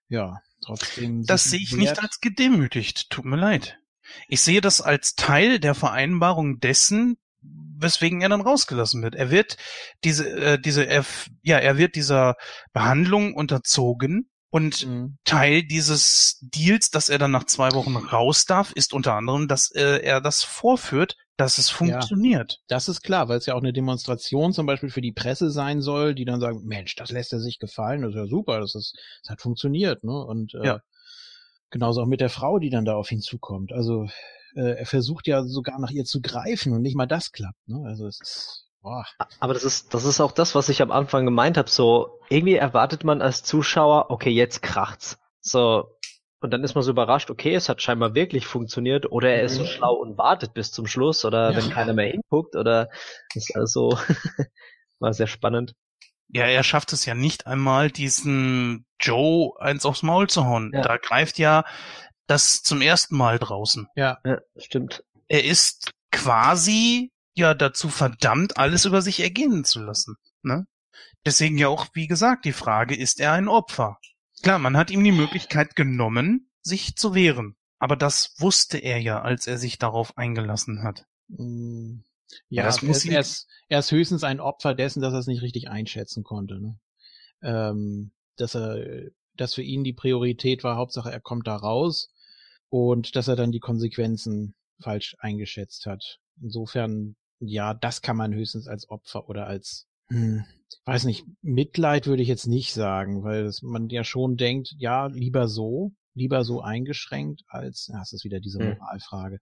ja, trotzdem. Das sehe ich nicht als gedemütigt. Tut mir leid. Ich sehe das als Teil der Vereinbarung dessen, weswegen er dann rausgelassen wird. Er wird diese, äh, diese, er, ja, er wird dieser Behandlung unterzogen und Mhm. Teil dieses Deals, dass er dann nach zwei Wochen raus darf, ist unter anderem, dass äh, er das vorführt, dass es funktioniert. Das ist klar, weil es ja auch eine Demonstration zum Beispiel für die Presse sein soll, die dann sagen, Mensch, das lässt er sich gefallen, das ist ja super, das ist, das hat funktioniert, ne? Und äh, Ja. genauso auch mit der Frau, die dann da auf ihn zukommt. Also äh, er versucht ja sogar nach ihr zu greifen und nicht mal das klappt, ne? Also es ist, boah. Aber das ist, das ist auch das, was ich am Anfang gemeint habe. So, irgendwie erwartet man als Zuschauer, okay, jetzt kracht's. So, und dann ist man so überrascht, okay, es hat scheinbar wirklich funktioniert, oder er ist so Mhm. schlau und wartet bis zum Schluss, oder Ja. wenn keiner mehr hinguckt, oder ist also war sehr spannend. Ja, er schafft es ja nicht einmal, diesen Joe eins aufs Maul zu hauen. Ja. Da greift ja das zum ersten Mal draußen. Ja, stimmt. Er ist quasi ja dazu verdammt, alles über sich ergehen zu lassen. Ne? Deswegen ja auch, wie gesagt, die Frage, ist er ein Opfer? Klar, man hat ihm die Möglichkeit genommen, sich zu wehren. Aber das wusste er ja, als er sich darauf eingelassen hat. Mm, Ja, das er, muss er, ist, er ist höchstens ein Opfer dessen, dass er es nicht richtig einschätzen konnte. Ne? Ähm, dass er, dass für ihn die Priorität war, Hauptsache er kommt da raus und dass er dann die Konsequenzen falsch eingeschätzt hat. Insofern, ja, das kann man höchstens als Opfer oder als, hm, weiß nicht, Mitleid würde ich jetzt nicht sagen, weil das, man ja schon denkt, ja, lieber so, lieber so eingeschränkt als, ja, es ist wieder diese Hm. Moralfrage.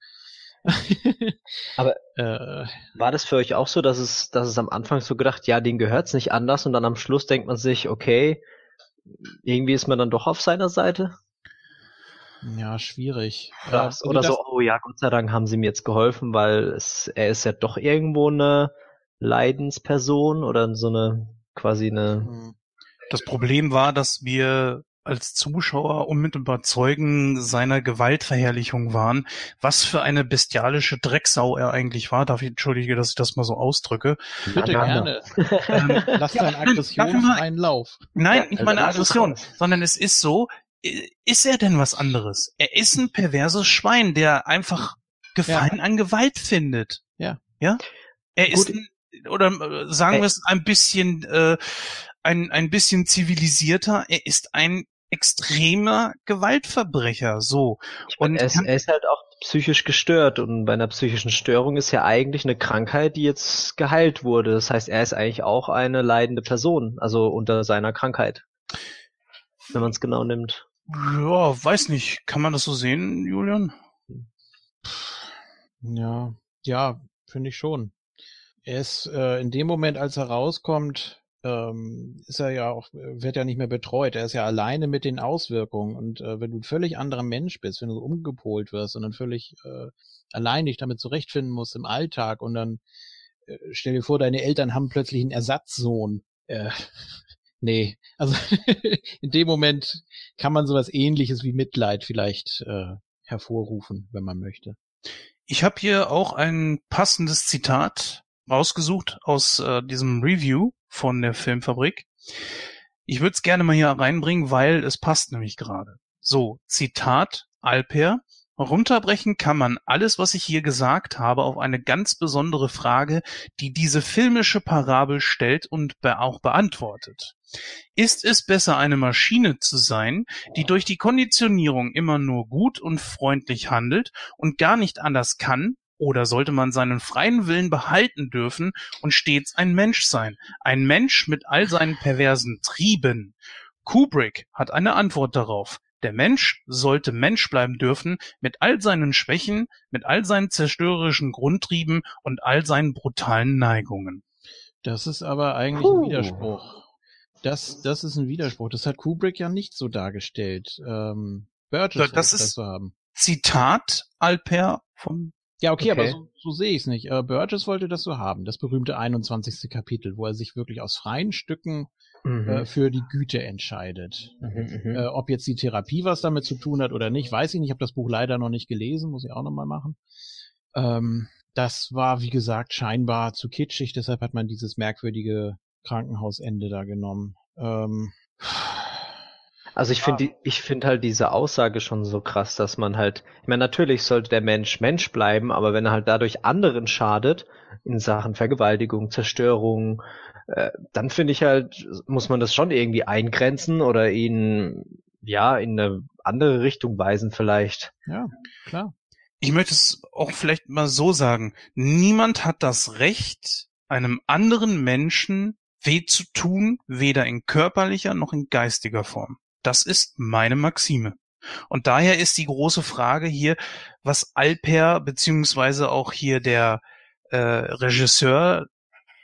Aber- äh, War das für euch auch so, dass es, dass es am Anfang so gedacht, ja, den gehört's nicht anders und dann am Schluss denkt man sich, okay, irgendwie ist man dann doch auf seiner Seite? Ja, schwierig. Oder, Äh, also oder das, so, oh ja, Gott sei Dank haben sie mir jetzt geholfen, weil es, er ist ja doch irgendwo eine Leidensperson oder so eine, quasi eine, Hm, Das Problem war, dass wir als Zuschauer unmittelbar Zeugen seiner Gewaltverherrlichung waren. Was für eine bestialische Drecksau er eigentlich war. Darf ich, entschuldige, dass ich das mal so ausdrücke. Bitte Nein, gerne. Lass Ja, deinen darf ich mal- aggressionsfreien Lauf. Nein, Ja, nicht also meine lass es Aggression, sondern es ist so, ist er denn was anderes? Er ist ein perverses Schwein, der einfach Gefallen an Gewalt findet. Ja. Ja? Er ist, Gut. ein, oder äh, sagen wir es ein bisschen, äh, ein, ein bisschen zivilisierter. Er ist ein extremer Gewaltverbrecher, so. Und er ist, er ist halt auch psychisch gestört und bei einer psychischen Störung ist ja eigentlich eine Krankheit, die jetzt geheilt wurde. Das heißt, er ist eigentlich auch eine leidende Person, also unter seiner Krankheit. Wenn man es genau nimmt. Ja, weiß nicht. Kann man das so sehen, Julian? Ja, ja, finde ich schon. Er ist äh, in dem Moment, als er rauskommt, ähm, ist er ja auch, wird ja nicht mehr betreut. Er ist ja alleine mit den Auswirkungen. Und äh, wenn du ein völlig anderer Mensch bist, wenn du umgepolt wirst und dann völlig äh, allein dich damit zurechtfinden musst im Alltag und dann äh, stell dir vor, deine Eltern haben plötzlich einen Ersatzsohn. Äh, nee, also in dem Moment kann man sowas ähnliches wie Mitleid vielleicht äh, hervorrufen, wenn man möchte. Ich habe hier auch ein passendes Zitat rausgesucht aus äh, diesem Review von der Filmfabrik. Ich würde es gerne mal hier reinbringen, weil es passt nämlich gerade. So, Zitat Alper. Runterbrechen kann man alles, was ich hier gesagt habe, auf eine ganz besondere Frage, die diese filmische Parabel stellt und be auch beantwortet. Ist es besser, eine Maschine zu sein, die durch die Konditionierung immer nur gut und freundlich handelt und gar nicht anders kann, oder sollte man seinen freien Willen behalten dürfen und stets ein Mensch sein? Ein Mensch mit all seinen perversen Trieben. Kubrick hat eine Antwort darauf. Der Mensch sollte Mensch bleiben dürfen mit all seinen Schwächen, mit all seinen zerstörerischen Grundtrieben und all seinen brutalen Neigungen. Das ist aber eigentlich Puh. ein Widerspruch. Das, das ist ein Widerspruch. Das hat Kubrick ja nicht so dargestellt. Ähm, Burgess das ist das so haben. Zitat Alper vom ja, okay, okay. aber so, so sehe ich es nicht. Äh, Burgess wollte das so haben, das berühmte 21. Kapitel, wo er sich wirklich aus freien Stücken mhm. äh, für die Güte entscheidet. Mhm, mhm, äh, ob jetzt die Therapie was damit zu tun hat oder nicht, weiß ich nicht. Ich habe das Buch leider noch nicht gelesen, muss ich auch nochmal machen. Ähm, das war, wie gesagt, scheinbar zu kitschig, deshalb hat man dieses merkwürdige Krankenhausende da genommen. Ähm, also ich finde, ich finde halt diese Aussage schon so krass, dass man halt, ich meine, natürlich sollte der Mensch Mensch bleiben, aber wenn er halt dadurch anderen schadet, in Sachen Vergewaltigung, Zerstörung, äh, dann finde ich halt, muss man das schon irgendwie eingrenzen oder ihn, ja, in eine andere Richtung weisen vielleicht. Ja, klar. Ich möchte es auch vielleicht mal so sagen. Niemand hat das Recht, einem anderen Menschen weh zu tun, weder in körperlicher noch in geistiger Form. Das ist meine Maxime. Und daher ist die große Frage hier, was Alper beziehungsweise auch hier der äh, Regisseur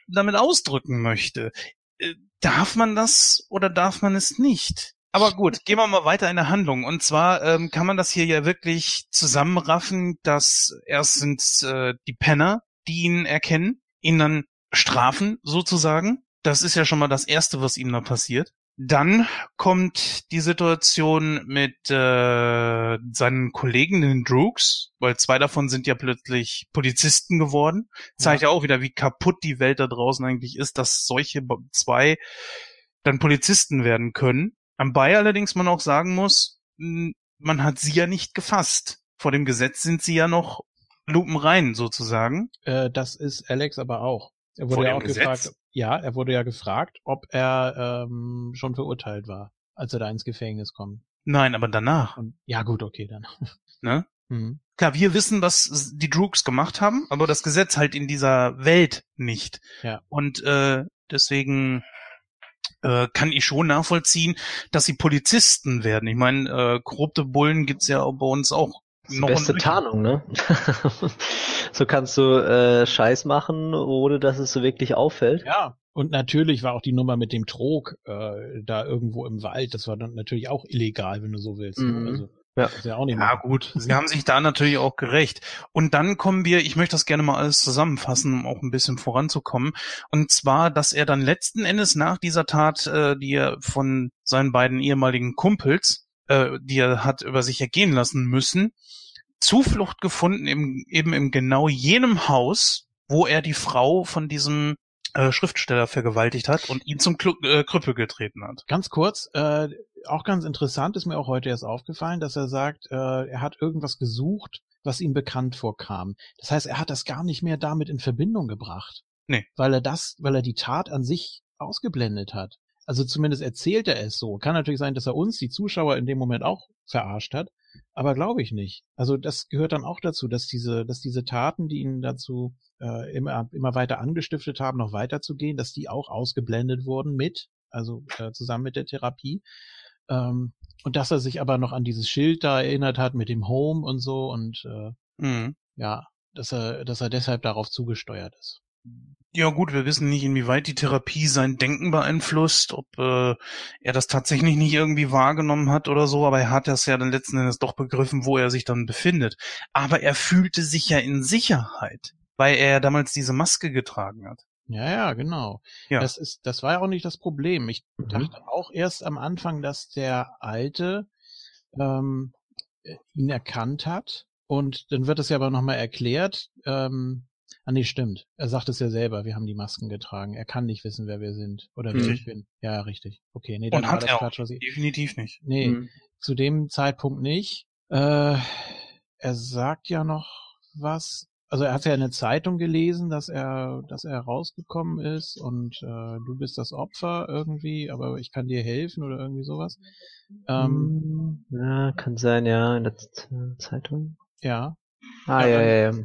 damit ausdrücken möchte. Äh, darf man das oder darf man es nicht? Aber gut, gehen wir mal weiter in der Handlung. Und zwar ähm, kann man das hier ja wirklich zusammenraffen, dass erst sind äh, die Penner, die ihn erkennen, ihn dann strafen sozusagen. Das ist ja schon mal das Erste, was ihm da passiert. Dann kommt die Situation mit äh, seinen Kollegen, den Droogs, weil zwei davon sind ja plötzlich Polizisten geworden. Zeigt ja. ja auch wieder, wie kaputt die Welt da draußen eigentlich ist, dass solche zwei dann Polizisten werden können. Am Bay allerdings man auch sagen muss, man hat sie ja nicht gefasst. Vor dem Gesetz sind sie ja noch lupenrein sozusagen. Äh, das ist Alex aber auch. Er wurde ja auch Gesetz? gefragt, ja, er wurde ja gefragt, ob er ähm, schon verurteilt war, als er da ins Gefängnis kommt. Nein, aber danach. Und, ja, gut, okay, dann. Ne? Mhm. Klar, wir wissen, was die Droogs gemacht haben, aber das Gesetz halt in dieser Welt nicht. Ja. Und äh, deswegen äh, kann ich schon nachvollziehen, dass sie Polizisten werden. Ich meine, äh, korrupte Bullen gibt's ja bei uns auch noch beste Tarnung, ne? so kannst du äh, Scheiß machen, ohne dass es so wirklich auffällt. Ja. Und natürlich war auch die Nummer mit dem Trog äh, da irgendwo im Wald, das war dann natürlich auch illegal, wenn du so willst. Mhm. Also, ja. Ist ja, auch nicht ja gut, sie haben sich da natürlich auch gerecht. Und dann kommen wir, ich möchte das gerne mal alles zusammenfassen, um auch ein bisschen voranzukommen. Und zwar, dass er dann letzten Endes nach dieser Tat, äh, die er von seinen beiden ehemaligen Kumpels, äh, die er hat über sich ergehen lassen müssen, Zuflucht gefunden im, eben im genau jenem Haus, wo er die Frau von diesem äh, Schriftsteller vergewaltigt hat und ihn zum Kl äh, Krüppel getreten hat. Ganz kurz, äh, auch ganz interessant ist mir auch heute erst aufgefallen, dass er sagt, äh, er hat irgendwas gesucht, was ihm bekannt vorkam. Das heißt, er hat das gar nicht mehr damit in Verbindung gebracht. Nee. Weil er das, weil er die Tat an sich ausgeblendet hat. Also zumindest erzählt er es so. Kann natürlich sein, dass er uns, die Zuschauer, in dem Moment auch verarscht hat, aber glaube ich nicht. Also das gehört dann auch dazu, dass diese, dass diese Taten, die ihn dazu äh, immer, immer weiter angestiftet haben, noch weiterzugehen, dass die auch ausgeblendet wurden mit, also äh, zusammen mit der Therapie. Ähm, und dass er sich aber noch an dieses Schild da erinnert hat mit dem Home und so und äh, Mhm. ja, dass er, dass er deshalb darauf zugesteuert ist. Ja gut, wir wissen nicht, inwieweit die Therapie sein Denken beeinflusst, ob äh, er das tatsächlich nicht irgendwie wahrgenommen hat oder so, aber er hat das ja dann letzten Endes doch begriffen, wo er sich dann befindet. Aber er fühlte sich ja in Sicherheit, weil er damals diese Maske getragen hat. Ja, ja, genau. Ja. Das ist, das war ja auch nicht das Problem. Ich Mhm. dachte auch erst am Anfang, dass der Alte ähm, äh, ihn erkannt hat. Und dann wird es ja aber nochmal erklärt. Ähm, ah nee, stimmt. Er sagt es ja selber, wir haben die Masken getragen. Er kann nicht wissen, wer wir sind oder wer Richtig. ich bin. Ja, richtig. Okay, nee, dann Und war hat das er auch Quatsch, was ich. definitiv nicht. Nee, Mhm. zu dem Zeitpunkt nicht. Äh, er sagt ja noch was. Also er hat ja in der Zeitung gelesen, dass er, dass er rausgekommen ist und äh, du bist das Opfer irgendwie, aber ich kann dir helfen oder irgendwie sowas. Ähm, Hm, ja, kann sein, ja, in der Z Zeitung. ja. Ah, Ja, ja, ja, ja.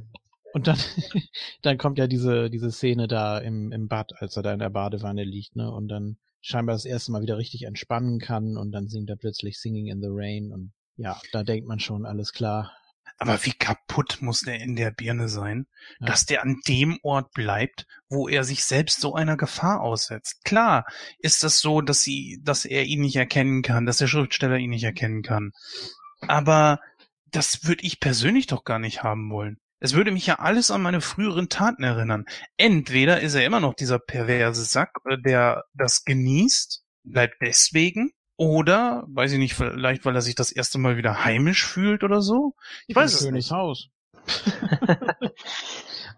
Und dann, dann kommt ja diese, diese Szene da im, im Bad, als er da in der Badewanne liegt, ne? Und dann scheinbar das erste Mal wieder richtig entspannen kann und dann singt er plötzlich Singing in the Rain und ja, da denkt man schon, alles klar. Aber wie kaputt muss der in der Birne sein, Ja. dass der an dem Ort bleibt, wo er sich selbst so einer Gefahr aussetzt. Klar ist das so, dass sie, dass er ihn nicht erkennen kann, dass der Schriftsteller ihn nicht erkennen kann. Aber das würde ich persönlich doch gar nicht haben wollen. Es würde mich ja alles an meine früheren Taten erinnern. Entweder ist er immer noch dieser perverse Sack, äh, der das genießt, bleibt deswegen, oder, weiß ich nicht, vielleicht weil er sich das erste Mal wieder heimisch fühlt oder so. Ich weiß es schönes nicht. Haus.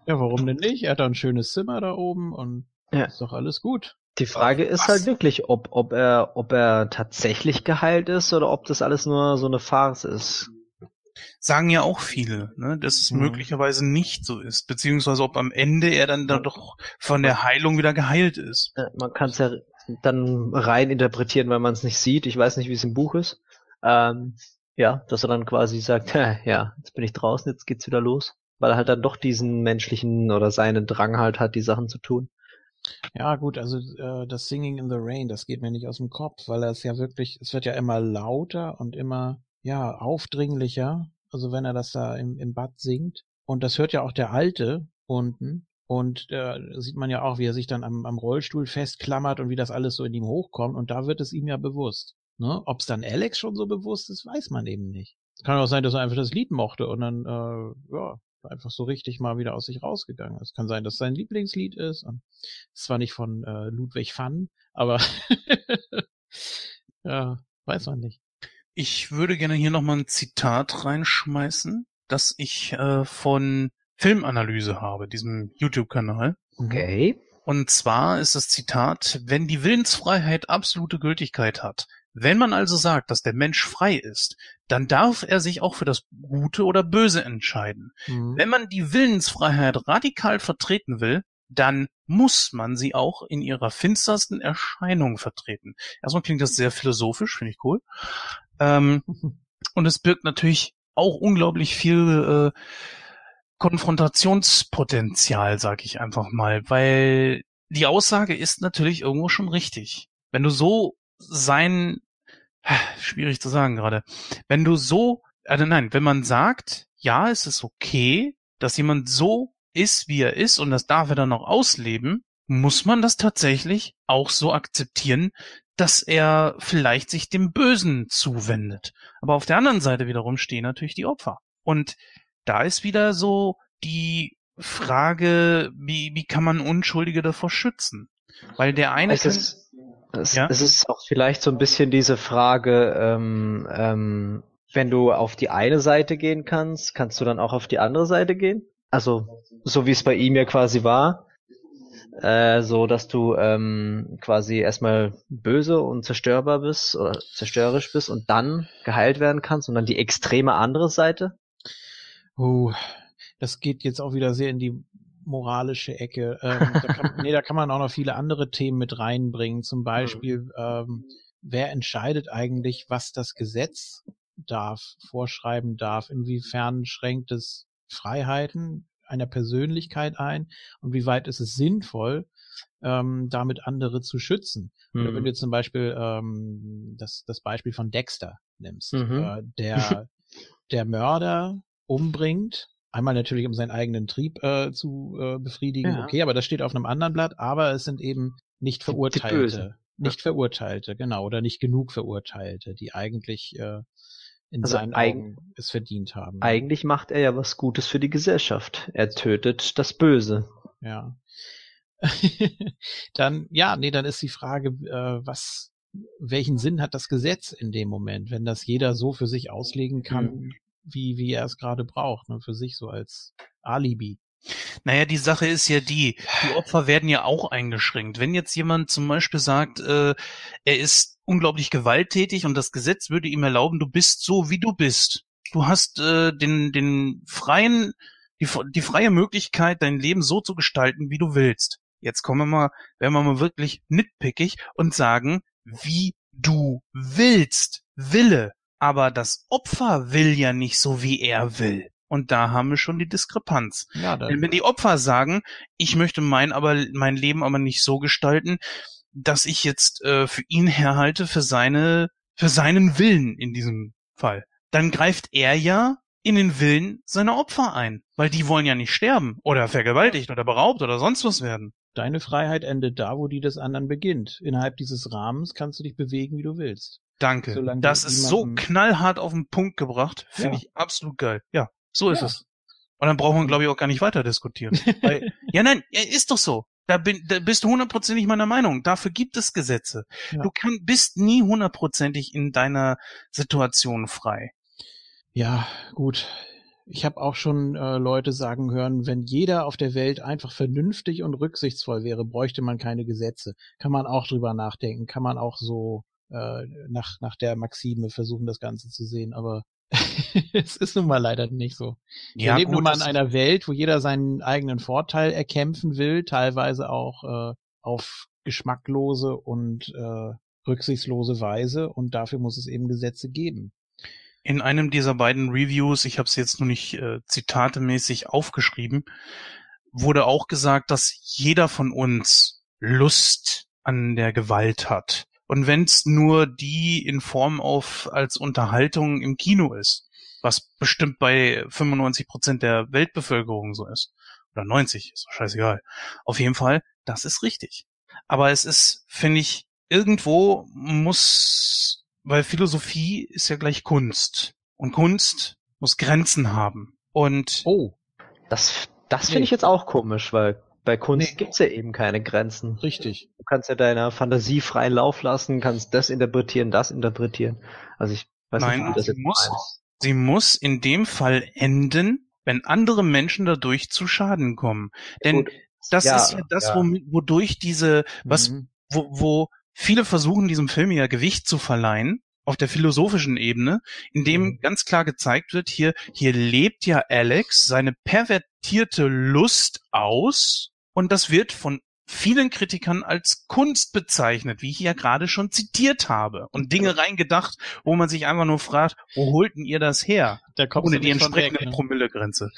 ja, warum denn nicht? Er hat da ein schönes Zimmer da oben und Ja. ist doch alles gut. Die Frage ist Was? halt wirklich, ob, ob er, ob er tatsächlich geheilt ist oder ob das alles nur so eine Farce ist. Sagen ja auch viele, ne, dass es Mhm. möglicherweise nicht so ist, beziehungsweise ob am Ende er dann da doch von der Heilung wieder geheilt ist. Man kann es ja dann rein interpretieren, weil man es nicht sieht. Ich weiß nicht, wie es im Buch ist. Ähm, ja, dass er dann quasi sagt, ja, jetzt bin ich draußen, jetzt geht's wieder los. Weil er halt dann doch diesen menschlichen oder seinen Drang halt hat, die Sachen zu tun. Ja, gut, also äh, das Singing in the Rain, das geht mir nicht aus dem Kopf, weil er es ja wirklich, es wird ja immer lauter und immer, ja, aufdringlicher. Also wenn er das da im, im Bad singt. Und das hört ja auch der Alte unten. Und äh, sieht man ja auch, wie er sich dann am, am Rollstuhl festklammert und wie das alles so in ihm hochkommt. Und da wird es ihm ja bewusst. Ne? Ob es dann Alex schon so bewusst ist, weiß man eben nicht. Kann auch sein, dass er einfach das Lied mochte und dann, äh, ja, einfach so richtig mal wieder aus sich rausgegangen ist. Kann sein, dass es sein Lieblingslied ist. Und ist zwar nicht von äh, Ludwig van, aber ja, weiß man nicht. Ich würde gerne hier nochmal ein Zitat reinschmeißen, das ich äh, von Filmanalyse habe, diesem YouTube-Kanal. Okay. Und zwar ist das Zitat, wenn die Willensfreiheit absolute Gültigkeit hat, wenn man also sagt, dass der Mensch frei ist, dann darf er sich auch für das Gute oder Böse entscheiden. Mhm. Wenn man die Willensfreiheit radikal vertreten will, dann muss man sie auch in ihrer finstersten Erscheinung vertreten. Erstmal klingt das sehr philosophisch, finde ich cool. Ähm, und es birgt natürlich auch unglaublich viel äh, Konfrontationspotenzial, sag ich einfach mal, weil die Aussage ist natürlich irgendwo schon richtig. Wenn du so sein, schwierig zu sagen gerade, wenn du so, also nein, wenn man sagt, ja, es ist okay, dass jemand so ist, wie er ist und das darf er dann auch ausleben, muss man das tatsächlich auch so akzeptieren, dass er vielleicht sich dem Bösen zuwendet. Aber auf der anderen Seite wiederum stehen natürlich die Opfer. Und da ist wieder so die Frage, wie, wie kann man Unschuldige davor schützen? Weil der eine Es kann, ist, es, Ja? es ist auch vielleicht so ein bisschen diese Frage, ähm, ähm, wenn du auf die eine Seite gehen kannst, kannst du dann auch auf die andere Seite gehen? Also, so wie es bei ihm ja quasi war, äh, so dass du ähm, quasi erstmal böse und zerstörbar bist oder zerstörerisch bist und dann geheilt werden kannst und dann die extreme andere Seite. Oh, das geht jetzt auch wieder sehr in die moralische Ecke. Ähm, da kann, nee, da kann man auch noch viele andere Themen mit reinbringen. Zum Beispiel, ähm, wer entscheidet eigentlich, was das Gesetz darf, vorschreiben darf? Inwiefern schränkt es Freiheiten einer Persönlichkeit ein und wie weit ist es sinnvoll, ähm, damit andere zu schützen? Mhm. Oder wenn du zum Beispiel ähm, das, das Beispiel von Dexter nimmst, mhm. äh, der der Mörder umbringt, einmal natürlich um seinen eigenen Trieb äh, zu äh, befriedigen, ja. okay, aber das steht auf einem anderen Blatt, aber es sind eben nicht Verurteilte, nicht Verurteilte, genau, oder nicht genug Verurteilte, die eigentlich äh, in also seinen Augen es verdient haben. Eigentlich macht er ja was Gutes für die Gesellschaft. Er tötet das Böse. Ja. dann, ja, nee, dann ist die Frage, äh, was, welchen Sinn hat das Gesetz in dem Moment, wenn das jeder so für sich auslegen kann, mhm. wie, wie er es gerade braucht, ne, für sich so als Alibi. Naja, die Sache ist ja die, die Opfer werden ja auch eingeschränkt. Wenn jetzt jemand zum Beispiel sagt, äh, er ist unglaublich gewalttätig und das Gesetz würde ihm erlauben, du bist so, wie du bist. Du hast äh, den, den freien, die, die freie Möglichkeit, dein Leben so zu gestalten, wie du willst. Jetzt kommen wir mal, werden wir mal wirklich nitpickig und sagen, wie du willst. Wille. Aber das Opfer will ja nicht so, wie er will. Und da haben wir schon die Diskrepanz. Ja, Denn wenn die Opfer sagen, ich möchte mein, aber, mein Leben aber nicht so gestalten, dass ich jetzt äh, für ihn herhalte, für seine, für seinen Willen in diesem Fall, dann greift er ja in den Willen seiner Opfer ein, weil die wollen ja nicht sterben oder vergewaltigt oder beraubt oder sonst was werden. Deine Freiheit endet da, wo die des anderen beginnt. Innerhalb dieses Rahmens kannst du dich bewegen, wie du willst. Danke. Solange das ist so knallhart auf den Punkt gebracht. Finde ja. ich absolut geil. Ja. So ist ja. es. Und dann braucht man, glaube ich, auch gar nicht weiter diskutieren. Weil, ja, nein, ist doch so. Da, bin, da bist du hundertprozentig meiner Meinung. Dafür gibt es Gesetze. Ja. Du kann, bist nie hundertprozentig in deiner Situation frei. Ja, gut. Ich habe auch schon äh, Leute sagen hören, wenn jeder auf der Welt einfach vernünftig und rücksichtsvoll wäre, bräuchte man keine Gesetze. Kann man auch drüber nachdenken, kann man auch so äh, nach, nach der Maxime versuchen, das Ganze zu sehen. Aber es ist nun mal leider nicht so. Ja, Wir leben nun mal in einer Welt, wo jeder seinen eigenen Vorteil erkämpfen will, teilweise auch äh, auf geschmacklose und äh, rücksichtslose Weise und dafür muss es eben Gesetze geben. In einem dieser beiden Reviews, ich habe es jetzt nur nicht äh, zitatemäßig aufgeschrieben, wurde auch gesagt, dass jeder von uns Lust an der Gewalt hat. Und wenn es nur die in Form auf als Unterhaltung im Kino ist, was bestimmt bei 95 Prozent der Weltbevölkerung so ist, oder 90, ist doch scheißegal. Auf jeden Fall, das ist richtig. Aber es ist, finde ich, irgendwo muss, weil Philosophie ist ja gleich Kunst. Und Kunst muss Grenzen haben. Und oh, das, das finde nee. ich jetzt auch komisch, weil bei Kunst nee. gibt's ja eben keine Grenzen. Richtig. Du kannst ja deiner Fantasie freien Lauf lassen, kannst das interpretieren, das interpretieren. Also ich weiß Nein, nicht, wie das sie muss, meinst. sie muss in dem Fall enden, wenn andere Menschen dadurch zu Schaden kommen. Denn Gut. das ja, ist ja das, ja. wodurch diese, was, mhm. wo, wo viele versuchen, diesem Film ja Gewicht zu verleihen, auf der philosophischen Ebene, in dem mhm. ganz klar gezeigt wird, hier, hier lebt ja Alex seine pervertierte Lust aus und das wird von vielen Kritikern als Kunst bezeichnet, wie ich ja gerade schon zitiert habe und Dinge reingedacht, wo man sich einfach nur fragt, wo holten ihr das her? Da Ohne die entsprechende ne? Promillegrenze.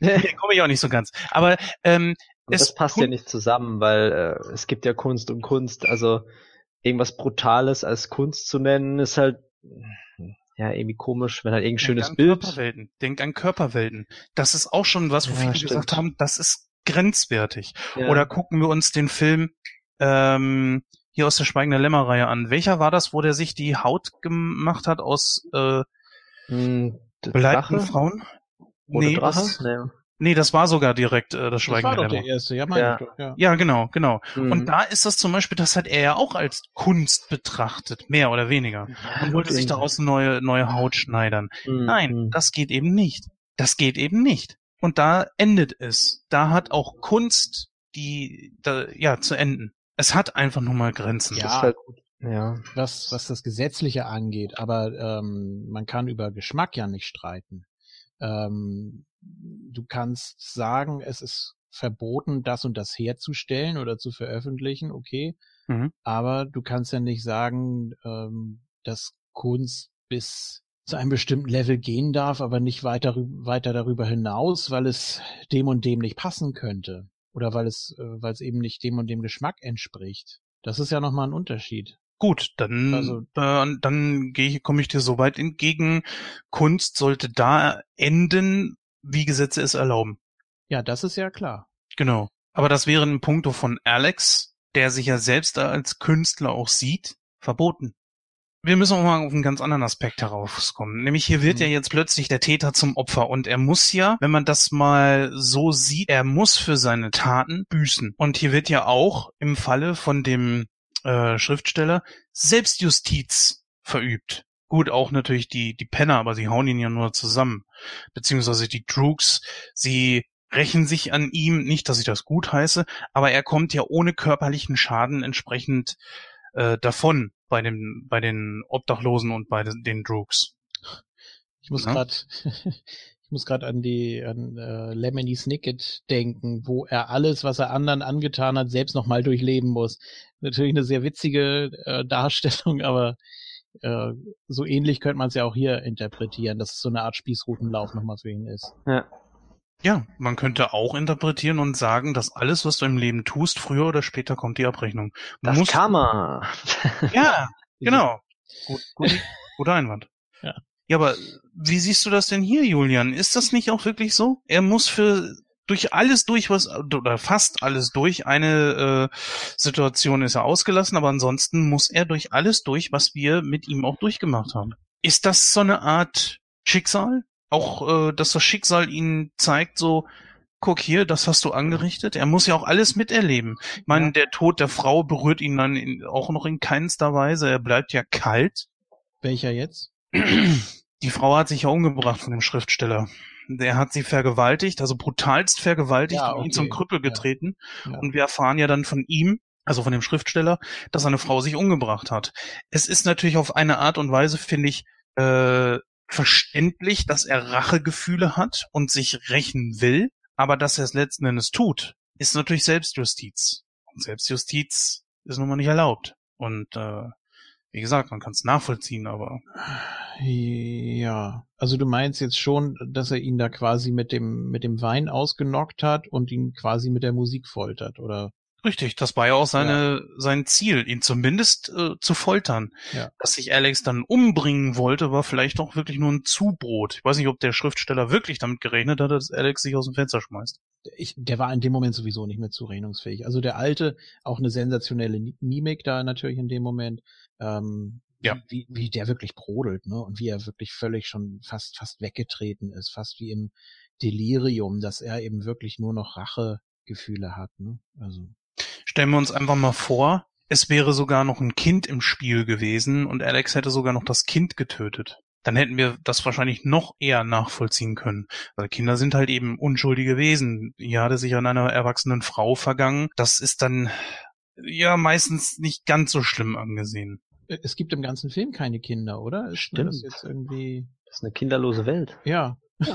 da komme ich auch nicht so ganz. Aber ähm, das passt ja nicht zusammen, weil äh, es gibt ja Kunst und Kunst. Also irgendwas Brutales als Kunst zu nennen, ist halt ja irgendwie komisch, wenn halt irgendein Denk schönes Bild. Körperwelten. Denk an Körperwelten. Das ist auch schon was, wo ja, viele stimmt. gesagt haben, das ist grenzwertig. Ja. Oder gucken wir uns den Film ähm, hier aus der Schweigende Lämmerreihe an. Welcher war das, wo der sich die Haut gemacht hat aus äh, hm, beleibten Frauen? Oder nee, Drache? Das, nee. Nee, das war sogar direkt äh, das Schweigen das war doch der erste, ja, ja. Doch, ja. ja, genau, genau. Mhm. Und da ist das zum Beispiel, das hat er ja auch als Kunst betrachtet, mehr oder weniger. Ja, und wollte sich daraus neue, neue Haut schneidern. Mhm. Nein, das geht eben nicht. Das geht eben nicht. Und da endet es. Da hat auch Kunst die, da, ja, zu enden. Es hat einfach nur mal Grenzen. Ja, halt ja. Was, was das Gesetzliche angeht, aber ähm, man kann über Geschmack ja nicht streiten. Ähm, du kannst sagen, es ist verboten, das und das herzustellen oder zu veröffentlichen, okay. Mhm. Aber du kannst ja nicht sagen, ähm, dass Kunst bis zu einem bestimmten Level gehen darf, aber nicht weiter, weiter darüber hinaus, weil es dem und dem nicht passen könnte. Oder weil es, äh, weil es eben nicht dem und dem Geschmack entspricht. Das ist ja nochmal ein Unterschied. Gut, dann, Also- äh, dann gehe ich, komme ich dir so weit entgegen. Kunst sollte da enden, wie Gesetze es erlauben. Ja, das ist ja klar. Genau. Aber das wäre ein Punkto von Alex, der sich ja selbst als Künstler auch sieht, verboten. Wir müssen auch mal auf einen ganz anderen Aspekt herauskommen. Nämlich hier wird Mhm. ja jetzt plötzlich der Täter zum Opfer und er muss ja, wenn man das mal so sieht, er muss für seine Taten büßen. Und hier wird ja auch im Falle von dem äh, Schriftsteller Selbstjustiz verübt. Gut, auch natürlich die, die Penner, aber sie hauen ihn ja nur zusammen. Beziehungsweise die Droogs, sie rächen sich an ihm, nicht, dass ich das gut heiße, aber er kommt ja ohne körperlichen Schaden entsprechend äh, davon bei den, bei den Obdachlosen und bei den, den Droogs. Ich muss Ja. grad, ich muss gerade an die an äh, Lemony Snicket denken, wo er alles, was er anderen angetan hat, selbst nochmal durchleben muss. Natürlich eine sehr witzige äh, Darstellung, aber äh, so ähnlich könnte man es ja auch hier interpretieren, dass es so eine Art Spießrutenlauf nochmal für ihn ist. Ja. Ja, man könnte auch interpretieren und sagen, dass alles, was du im Leben tust, früher oder später kommt die Abrechnung. Du Das musst- Karma. Ja, genau. Gut, gut, guter Einwand. Ja. Ja, aber wie siehst du das denn hier, Julian? Ist das nicht auch wirklich so? Er muss für durch alles durch, was oder fast alles durch. Eine äh, Situation ist er ausgelassen, aber ansonsten muss er durch alles durch, was wir mit ihm auch durchgemacht haben. Ist das so eine Art Schicksal? Auch, äh, dass das Schicksal ihn zeigt, so, guck hier, das hast du angerichtet. Er muss ja auch alles miterleben. Ich meine, Ja. der Tod der Frau berührt ihn dann in, auch noch in keinster Weise. Er bleibt ja kalt. Welcher jetzt? Die Frau hat sich ja umgebracht von dem Schriftsteller. Der hat sie vergewaltigt, also brutalst vergewaltigt Ja, und ihn okay. zum Krüppel getreten. Ja. Und wir erfahren ja dann von ihm, also von dem Schriftsteller, dass seine Frau sich umgebracht hat. Es ist natürlich auf eine Art und Weise, finde ich, äh, verständlich, dass er Rachegefühle hat und sich rächen will, aber dass er es letzten Endes tut, ist natürlich Selbstjustiz. Und Selbstjustiz ist nun mal nicht erlaubt. Und äh, wie gesagt, man kann es nachvollziehen, aber Ja, also du meinst jetzt schon, dass er ihn da quasi mit dem mit dem Wein ausgenockt hat und ihn quasi mit der Musik foltert, oder? Richtig, das war ja auch seine, sein Ziel, ihn zumindest äh, zu foltern. Ja. Dass sich Alex dann umbringen wollte, war vielleicht auch wirklich nur ein Zubrot. Ich weiß nicht, ob der Schriftsteller wirklich damit gerechnet hat, dass Alex sich aus dem Fenster schmeißt. Ich, der war in dem Moment sowieso nicht mehr zurechnungsfähig. Also der alte, auch eine sensationelle Mimik da natürlich in dem Moment. Ähm, Ja. Wie, wie der wirklich brodelt, ne? Und wie er wirklich völlig schon fast, fast weggetreten ist, fast wie im Delirium, dass er eben wirklich nur noch Rachegefühle hat, ne? Also. Stellen wir uns einfach mal vor, es wäre sogar noch ein Kind im Spiel gewesen und Alex hätte sogar noch das Kind getötet. Dann hätten wir das wahrscheinlich noch eher nachvollziehen können. Weil Kinder sind halt eben unschuldige Wesen. Hier hat er sich an einer erwachsenen Frau vergangen. Das ist dann ja meistens nicht ganz so schlimm angesehen. Es gibt im ganzen Film keine Kinder, oder? Ist Stimmt. das jetzt irgendwie. Das ist eine kinderlose Welt. Ja.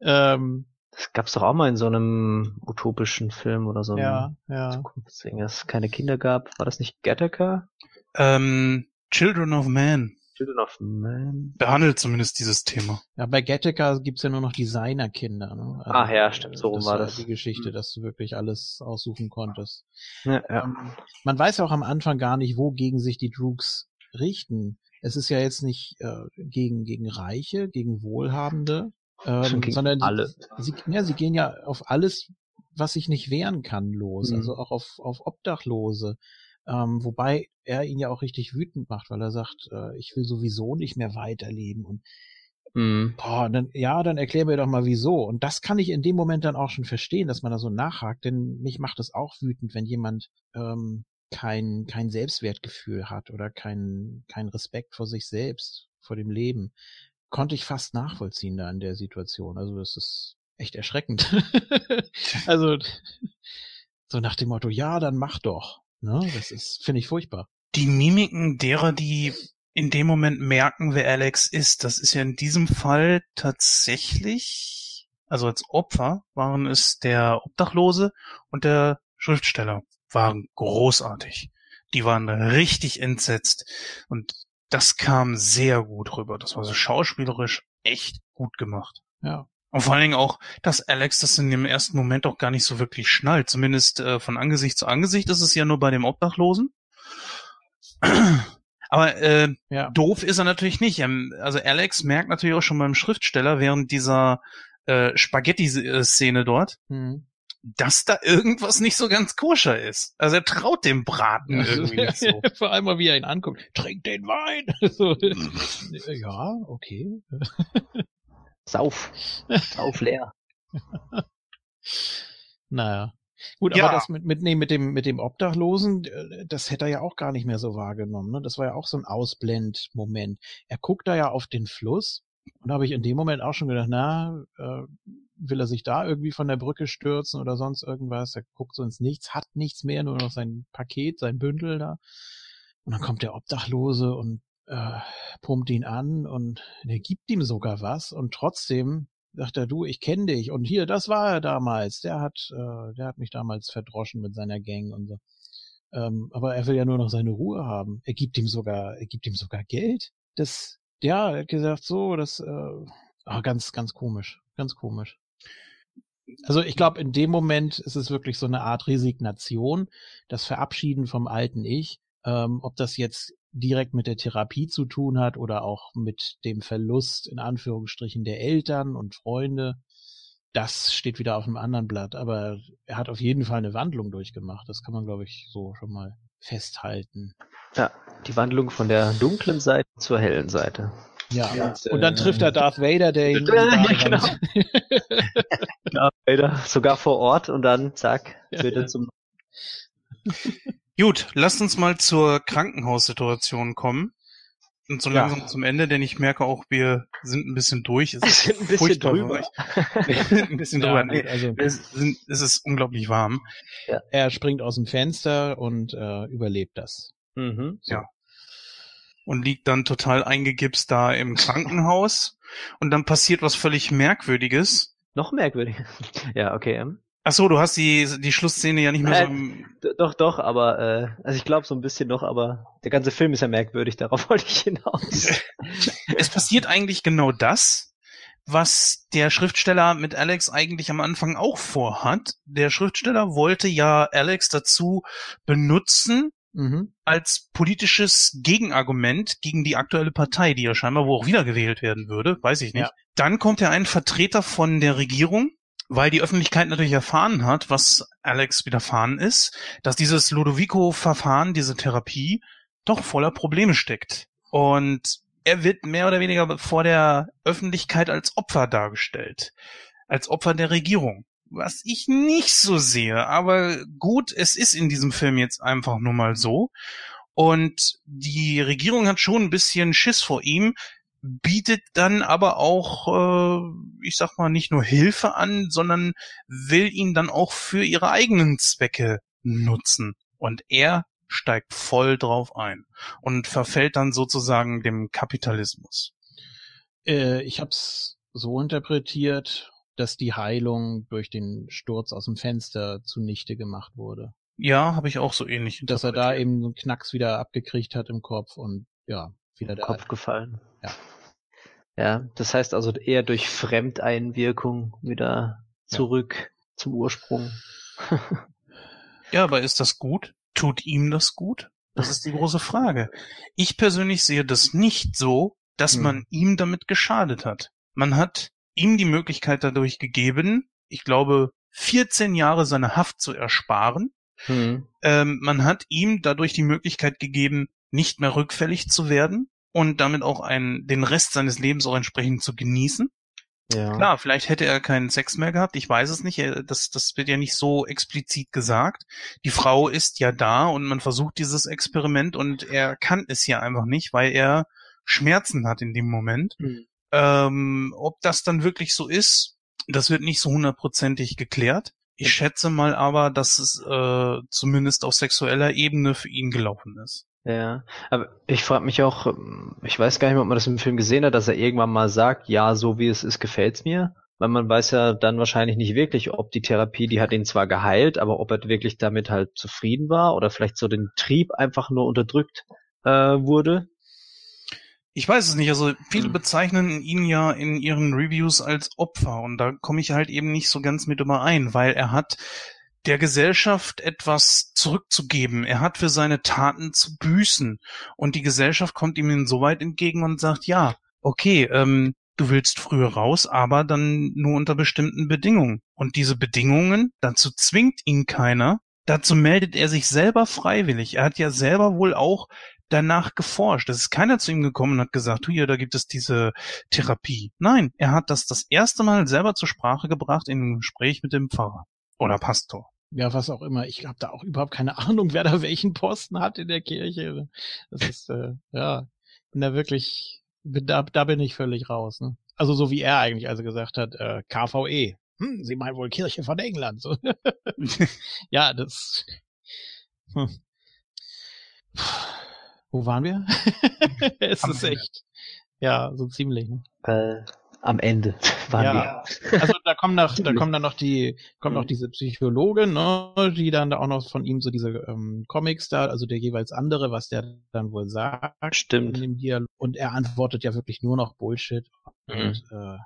ähm, Das gab's doch auch mal in so einem utopischen Film oder so ja, ja. Zukunftsding, dass es keine Kinder gab. War das nicht Gattaca? Ähm, Children of Man Children of Man. behandelt zumindest dieses Thema. Ja, bei Gattaca gibt's ja nur noch Designerkinder. Ne? Ach ja, stimmt, so rum war das. Die Geschichte, dass du wirklich alles aussuchen konntest. Ja, ja. Ähm, man weiß ja auch am Anfang gar nicht, wogegen sich die Droogs richten. Es ist ja jetzt nicht äh, gegen, gegen Reiche, gegen Wohlhabende, ähm, sondern alle. Sie, ja, sie gehen ja auf alles, was sich nicht wehren kann, los. Mhm. Also auch auf, auf Obdachlose. Ähm, wobei er ihn ja auch richtig wütend macht, weil er sagt, äh, ich will sowieso nicht mehr weiterleben. Und Mhm. boah, dann, ja, dann erklär mir doch mal wieso. Und das kann ich in dem Moment dann auch schon verstehen, dass man da so nachhakt, denn mich macht es auch wütend, wenn jemand ähm, kein, kein Selbstwertgefühl hat oder kein, kein Respekt vor sich selbst, vor dem Leben. Konnte ich fast nachvollziehen da in der Situation. Also das ist echt erschreckend. also so nach dem Motto, ja, dann mach doch. Ne? Das ist, finde ich furchtbar. Die Mimiken derer, die in dem Moment merken, wer Alex ist, das ist ja in diesem Fall tatsächlich also als Opfer, waren es der Obdachlose und der Schriftsteller. Waren großartig. Die waren richtig entsetzt. Und das kam sehr gut rüber. Das war so schauspielerisch echt gut gemacht. Ja. Und vor allen Dingen auch, dass Alex das in dem ersten Moment auch gar nicht so wirklich schnallt. Zumindest äh, von Angesicht zu Angesicht ist es ja nur bei dem Obdachlosen. Aber äh, Ja. doof ist er natürlich nicht. Ähm, Also Alex merkt natürlich auch schon beim Schriftsteller während dieser äh, Spaghetti-Szene dort, Hm. Dass da irgendwas nicht so ganz koscher ist. Also er traut dem Braten irgendwie nicht so. Vor allem mal, wie er ihn anguckt. Trink den Wein. so. Ja, okay. Sauf. Sauf leer. Naja. Gut, Ja. aber das mit, mit, nee, mit dem, mit dem Obdachlosen, äh, das hätte er ja auch gar nicht mehr so wahrgenommen. Ne? Das war ja auch so ein Ausblendmoment. Er guckt da ja auf den Fluss und da habe ich in dem Moment auch schon gedacht, na, äh, will er sich da irgendwie von der Brücke stürzen oder sonst irgendwas? Er guckt so ins Nichts, hat nichts mehr, nur noch sein Paket, sein Bündel da. Und dann kommt der Obdachlose und äh, pumpt ihn an und er gibt ihm sogar was und trotzdem sagt er, du, ich kenne dich und hier, das war er damals, der hat, äh, der hat mich damals verdroschen mit seiner Gang und so. Ähm, aber er will ja nur noch seine Ruhe haben. Er gibt ihm sogar, er gibt ihm sogar Geld. Das, ja, er hat gesagt, so, das, äh, ah, ganz, ganz komisch, ganz komisch. Also ich glaube, in dem Moment ist es wirklich so eine Art Resignation, das Verabschieden vom alten Ich. Ähm, ob das jetzt direkt mit der Therapie zu tun hat oder auch mit dem Verlust in Anführungsstrichen der Eltern und Freunde, das steht wieder auf einem anderen Blatt. Aber er hat auf jeden Fall eine Wandlung durchgemacht. Das kann man, glaube ich, so schon mal festhalten. Ja, die Wandlung von der dunklen Seite zur hellen Seite. Ja. Ja, und dann äh, trifft er Darth Vader, der ihn. Ja, ja, genau. Ja, Vader sogar vor Ort und dann zack, wird er zum Gut, lasst uns mal zur Krankenhaussituation kommen. Und so Ja. langsam zum Ende, denn ich merke auch, wir sind ein bisschen durch. Es ist sind ein bisschen drüber. sind ein bisschen Ja, drüber. Nee, also wir sind, es ist unglaublich warm. er springt aus dem Fenster und äh, überlebt das. Mhm. Ja. und liegt dann total eingegipst da im Krankenhaus. Und dann passiert was völlig Merkwürdiges. Noch merkwürdig. Ja, okay. ähm. Ach so, du hast die, die Schlussszene ja nicht mehr so Äh, im, Doch, doch, aber äh, also ich glaube so ein bisschen noch, aber der ganze Film ist ja merkwürdig, darauf wollte ich hinaus. Es passiert eigentlich genau das, was der Schriftsteller mit Alex eigentlich am Anfang auch vorhat. Der Schriftsteller wollte ja Alex dazu benutzen, Mhm. als politisches Gegenargument gegen die aktuelle Partei, die ja scheinbar wo auch wiedergewählt werden würde, weiß ich nicht. Ja. Dann kommt ja ein Vertreter von der Regierung, weil die Öffentlichkeit natürlich erfahren hat, was Alex widerfahren ist, dass dieses Ludovico-Verfahren, diese Therapie, doch voller Probleme steckt. Und er wird mehr oder weniger vor der Öffentlichkeit als Opfer dargestellt. Als Opfer der Regierung. Was ich nicht so sehe, aber gut, es ist in diesem Film jetzt einfach nur mal so. Und die Regierung hat schon ein bisschen Schiss vor ihm, bietet dann aber auch, äh, ich sag mal, nicht nur Hilfe an, sondern will ihn dann auch für ihre eigenen Zwecke nutzen. Und er steigt voll drauf ein und verfällt dann sozusagen dem Kapitalismus. Äh, ich habe es so interpretiert, dass die Heilung durch den Sturz aus dem Fenster zunichte gemacht wurde. Ja, habe ich auch so ähnlich. Dass er da eben so einen Knacks wieder abgekriegt hat im Kopf und ja, wieder der Kopf gefallen. Ja. Ja, das heißt also eher durch Fremdeinwirkung wieder zurück zum Ursprung. Ja, aber ist das gut? Tut ihm das gut? Das ist die große Frage. Ich persönlich sehe das nicht so, dass Hm. man ihm damit geschadet hat. Man hat ihm die Möglichkeit dadurch gegeben, ich glaube, 14 Jahre seine Haft zu ersparen. Hm. Ähm, man hat ihm dadurch die Möglichkeit gegeben, nicht mehr rückfällig zu werden und damit auch einen, den Rest seines Lebens auch entsprechend zu genießen. Ja. Klar, vielleicht hätte er keinen Sex mehr gehabt, ich weiß es nicht, Er- das, das wird ja nicht so explizit gesagt. Die Frau ist ja da und man versucht dieses Experiment und er kann es ja einfach nicht, weil er Schmerzen hat in dem Moment. Hm. Ähm, ob das dann wirklich so ist, das wird nicht so hundertprozentig geklärt. Ich schätze mal aber, dass es äh, zumindest auf sexueller Ebene für ihn gelaufen ist. Ja, aber ich frage mich auch, ähm, ich weiß gar nicht mehr, ob man das im Film gesehen hat, dass er irgendwann mal sagt, ja, so wie es ist, gefällt's mir. weil man weiß ja dann wahrscheinlich nicht wirklich, ob die Therapie, die hat ihn zwar geheilt, aber ob er wirklich damit halt zufrieden war oder vielleicht so den Trieb einfach nur unterdrückt äh, wurde. Ich weiß es nicht. Also viele hm. bezeichnen ihn ja in ihren Reviews als Opfer und da komme ich halt eben nicht so ganz mit überein, weil er hat der Gesellschaft etwas zurückzugeben. Er hat für seine Taten zu büßen und die Gesellschaft kommt ihm insoweit entgegen und sagt, ja, okay, ähm, du willst früher raus, aber dann nur unter bestimmten Bedingungen. Und diese Bedingungen, dazu zwingt ihn keiner, dazu meldet er sich selber freiwillig. Er hat ja selber wohl auch danach geforscht. Es ist keiner zu ihm gekommen und hat gesagt, hier, da gibt es diese Therapie. Nein, er hat das das erste Mal selber zur Sprache gebracht in einem Gespräch mit dem Pfarrer oder Pastor. Ja, was auch immer. Ich habe da auch überhaupt keine Ahnung, wer da welchen Posten hat in der Kirche. Das ist, äh, ja, bin da wirklich, bin da, da bin ich völlig raus. Ne? Also so wie er eigentlich also gesagt hat, äh, KVE. Hm, Sie meinen wohl Kirche von England. So. ja, das. Hm. Wo waren wir? es ist echt, ja, so ziemlich. Ne? Äh, am Ende waren ja. wir. Also da kommen noch, da kommen dann noch die, kommt noch diese Psychologin, ne, die dann da auch noch von ihm so diese ähm, Comics da, also der jeweils andere, was der dann wohl sagt. Stimmt. In dem Dialog. Und er antwortet ja wirklich nur noch Bullshit. Mhm. Und äh,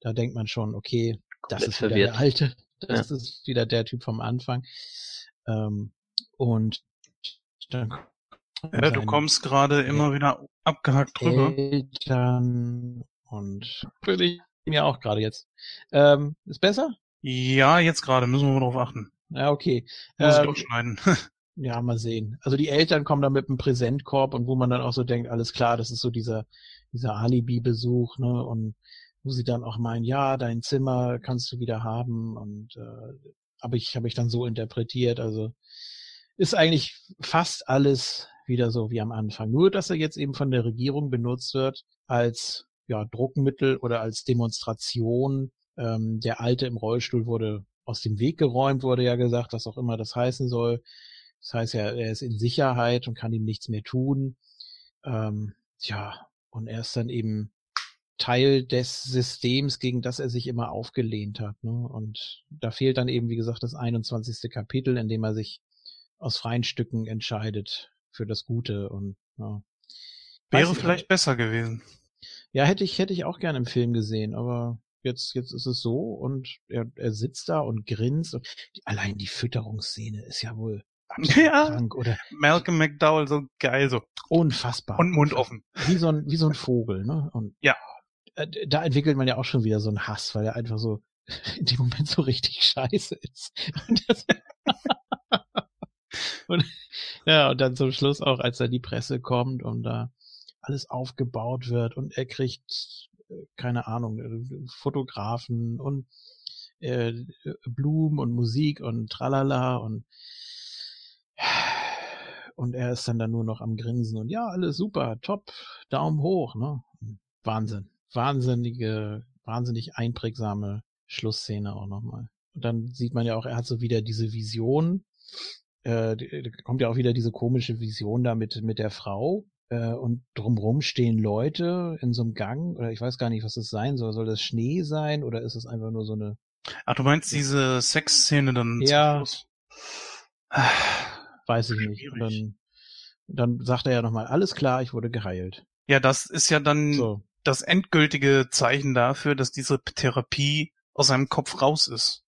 da denkt man schon, okay, das Komplett ist wieder verwirrt. der alte, das ja. ist wieder der Typ vom Anfang. Ähm, und dann ja, du kommst gerade immer wieder abgehackt drüber. Eltern und würde ich mir auch gerade jetzt. Ähm, ist besser? Ja, jetzt gerade, müssen wir mal drauf achten. Ja, okay. Muss ähm, ich auch schneiden. ja, mal sehen. Also die Eltern kommen da mit einem Präsentkorb und wo man dann auch so denkt, alles klar, das ist so dieser, dieser Alibi-Besuch, ne, und wo sie dann auch meinen, ja, dein Zimmer kannst du wieder haben und äh, habe ich, habe ich dann so interpretiert. Also ist eigentlich fast alles wieder so wie am Anfang. Nur, dass er jetzt eben von der Regierung benutzt wird als ja, Druckmittel oder als Demonstration. Ähm, der Alte im Rollstuhl wurde aus dem Weg geräumt, wurde ja gesagt, was auch immer das heißen soll. Das heißt ja, er ist in Sicherheit und kann ihm nichts mehr tun. Ähm, ja, und er ist dann eben Teil des Systems, gegen das er sich immer aufgelehnt hat. Ne? Und da fehlt dann eben, wie gesagt, das 21. Kapitel, in dem er sich aus freien Stücken entscheidet für das Gute und ja. Wäre vielleicht ich, besser gewesen. Ja, hätte ich, hätte ich auch gerne im Film gesehen, aber jetzt, jetzt ist es so und er, er sitzt da und grinst und allein die Fütterungsszene ist ja wohl ja. krank, oder? Malcolm McDowell so geil, so. Unfassbar. Und Mund offen. Wie so ein, wie so ein Vogel, ne? Und ja. Da entwickelt man ja auch schon wieder so einen Hass, weil er einfach so in dem Moment so richtig scheiße ist. Und, das, und ja, und dann zum Schluss auch, als da die Presse kommt und da alles aufgebaut wird und er kriegt, äh, keine Ahnung, äh, Fotografen und äh, Blumen und Musik und tralala und und er ist dann da nur noch am Grinsen und ja, alles super, top, Daumen hoch, ne? Wahnsinn. Wahnsinnige, wahnsinnig einprägsame Schlussszene auch nochmal. Und dann sieht man ja auch, er hat so wieder diese Vision, äh, kommt ja auch wieder diese komische Vision da mit, mit der Frau, und drumrum stehen Leute in so einem Gang oder ich weiß gar nicht, was das sein soll. Soll das Schnee sein oder ist es einfach nur so eine? Ach, du meinst diese Sexszene dann? Ja. Weiß ich nicht. Und dann, dann sagt er ja nochmal, alles klar, ich wurde geheilt. Ja, das ist ja dann so. das endgültige Zeichen dafür, dass diese Therapie aus seinem Kopf raus ist.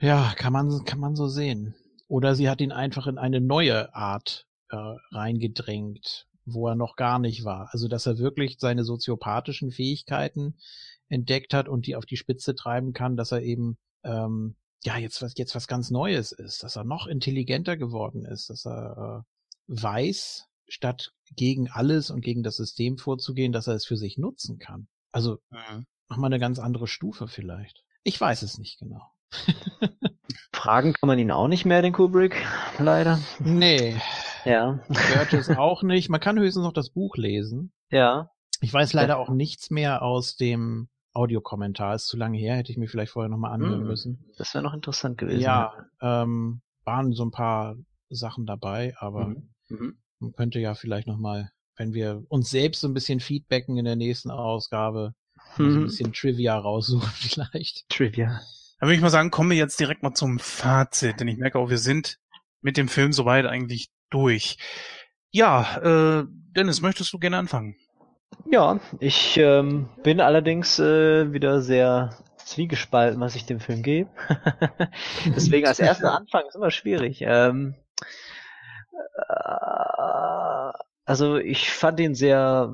Ja, kann man, kann man so sehen. Oder sie hat ihn einfach in eine neue Art äh, reingedrängt, wo er noch gar nicht war. Also dass er wirklich seine soziopathischen Fähigkeiten entdeckt hat und die auf die Spitze treiben kann, dass er eben ähm, ja jetzt was jetzt was ganz Neues ist, dass er noch intelligenter geworden ist, dass er äh, weiß, statt gegen alles und gegen das System vorzugehen, dass er es für sich nutzen kann. Also mhm. nochmal eine ganz andere Stufe vielleicht. Ich weiß es nicht genau. Fragen kann man ihn auch nicht mehr, den Kubrick, leider. Nee, ja. Burgess auch nicht. Man kann höchstens noch das Buch lesen. Ja. Ich weiß leider auch nichts mehr aus dem Audiokommentar. Ist zu lange her, hätte ich mir vielleicht vorher nochmal anhören hm, müssen. Das wäre noch interessant gewesen. Ja, ähm, waren so ein paar Sachen dabei, aber mhm. Mhm. man könnte ja vielleicht nochmal, wenn wir uns selbst so ein bisschen feedbacken in der nächsten Ausgabe, So ein Mhm. bisschen Trivia raussuchen vielleicht. Trivia. Dann würde ich mal sagen, kommen wir jetzt direkt mal zum Fazit, denn ich merke auch, wir sind mit dem Film soweit eigentlich durch. Ja, äh, Dennis, möchtest du gerne anfangen? Ja, ich ähm, bin allerdings äh, wieder sehr zwiegespalten, was ich dem Film gebe. Deswegen als erster Anfang ist immer schwierig. Ähm, äh, also ich fand ihn sehr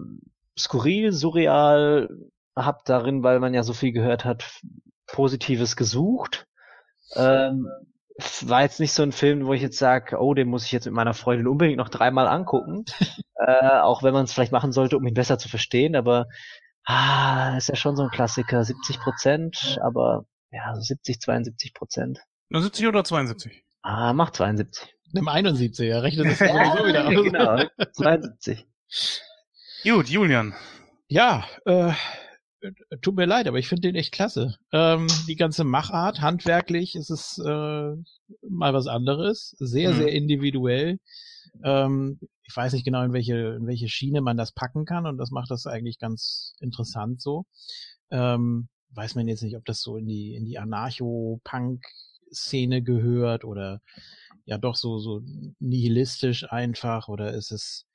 skurril, surreal, hab darin, weil man ja so viel gehört hat, Positives gesucht. Ähm, es war jetzt nicht so ein Film, wo ich jetzt sage, oh, den muss ich jetzt mit meiner Freundin unbedingt noch dreimal angucken. äh, auch wenn man es vielleicht machen sollte, um ihn besser zu verstehen, aber ah, ist ja schon so ein Klassiker, 70 Prozent, aber ja, so 70, 72 Prozent. 70 oder 72? Ah, macht 72. Nimm 71, er rechnet das ja sowieso wieder aus. genau, 72. Gut, Julian. Ja, äh, tut mir leid, aber ich finde den echt klasse. Ähm, die ganze Machart, handwerklich ist es äh, mal was anderes, sehr, Mhm. sehr individuell. Ähm, ich weiß nicht genau, in welche, in welche Schiene man das packen kann und das macht das eigentlich ganz interessant so. Ähm, weiß man jetzt nicht, ob das so in die, in die Anarcho-Punk-Szene gehört oder ja doch so, so nihilistisch einfach oder ist es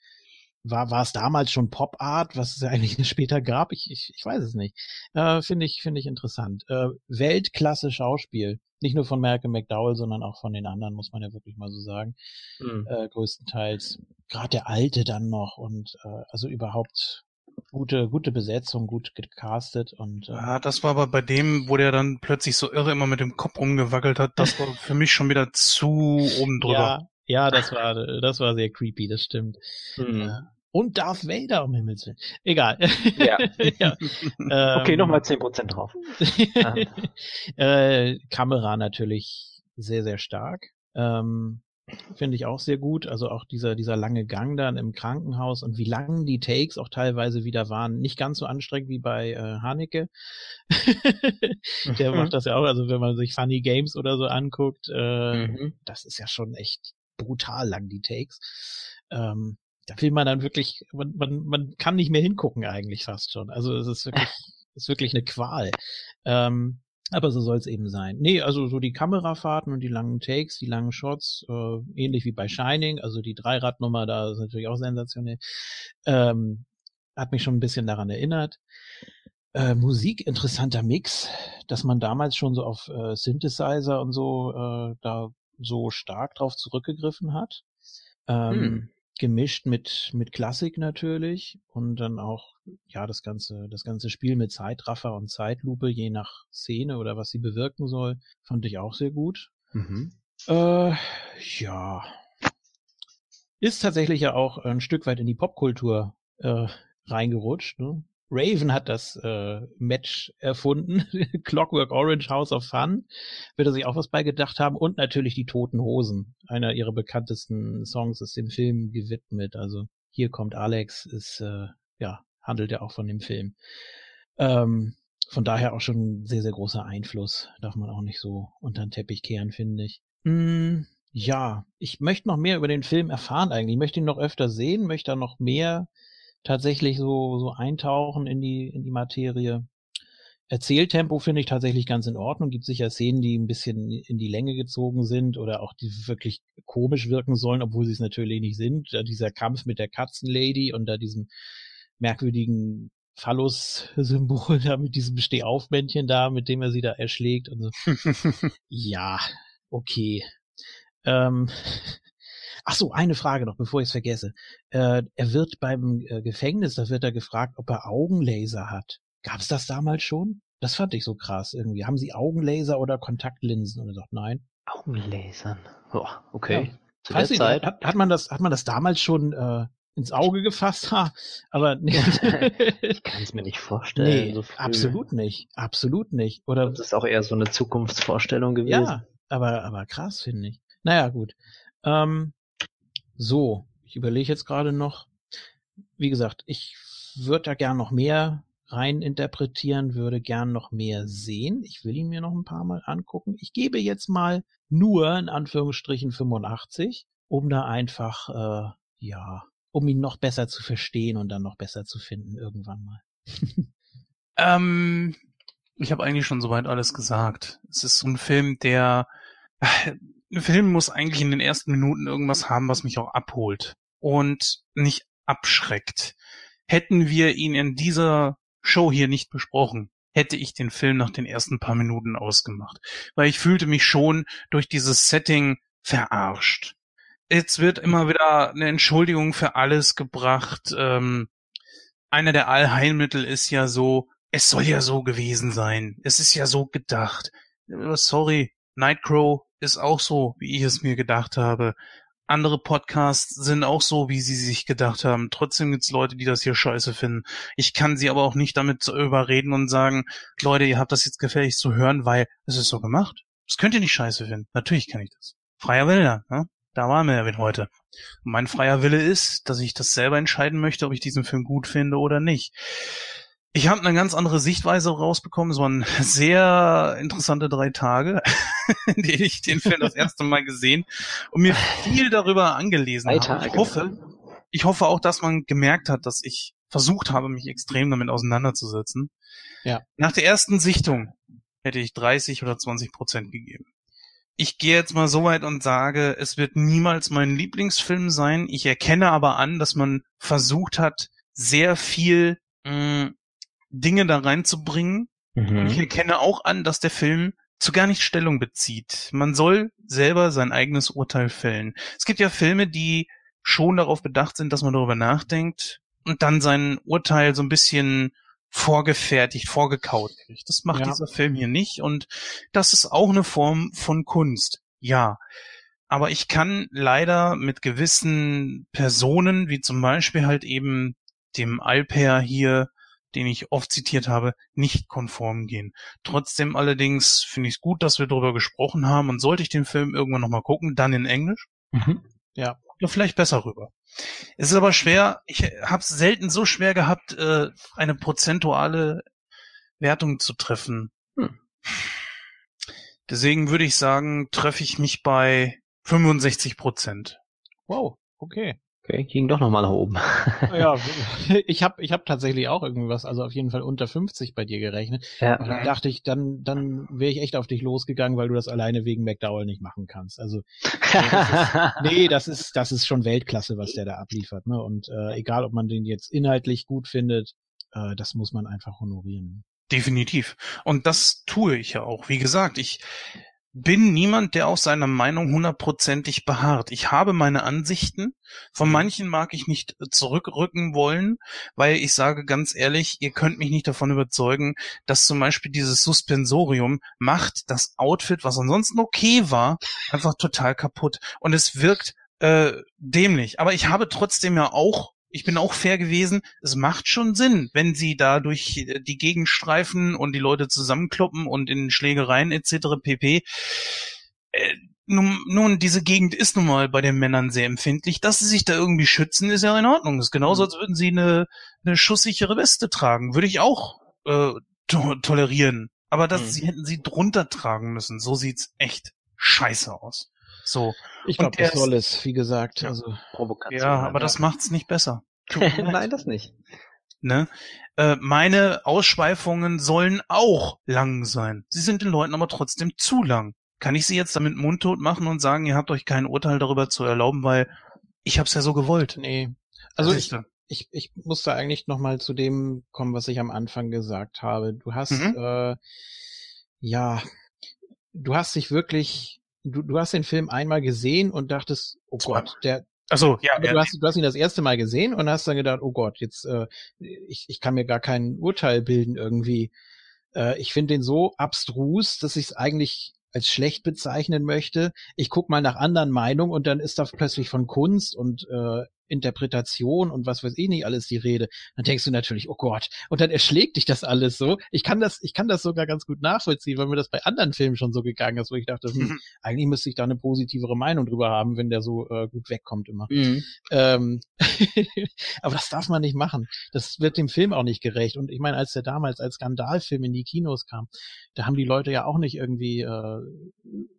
war, war es damals schon Pop Art, was es ja eigentlich später gab? Ich, ich, ich weiß es nicht. Äh, finde ich, finde ich interessant. Äh, Weltklasse Schauspiel. Nicht nur von Malcolm McDowell, sondern auch von den anderen, muss man ja wirklich mal so sagen. Hm. Äh, größtenteils. Gerade der Alte dann noch und äh, also überhaupt gute, gute Besetzung, gut gecastet und äh, Ja, das war aber bei dem, wo der dann plötzlich so irre immer mit dem Kopf rumgewackelt hat, das war für mich schon wieder zu oben drüber. ja, ja, das war, das war sehr creepy, das stimmt. Hm. Und Darth Vader, um Himmels Willen. Egal. Ja. ja. Okay, Ähm, nochmal 10% drauf. äh, Kamera natürlich sehr, sehr stark. Ähm, Finde ich auch sehr gut. Also auch dieser, dieser lange Gang dann im Krankenhaus und wie lang die Takes auch teilweise wieder waren. Nicht ganz so anstrengend wie bei äh, Haneke. Der macht das ja auch. Also wenn man sich Funny Games oder so anguckt, äh, Mhm. das ist ja schon echt brutal lang, die Takes. Ähm, da will man dann wirklich, man, man, man kann nicht mehr hingucken eigentlich fast schon. Also es ist wirklich, ist wirklich eine Qual. Ähm, aber so soll es eben sein. Nee, also so die Kamerafahrten und die langen Takes, die langen Shots, äh, ähnlich wie bei Shining, also die Dreiradnummer da ist natürlich auch sensationell. Ähm, hat mich schon ein bisschen daran erinnert. Äh, Musik, interessanter Mix, dass man damals schon so auf äh, Synthesizer und so äh, da so stark drauf zurückgegriffen hat. Ähm, Hm. Gemischt mit, mit Klassik natürlich und dann auch, ja, das ganze, das ganze Spiel mit Zeitraffer und Zeitlupe, je nach Szene oder was sie bewirken soll, fand ich auch sehr gut. Mhm. Äh, ja. Ist tatsächlich ja auch ein Stück weit in die Popkultur äh, reingerutscht. Ne? Raven hat das äh, Match erfunden. Clockwork Orange House of Fun. Wird er sich auch was bei gedacht haben. Und natürlich die Toten Hosen. Einer ihrer bekanntesten Songs ist dem Film gewidmet. Also hier kommt Alex, ist äh, ja handelt ja auch von dem Film. Ähm, von daher auch schon sehr, sehr großer Einfluss. Darf man auch nicht so unter den Teppich kehren, finde ich. Hm, ja, ich möchte noch mehr über den Film erfahren eigentlich. Ich möchte ihn noch öfter sehen, möchte da noch mehr tatsächlich so, so eintauchen in die, in die Materie. Erzähltempo finde ich tatsächlich ganz in Ordnung. Gibt sicher Szenen, die ein bisschen in die Länge gezogen sind oder auch die wirklich komisch wirken sollen, obwohl sie es natürlich nicht sind. Da dieser Kampf mit der Katzenlady und da diesem merkwürdigen Phallus-Symbol da mit diesem Stehaufmännchen da, mit dem er sie da erschlägt und so. Ja, okay. Ähm, ach so, eine Frage noch, bevor ich es vergesse. Äh, er wird beim äh, Gefängnis, da wird er gefragt, ob er Augenlaser hat. Gab es das damals schon? Das fand ich so krass irgendwie. Haben Sie Augenlaser oder Kontaktlinsen? Und er sagt, nein. Augenlasern. Boah, okay. Ja. Zu der Weiß Zeit. hat, hat man das, hat man das damals schon äh, ins Auge gefasst? Ha, aber nee. Ich kann es mir nicht vorstellen. nee, so absolut nicht. Absolut nicht. Oder Das ist auch eher so eine Zukunftsvorstellung gewesen. Ja, aber, aber krass, finde ich. Naja, gut. Ähm, so, ich überlege jetzt gerade noch. Wie gesagt, ich würde da gern noch mehr rein interpretieren, würde gern noch mehr sehen. Ich will ihn mir noch ein paar Mal angucken. Ich gebe jetzt mal nur in Anführungsstrichen 85, um da einfach, äh, ja, um ihn noch besser zu verstehen und dann noch besser zu finden irgendwann mal. Ähm, ich habe eigentlich schon soweit alles gesagt. Es ist so ein Film, der ein Film muss eigentlich in den ersten Minuten irgendwas haben, was mich auch abholt und nicht abschreckt. Hätten wir ihn in dieser Show hier nicht besprochen, hätte ich den Film nach den ersten paar Minuten ausgemacht, weil ich fühlte mich schon durch dieses Setting verarscht. Jetzt wird immer wieder eine Entschuldigung für alles gebracht. Ähm, einer der Allheilmittel ist ja so, es soll ja so gewesen sein. Es ist ja so gedacht. Sorry, Nightcrow ist auch so, wie ich es mir gedacht habe. Andere Podcasts sind auch so, wie sie sich gedacht haben. Trotzdem gibt's Leute, die das hier scheiße finden. Ich kann sie aber auch nicht damit überreden und sagen, Leute, ihr habt das jetzt gefährlich zu hören, weil es ist so gemacht. Das könnt ihr nicht scheiße finden. Natürlich kann ich das. Freier Wille, ne? Da waren wir ja wieder heute. Mein freier Wille ist, dass ich das selber entscheiden möchte, ob ich diesen Film gut finde oder nicht. Ich habe eine ganz andere Sichtweise rausbekommen. Es waren sehr interessante drei Tage, in denen ich den Film das erste Mal gesehen und mir viel darüber angelesen Drei habe. Ich hoffe, ich hoffe auch, dass man gemerkt hat, dass ich versucht habe, mich extrem damit auseinanderzusetzen. Ja. Nach der ersten Sichtung hätte ich 30 oder 20 Prozent gegeben. Ich gehe jetzt mal so weit und sage, es wird niemals mein Lieblingsfilm sein. Ich erkenne aber an, dass man versucht hat, sehr viel mh, Dinge da reinzubringen. Und ich Mhm. erkenne auch an, dass der Film zu gar nicht Stellung bezieht. Man soll selber sein eigenes Urteil fällen. Es gibt ja Filme, die schon darauf bedacht sind, dass man darüber nachdenkt und dann sein Urteil so ein bisschen vorgefertigt, vorgekaut kriegt. Das macht Ja. dieser Film hier nicht und das ist auch eine Form von Kunst. Ja. Aber ich kann leider mit gewissen Personen, wie zum Beispiel halt eben dem Alper hier, den ich oft zitiert habe, nicht konform gehen. Trotzdem allerdings finde ich es gut, dass wir darüber gesprochen haben und sollte ich den Film irgendwann nochmal gucken, dann in Englisch Mhm. oder vielleicht besser rüber. Es ist aber schwer, ich habe es selten so schwer gehabt, äh, eine prozentuale Wertung zu treffen. Hm. Deswegen würde ich sagen, treffe ich mich bei 65 Prozent. Wow, okay. Okay, ging doch nochmal nach oben. Ja, ich habe ich hab tatsächlich auch irgendwas, also auf jeden Fall unter 50 bei dir gerechnet. ja. Und dann dachte ich, dann, dann wäre ich echt auf dich losgegangen, weil du das alleine wegen McDowell nicht machen kannst. Also nee, das ist, das ist schon Weltklasse, was der da abliefert. Ne? Und äh, egal, ob man den jetzt inhaltlich gut findet, äh, das muss man einfach honorieren. Definitiv. Und das tue ich ja auch. Wie gesagt, ich bin niemand, der auf seiner Meinung hundertprozentig beharrt. Ich habe meine Ansichten. Von manchen mag ich nicht zurückrücken wollen, weil ich sage ganz ehrlich, ihr könnt mich nicht davon überzeugen, dass zum Beispiel dieses Suspensorium macht das Outfit, was ansonsten okay war, einfach total kaputt. Und es wirkt äh, dämlich. Aber ich habe trotzdem ja auch ich bin auch fair gewesen. Es macht schon Sinn, wenn sie da durch äh, die Gegend streifen und die Leute zusammenkloppen und in Schlägereien etc. pp. Äh, nun, nun, diese Gegend ist nun mal bei den Männern sehr empfindlich. Dass sie sich da irgendwie schützen, ist ja in Ordnung. Das ist genauso, als würden sie eine, eine schusssichere Weste tragen. Würde ich auch äh, to tolerieren. Aber das, Mhm. sie hätten sie drunter tragen müssen. So sieht's echt scheiße aus. So. Ich glaube, das soll es, wie gesagt. Ja. Also Provokation. Ja, aber das macht's nicht besser. Nein, das nicht. Ne? Äh, meine Ausschweifungen sollen auch lang sein. Sie sind den Leuten aber trotzdem zu lang. Kann ich sie jetzt damit mundtot machen und sagen, ihr habt euch kein Urteil darüber zu erlauben, weil ich hab's ja so gewollt. nee. Also ich, ich, ich muss da eigentlich noch mal zu dem kommen, was ich am Anfang gesagt habe. Du hast, Mhm. äh, ja, du hast dich wirklich, du, du hast den Film einmal gesehen und dachtest, oh. Gott, der, Also ja, ja du, hast, du hast ihn das erste Mal gesehen und hast dann gedacht, oh Gott, jetzt, äh, ich, ich kann mir gar kein Urteil bilden irgendwie. Äh, ich finde den so abstrus, dass ich es eigentlich als schlecht bezeichnen möchte. Ich guck mal nach anderen Meinungen und dann ist da plötzlich von Kunst und äh, Interpretation und was weiß ich nicht alles die Rede. Dann denkst du natürlich, oh Gott, und dann erschlägt dich das alles so. Ich kann das, ich kann das sogar ganz gut nachvollziehen, weil mir das bei anderen Filmen schon so gegangen ist, wo ich dachte, hm, eigentlich müsste ich da eine positivere Meinung drüber haben, wenn der so äh, gut wegkommt immer. Mhm. Ähm, aber das darf man nicht machen. Das wird dem Film auch nicht gerecht. Und ich meine, als der damals als Skandalfilm in die Kinos kam, da haben die Leute ja auch nicht irgendwie äh,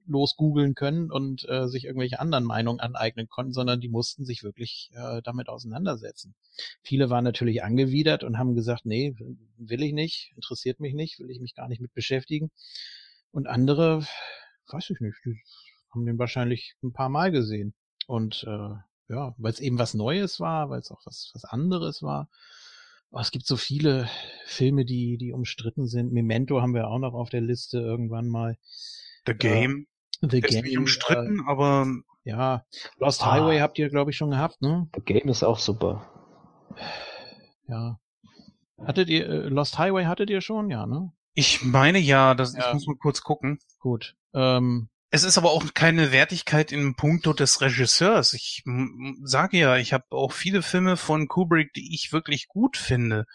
los googeln können und äh, sich irgendwelche anderen Meinungen aneignen konnten, sondern die mussten sich wirklich äh, damit auseinandersetzen. Viele waren natürlich angewidert und haben gesagt, nee, will ich nicht, interessiert mich nicht, will ich mich gar nicht mit beschäftigen. Und andere, weiß ich nicht, die haben den wahrscheinlich ein paar Mal gesehen. Und äh, ja, weil es eben was Neues war, weil es auch was, was anderes war. Oh, es gibt so viele Filme, die, die umstritten sind. Memento haben wir auch noch auf der Liste irgendwann mal. The Game. Äh, The Der ist Game. nicht umstritten, Äh, aber ja, Lost Ah. Highway habt ihr, glaube ich, schon gehabt, ne? The Game ist auch super. Ja. Hattet ihr, äh, Lost Highway hattet ihr schon? Ja, ne? ich meine ja, das, Ja. ich muss mal kurz gucken. Gut. Ähm, Es ist aber auch keine Wertigkeit in puncto des Regisseurs. Ich sage ja, ich habe auch viele Filme von Kubrick, die ich wirklich gut finde.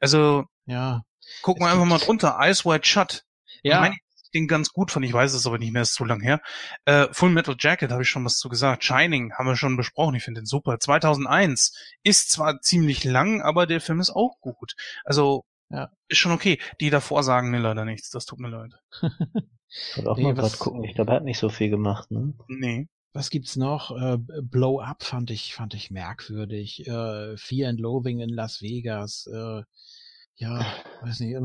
Also ja. gucken wir einfach mal drunter. Eyes Wide Shut. Ja, Ich meine, den ganz gut fand. Ich weiß es aber nicht mehr, ist zu lang her. Äh, Full Metal Jacket habe ich schon was zu gesagt. Shining haben wir schon besprochen. Ich finde den super. 2001 ist zwar ziemlich lang, aber der Film ist auch gut. Also Ja. ist schon okay. Die davor sagen mir leider nichts. Das tut mir leid. Ich wollte auch Nee, mal was- grad gucken. Ich glaube, er hat nicht so viel gemacht, ne? Nee. was gibt's noch? Äh, Blow Up fand ich, fand ich merkwürdig. Äh, Fear and Loathing in Las Vegas. Äh, ja, weiß nicht.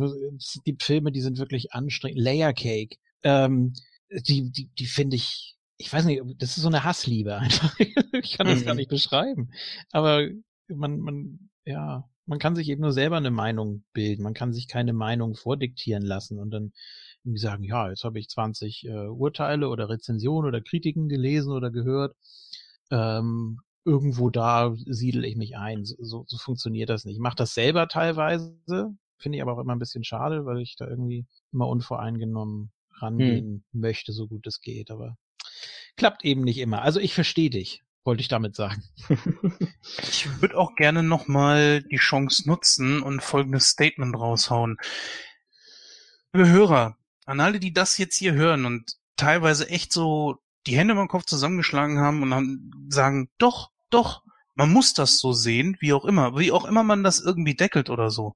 gibt Filme, die sind wirklich anstrengend. Layer Cake. Ähm, die, die, die finde ich, ich weiß nicht, das ist so eine Hassliebe einfach. ich kann das Mhm. gar nicht beschreiben. Aber man, man, ja, man kann sich eben nur selber eine Meinung bilden. Man kann sich keine Meinung vordiktieren lassen und dann irgendwie sagen, ja, jetzt habe ich 20 äh, Urteile oder Rezensionen oder Kritiken gelesen oder gehört. Ähm, irgendwo da siedel ich mich ein. So, so, so funktioniert das nicht. Ich mache das selber teilweise, finde ich aber auch immer ein bisschen schade, weil ich da irgendwie immer unvoreingenommen rangehen möchte, so gut es geht. Aber klappt eben nicht immer. Also ich verstehe dich, wollte ich damit sagen. Ich würde auch gerne nochmal die Chance nutzen und folgendes Statement raushauen. Liebe Hörer, an alle, die das jetzt hier hören und teilweise echt so die Hände über den Kopf zusammengeschlagen haben und dann sagen, doch, doch, man muss das so sehen, wie auch immer, wie auch immer man das irgendwie deckelt oder so.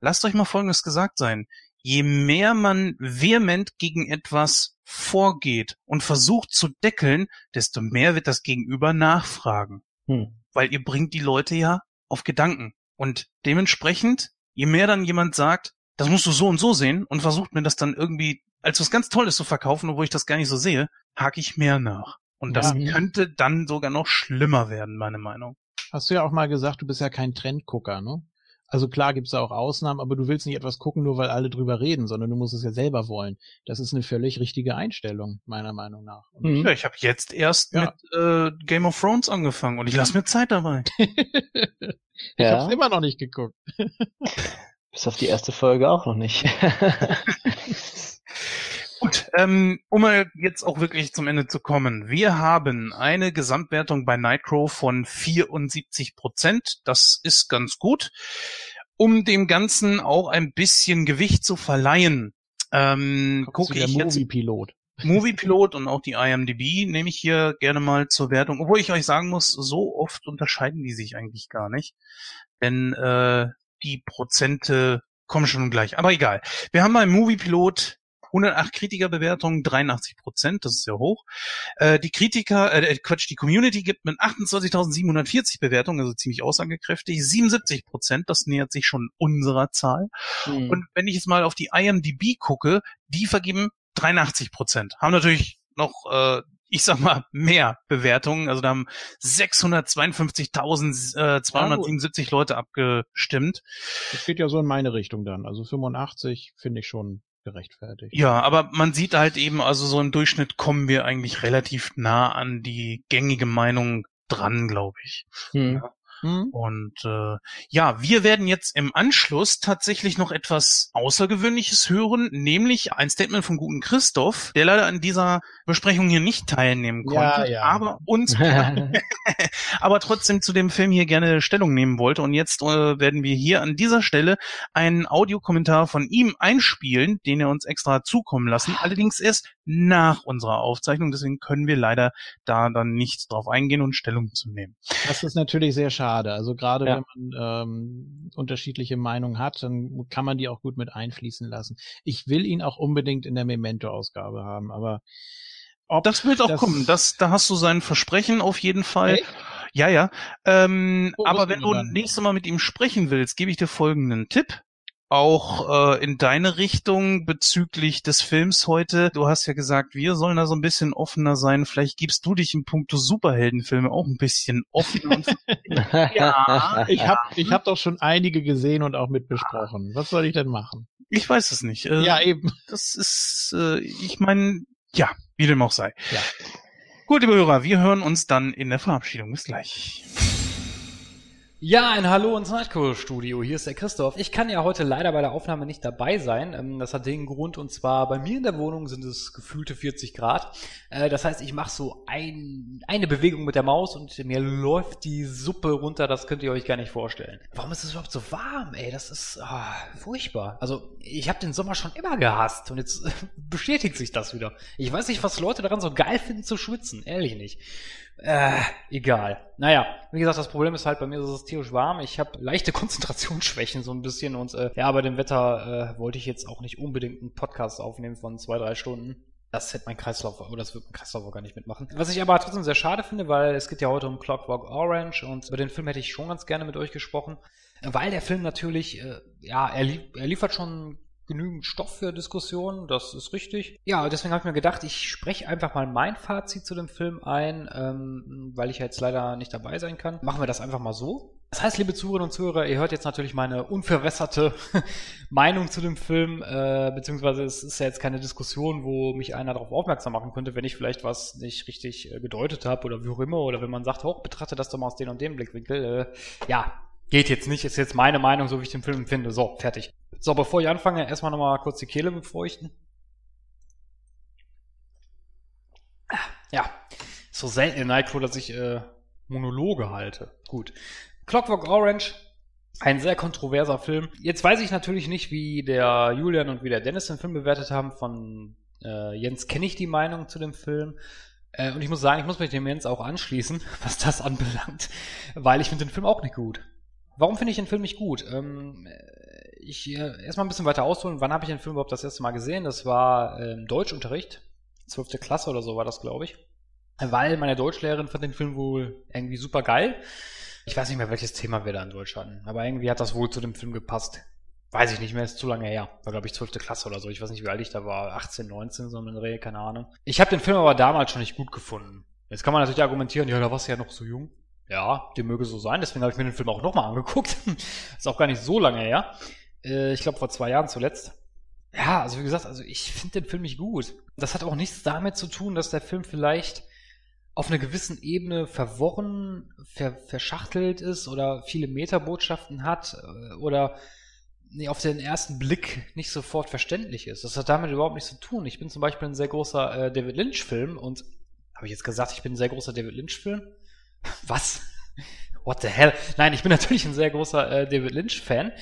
Lasst euch mal Folgendes gesagt sein. Je mehr man vehement gegen etwas vorgeht und versucht zu deckeln, desto mehr wird das Gegenüber nachfragen Hm. weil ihr bringt die Leute ja auf Gedanken. Und dementsprechend, je mehr dann jemand sagt, das musst du so und so sehen und versucht mir das dann irgendwie als was ganz Tolles zu verkaufen, obwohl ich das gar nicht so sehe, hake ich mehr nach. Und das Ja. könnte dann sogar noch schlimmer werden, meine Meinung. Hast du ja auch mal gesagt, du bist ja kein Trendgucker, ne? Also klar gibt's da auch Ausnahmen, aber du willst nicht etwas gucken, nur weil alle drüber reden, sondern du musst es ja selber wollen. Das ist eine völlig richtige Einstellung, meiner Meinung nach. Und Hm. Ja, ich habe jetzt erst Ja. mit äh, Game of Thrones angefangen und ich lasse mir Zeit dabei. ich Ja. hab's immer noch nicht geguckt. Bis auf die erste Folge auch noch nicht. Gut, ähm, um mal jetzt auch wirklich zum Ende zu kommen. Wir haben eine Gesamtwertung bei Nitro von 74 Prozent. Das ist ganz gut. Um dem Ganzen auch ein bisschen Gewicht zu verleihen, ähm, gucke ich jetzt Movie-Pilot. Moviepilot und auch die IMDb nehme ich hier gerne mal zur Wertung. Obwohl ich euch sagen muss, so oft unterscheiden die sich eigentlich gar nicht. Denn äh, die Prozente kommen schon gleich. Aber egal. Wir haben beim Moviepilot 108 Kritikerbewertungen, 83 Prozent, das ist sehr hoch. Äh, die Kritiker, äh, Quatsch, die Community gibt mit 28.740 Bewertungen, also ziemlich aussagekräftig, 77 Prozent, das nähert sich schon unserer Zahl. Hm. Und wenn ich jetzt mal auf die IMDb gucke, die vergeben 83 Prozent. Haben natürlich noch, äh, ich sag mal, mehr Bewertungen. Also da haben 652.277 Leute abgestimmt. Das geht ja so in meine Richtung dann. Also 85 finde ich schon gerechtfertigt. Ja, aber man sieht halt eben, also so im Durchschnitt kommen wir eigentlich relativ nah an die gängige Meinung dran, glaube ich. Hm. Hm? Und äh, ja, wir werden jetzt im Anschluss tatsächlich noch etwas Außergewöhnliches hören, nämlich ein Statement von guten Christoph, der leider an dieser Besprechung hier nicht teilnehmen Ja, konnte, ja. aber uns, aber trotzdem zu dem Film hier gerne Stellung nehmen wollte. Und jetzt äh, werden wir hier an dieser Stelle einen Audiokommentar von ihm einspielen, den er uns extra zukommen lassen. Allerdings erst nach unserer Aufzeichnung, deswegen können wir leider da dann nicht drauf eingehen und Stellung zu nehmen. Das ist natürlich sehr schade. Also gerade Ja. wenn man ähm, unterschiedliche Meinungen hat, dann kann man die auch gut mit einfließen lassen. Ich will ihn auch unbedingt in der Memento-Ausgabe haben, aber ob Das wird auch das- kommen. Das, da hast du sein Versprechen auf jeden Fall. Echt? Ja, ja. Ähm, aber wenn du nächstes Mal mit ihm sprechen willst, gebe ich dir folgenden Tipp. Auch äh, in deine Richtung bezüglich des Films heute. Du hast ja gesagt, wir sollen da so ein bisschen offener sein. Vielleicht gibst du dich in puncto Superheldenfilme auch ein bisschen offener. und ja, Ich habe ich hab doch schon einige gesehen und auch mit besprochen. Was soll ich denn machen? ich weiß es nicht. Äh, Ja, eben. Das ist, äh, ich meine, ja, wie dem auch sei. Ja. Gut, liebe Hörer, wir hören uns dann in der Verabschiedung. Bis gleich. Ja, ein Hallo ins Nightcore Studio. Hier ist der Christoph. Ich kann ja heute leider bei der Aufnahme nicht dabei sein. Ähm, Das hat den Grund und zwar bei mir in der Wohnung sind es gefühlte 40 Grad. Äh, Das heißt, ich mache so ein, eine Bewegung mit der Maus und mir läuft die Suppe runter. Das könnt ihr euch gar nicht vorstellen. Warum ist es überhaupt so warm? Ey, das ist ah, furchtbar. Also ich habe den Sommer schon immer gehasst und jetzt bestätigt sich das wieder. Ich weiß nicht, was Leute daran so geil finden zu schwitzen. Ehrlich nicht. Äh, egal. Naja, wie gesagt, das Problem ist halt, bei mir ist es tierisch warm. Ich habe leichte Konzentrationsschwächen so ein bisschen und äh, ja, bei dem Wetter äh, wollte ich jetzt auch nicht unbedingt einen Podcast aufnehmen von zwei, drei Stunden. Das hätte mein Kreislauf, oder das wird mein Kreislauf auch gar nicht mitmachen. Was ich aber trotzdem sehr schade finde, weil es geht ja heute um Clockwork Orange und über den Film hätte ich schon ganz gerne mit euch gesprochen, weil der Film natürlich, äh, ja, er, lie er liefert schon genügend Stoff für Diskussionen, das ist richtig. Ja, deswegen habe ich mir gedacht, ich spreche einfach mal mein Fazit zu dem Film ein, ähm, weil ich jetzt leider nicht dabei sein kann. Machen wir das einfach mal so. Das heißt, liebe Zuhörerinnen und Zuhörer, ihr hört jetzt natürlich meine unverwässerte Meinung zu dem Film, äh, beziehungsweise es ist ja jetzt keine Diskussion, wo mich einer darauf aufmerksam machen könnte, wenn ich vielleicht was nicht richtig äh, gedeutet habe oder wie auch immer, oder wenn man sagt, hoch, betrachte das doch mal aus dem und dem Blickwinkel. Äh, ja, geht jetzt nicht, ist jetzt meine Meinung, so wie ich den Film empfinde. So, fertig. So, bevor ich anfange, erstmal nochmal kurz die Kehle befeuchten. Ja, so selten in Nightcrow, dass ich äh, Monologe halte. Gut. Clockwork Orange, ein sehr kontroverser Film. Jetzt weiß ich natürlich nicht, wie der Julian und wie der Dennis den Film bewertet haben. Von äh, Jens kenne ich die Meinung zu dem Film. Äh, und ich muss sagen, ich muss mich dem Jens auch anschließen, was das anbelangt, weil ich finde den Film auch nicht gut. Warum finde ich den Film nicht gut? Ähm, ich äh, erstmal ein bisschen weiter ausholen. Wann habe ich den Film überhaupt das erste Mal gesehen? Das war ähm, Deutschunterricht. 12. Klasse oder so war das, glaube ich. Weil meine Deutschlehrerin fand den Film wohl irgendwie super geil. Ich weiß nicht mehr, welches Thema wir da in Deutsch hatten. Aber irgendwie hat das wohl zu dem Film gepasst. Weiß ich nicht mehr, ist zu lange her. War, glaube ich, 12. Klasse oder so. Ich weiß nicht, wie alt ich da war. 18, 19, so ein Dreh, keine Ahnung. Ich habe den Film aber damals schon nicht gut gefunden. Jetzt kann man natürlich argumentieren, ja, da warst du ja noch so jung. Ja, dem möge so sein. Deswegen habe ich mir den Film auch nochmal angeguckt. ist auch gar nicht so lange her. Äh, ich glaube, vor zwei Jahren zuletzt. Ja, also wie gesagt, also ich finde den Film nicht gut. Das hat auch nichts damit zu tun, dass der Film vielleicht auf einer gewissen Ebene verworren, ver verschachtelt ist oder viele Metabotschaften hat äh, oder nee, auf den ersten Blick nicht sofort verständlich ist. Das hat damit überhaupt nichts zu tun. Ich bin zum Beispiel ein sehr großer äh, David Lynch-Film und habe ich jetzt gesagt, ich bin ein sehr großer David Lynch-Film? Was? What the hell? Nein, ich bin natürlich ein sehr großer äh, David Lynch-Fan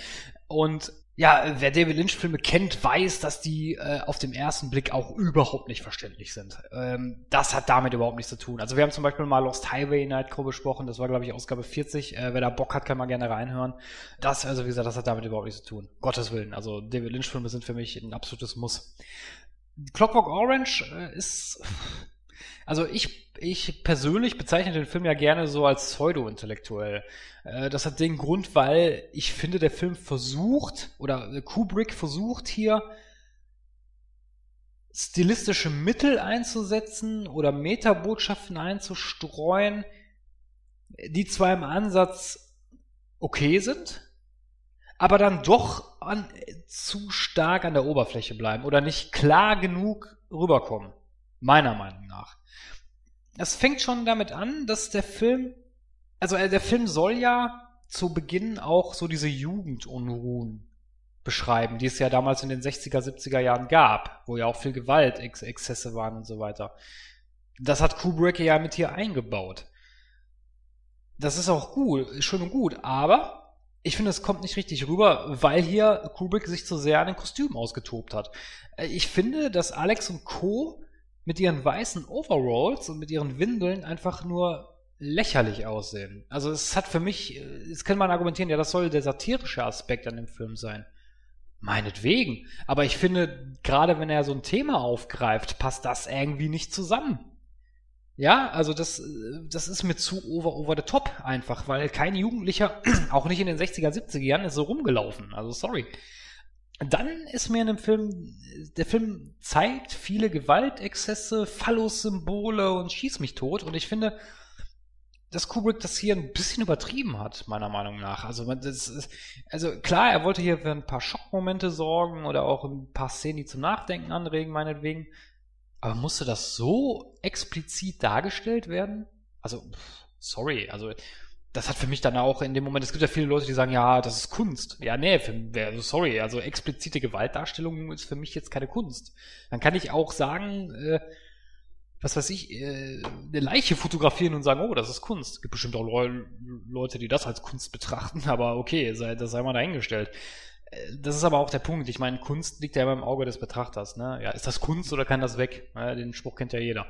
und ja, wer David Lynch-Filme kennt, weiß, dass die äh, auf den ersten Blick auch überhaupt nicht verständlich sind. Ähm, das hat damit überhaupt nichts zu tun. Also wir haben zum Beispiel mal Lost Highway Nightcrow besprochen, das war glaube ich Ausgabe 40. Äh, wer da Bock hat, kann mal gerne reinhören. Das, also wie gesagt, das hat damit überhaupt nichts zu tun. Gottes Willen. Also David Lynch-Filme sind für mich ein absolutes Muss. Clockwork Orange äh, ist also ich, ich persönlich bezeichne den Film ja gerne so als pseudo-intellektuell. Äh, Das hat den Grund, weil ich finde, der Film versucht, oder Kubrick versucht hier stilistische Mittel einzusetzen oder Metabotschaften einzustreuen, die zwar im Ansatz okay sind, aber dann doch an, zu stark an der Oberfläche bleiben oder nicht klar genug rüberkommen. Meiner Meinung nach. Es fängt schon damit an, dass der Film, also äh, der Film soll ja zu Beginn auch so diese Jugendunruhen beschreiben, die es ja damals in den 60er, 70er Jahren gab, wo ja auch viel Gewalt, Ex Exzesse waren und so weiter. Das hat Kubrick ja mit hier eingebaut. Das ist auch gut, schön und gut, aber ich finde, es kommt nicht richtig rüber, weil hier Kubrick sich zu sehr an den Kostümen ausgetobt hat. Äh, Ich finde, dass Alex und Co. mit ihren weißen Overalls und mit ihren Windeln einfach nur lächerlich aussehen. Also es hat für mich, äh, jetzt kann man argumentieren, ja, das soll der satirische Aspekt an dem Film sein. Meinetwegen. Aber ich finde, gerade wenn er so ein Thema aufgreift, passt das irgendwie nicht zusammen. Ja, also das, das ist mir zu over, over the top einfach, weil kein Jugendlicher, auch nicht in den 60er, 70er Jahren, ist so rumgelaufen. Also sorry. Dann ist mir in dem Film, der Film zeigt viele Gewaltexzesse, Phallus-Symbole und schieß mich tot. Und ich finde, dass Kubrick das hier ein bisschen übertrieben hat, meiner Meinung nach. Also, ist, also klar, er wollte hier für ein paar Schockmomente sorgen oder auch ein paar Szenen, die zum Nachdenken anregen, meinetwegen. Aber musste das so explizit dargestellt werden? Also, sorry, also das hat für mich dann auch in dem Moment, es gibt ja viele Leute, die sagen, ja, das ist Kunst. Ja, nee, für, also sorry, also explizite Gewaltdarstellung ist für mich jetzt keine Kunst. Dann kann ich auch sagen, äh, was weiß ich, äh, eine Leiche fotografieren und sagen, oh, das ist Kunst. Es gibt bestimmt auch Le Leute, die das als Kunst betrachten, aber okay, sei, das sei mal dahingestellt. Äh, das ist aber auch der Punkt. Ich meine, Kunst liegt ja immer im Auge des Betrachters. Ne? Ja, ist das Kunst oder kann das weg? Ja, den Spruch kennt ja jeder.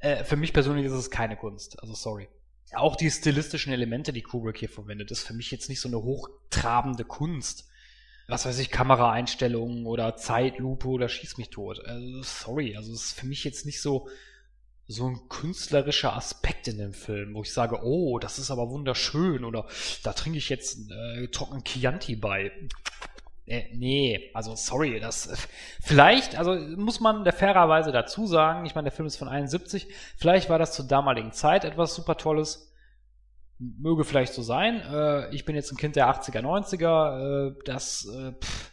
Äh, für mich persönlich ist es keine Kunst. Also sorry. Auch die stilistischen Elemente, die Kubrick hier verwendet, ist für mich jetzt nicht so eine hochtrabende Kunst. Was weiß ich, Kameraeinstellungen oder Zeitlupe oder Schieß mich tot. Also, sorry, also es ist für mich jetzt nicht so so ein künstlerischer Aspekt in dem Film, wo ich sage, oh, das ist aber wunderschön oder da trinke ich jetzt äh, trockenen Chianti bei. Äh, nee, also sorry, das vielleicht, also muss man der fairerweise dazu sagen, ich meine, der Film ist von 71, vielleicht war das zur damaligen Zeit etwas super Tolles. Möge vielleicht so sein. Äh, ich bin jetzt ein Kind der 80er, 90er. Äh, das, äh, pff,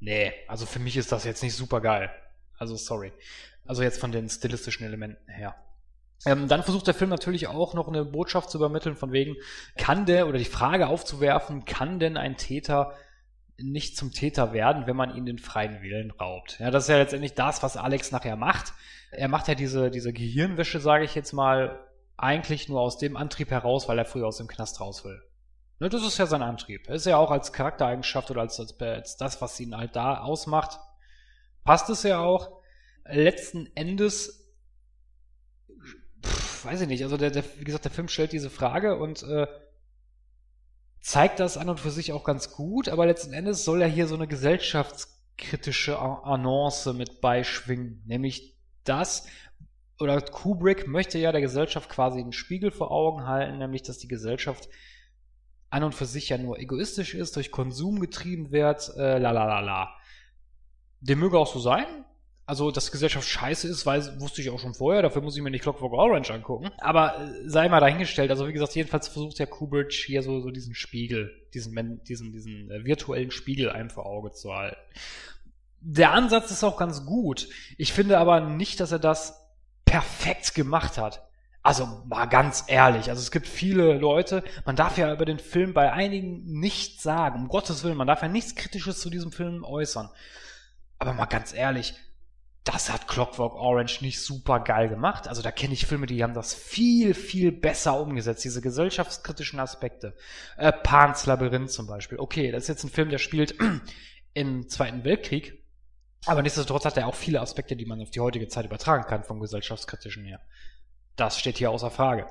nee, also für mich ist das jetzt nicht super geil. Also sorry. Also jetzt von den stilistischen Elementen her. Ähm, dann versucht der Film natürlich auch noch eine Botschaft zu übermitteln, von wegen, kann der, oder die Frage aufzuwerfen, kann denn ein Täter nicht zum Täter werden, wenn man ihn den freien Willen raubt? Ja, das ist ja letztendlich das, was Alex nachher macht. Er macht ja diese, diese Gehirnwäsche, sage ich jetzt mal, eigentlich nur aus dem Antrieb heraus, weil er früher aus dem Knast raus will. Ne, das ist ja sein Antrieb. Ist ja auch als Charaktereigenschaft oder als, als, als das, was ihn halt da ausmacht, passt es ja auch letzten Endes, pff, weiß ich nicht, also der, der, wie gesagt, der Film stellt diese Frage und äh, zeigt das an und für sich auch ganz gut, aber letzten Endes soll er hier so eine gesellschaftskritische Annonce mit beischwingen, nämlich das, oder Kubrick möchte ja der Gesellschaft quasi einen Spiegel vor Augen halten, nämlich dass die Gesellschaft an und für sich ja nur egoistisch ist, durch Konsum getrieben wird, äh, la la la la. Dem möge auch so sein, also, dass Gesellschaft scheiße ist, weiß, wusste ich auch schon vorher. Dafür muss ich mir nicht Clockwork Orange angucken. Aber äh, sei mal dahingestellt. Also, wie gesagt, jedenfalls versucht der Kubrick hier so, so diesen Spiegel, diesen, diesen, diesen äh, virtuellen Spiegel einem vor Auge zu halten. Der Ansatz ist auch ganz gut. Ich finde aber nicht, dass er das perfekt gemacht hat. Also mal ganz ehrlich, also es gibt viele Leute, man darf ja über den Film bei einigen nichts sagen, um Gottes Willen, man darf ja nichts Kritisches zu diesem Film äußern. Aber mal ganz ehrlich, das hat Clockwork Orange nicht super geil gemacht. Also da kenne ich Filme, die haben das viel, viel besser umgesetzt, diese gesellschaftskritischen Aspekte. Äh, Pans Labyrinth zum Beispiel. Okay, das ist jetzt ein Film, der spielt im Zweiten Weltkrieg, aber nichtsdestotrotz hat er auch viele Aspekte, die man auf die heutige Zeit übertragen kann, vom gesellschaftskritischen her. Das steht hier außer Frage.